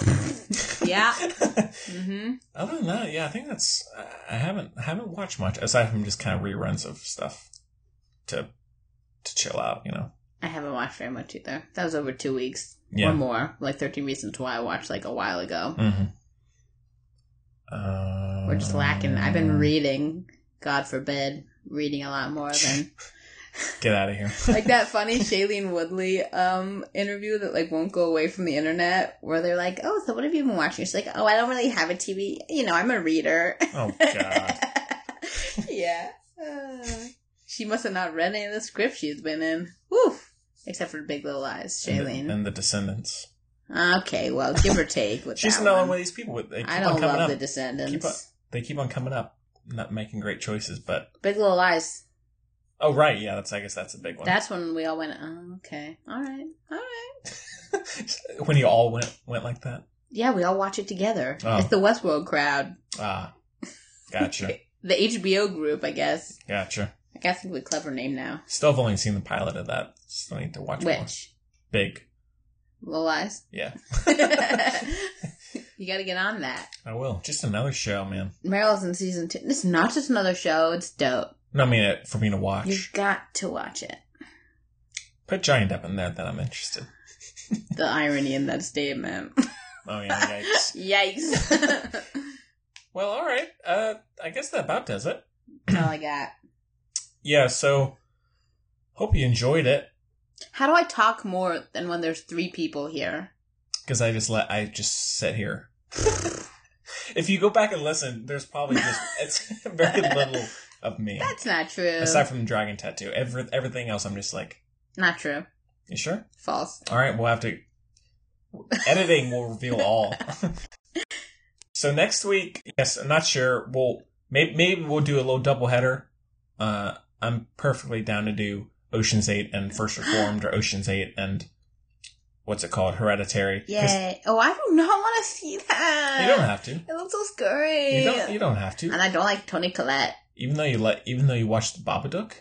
Yeah. hmm Other than that, yeah, I think that's. I haven't I haven't watched much aside from just kind of reruns of stuff to to chill out. You know. I haven't watched very much either. That was over two weeks Yeah. or more. Like Thirteen Reasons Why I watched like a while ago. Mm-hmm. Uh, We're just lacking. I've been reading. God forbid, reading a lot more than Get out of here. like that funny Shailene Woodley um interview that like won't go away from the internet where they're like, Oh, so what have you been watching? She's like, Oh, I don't really have a TV. You know, I'm a reader. Oh god. yeah. Uh, she must have not read any of the scripts she's been in. Woo. Except for Big Little Lies, And, Shailene. the, and the Descendants. Okay, well, give or take with She's that another one. one of these people. With I don't love up. the Descendants. They keep on coming up, not making great choices. But Big Little Lies. oh right, yeah, that's I guess that's a big one. That's when we all went, oh, okay. All right. All right. when you all went went like that. Yeah, we all watch it together. Oh. It's the Westworld crowd. Ah, gotcha, The HBO group, I guess. gotcha. I guess it's a clever name now. Still have only seen the pilot of that. Still need to watch more. Which? Big, Little Lies? yeah. you gotta get on that. I will. Just another show, man. Meryl's in season two. It's not just another show, it's dope. No, I mean it for me to watch. You've got to watch it. Put Giant up in there, then I'm interested. The irony in that statement. Oh yeah, yikes. Yikes. well, all right. Uh, I guess that about does it. That's all I got. Yeah. So, hope you enjoyed it How do I talk more than when there's three people here? Because I just let I just sit here. if you go back and listen, there's probably just it's very little of me That's not true. aside from the dragon tattoo. Every, everything else, I'm just like, not true. you sure? False. All right, we'll have to. Editing will reveal all. so next week, yes, I'm not sure. We'll maybe, maybe we'll do a little double header. Uh, I'm perfectly down to do Ocean's Eight and First Reformed, or Ocean's Eight and what's it called, Hereditary. Yeah. Oh, I do not want to see that. You don't have to. It looks so scary. You don't. You don't have to. and I don't like Toni Collette. Even though you like, even though you watched the Babadook.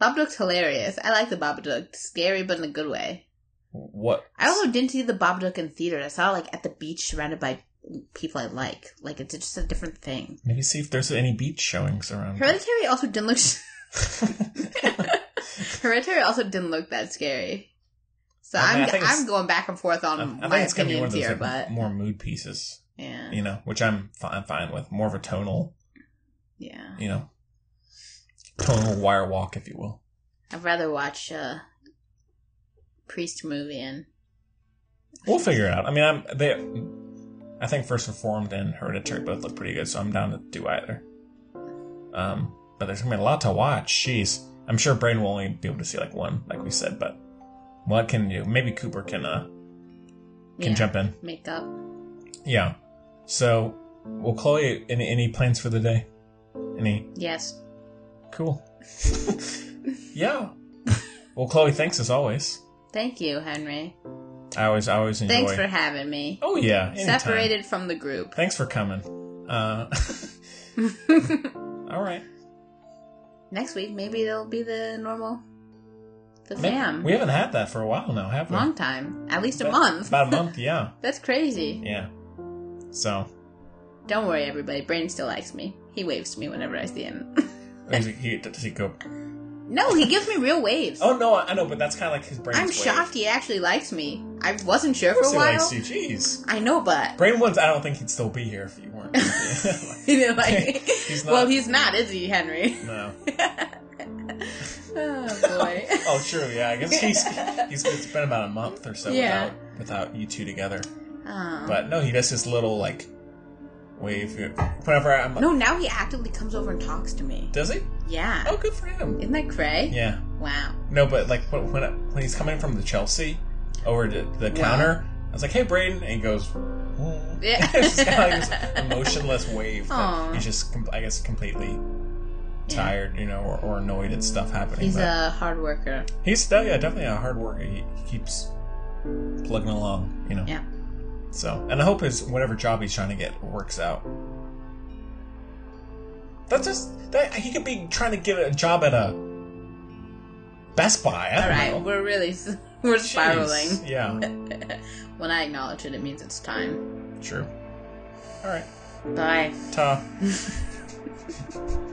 Babadook's hilarious. I like the Babadook. Scary, but in a good way. What? I also didn't see the Babadook in theater. I saw it, like at the beach surrounded by people I like. Like it's just a different thing. Maybe see if there's any beach showings around. Hereditary also didn't look. Hereditary also didn't look that scary. So I mean, I I'm going back and forth on I my think it's gonna be one of those here, like, but more mood pieces, yeah, you know, which I'm fi- I'm fine with. More of a tonal, yeah. you know, tonal wire walk, if you will. I'd rather watch a priest movie and We'll figure it out. I mean, I'm they. I think First Reformed and Hereditary both look pretty good, so I'm down to do either. Um, but there's gonna be a lot to watch. Jeez, I'm sure Braden will only be able to see like one, like we said. But what can you? Maybe Cooper can uh can yeah, jump in. make up. Yeah. So, well, Chloe, any any plans for the day? Any Yes. cool? yeah. Well, Chloe, thanks as always. Thank you, Henry. I always I always enjoy. Thanks for having me. oh yeah, anytime. Separated from the group. Thanks for coming. Uh, all right. Next week, maybe it'll be the normal, the fam. We haven't had that for a while now, have we? Long time, at least a About- month. About a month, yeah, That's crazy. yeah. So Don't worry, everybody. Braden still likes me. He waves to me whenever I see him. does he, he- does he go? no, he gives me real waves. Oh no, I know, but that's kind of like his brain. I'm shocked he actually likes me. I wasn't sure for a he while. likes you. Jeez. I know, but Brain ones, I don't think he'd still be here if you weren't. like, He's not- well, he's not, is he, Henry? no. Oh. Oh, true. Yeah, I guess he's he's it's been about a month or so Yeah. without without you two together. Oh. But no, he does this little like wave. Whenever I'm, no, now he actively comes over and talks to me. does he? Yeah. Oh, good for him. Isn't that cray? Yeah. Wow. No, but like when when, when he's coming from the Chelsea over to the counter, I was like, "Hey, Braden," and he goes. Yeah. it's just kind of like this emotionless wave. that. He's just, I guess, completely tired, you know, or, or annoyed at stuff happening. He's but a hard worker. he's still, yeah, definitely a hard worker. He, keeps plugging along, you know. Yeah. So, and I hope his whatever job he's trying to get works out. That's just that he could be trying to get a job at a Best Buy. I don't right, know. we're really we're Jeez. spiraling. Yeah, When I acknowledge it, it means it's time. true. All right, Bye. ta.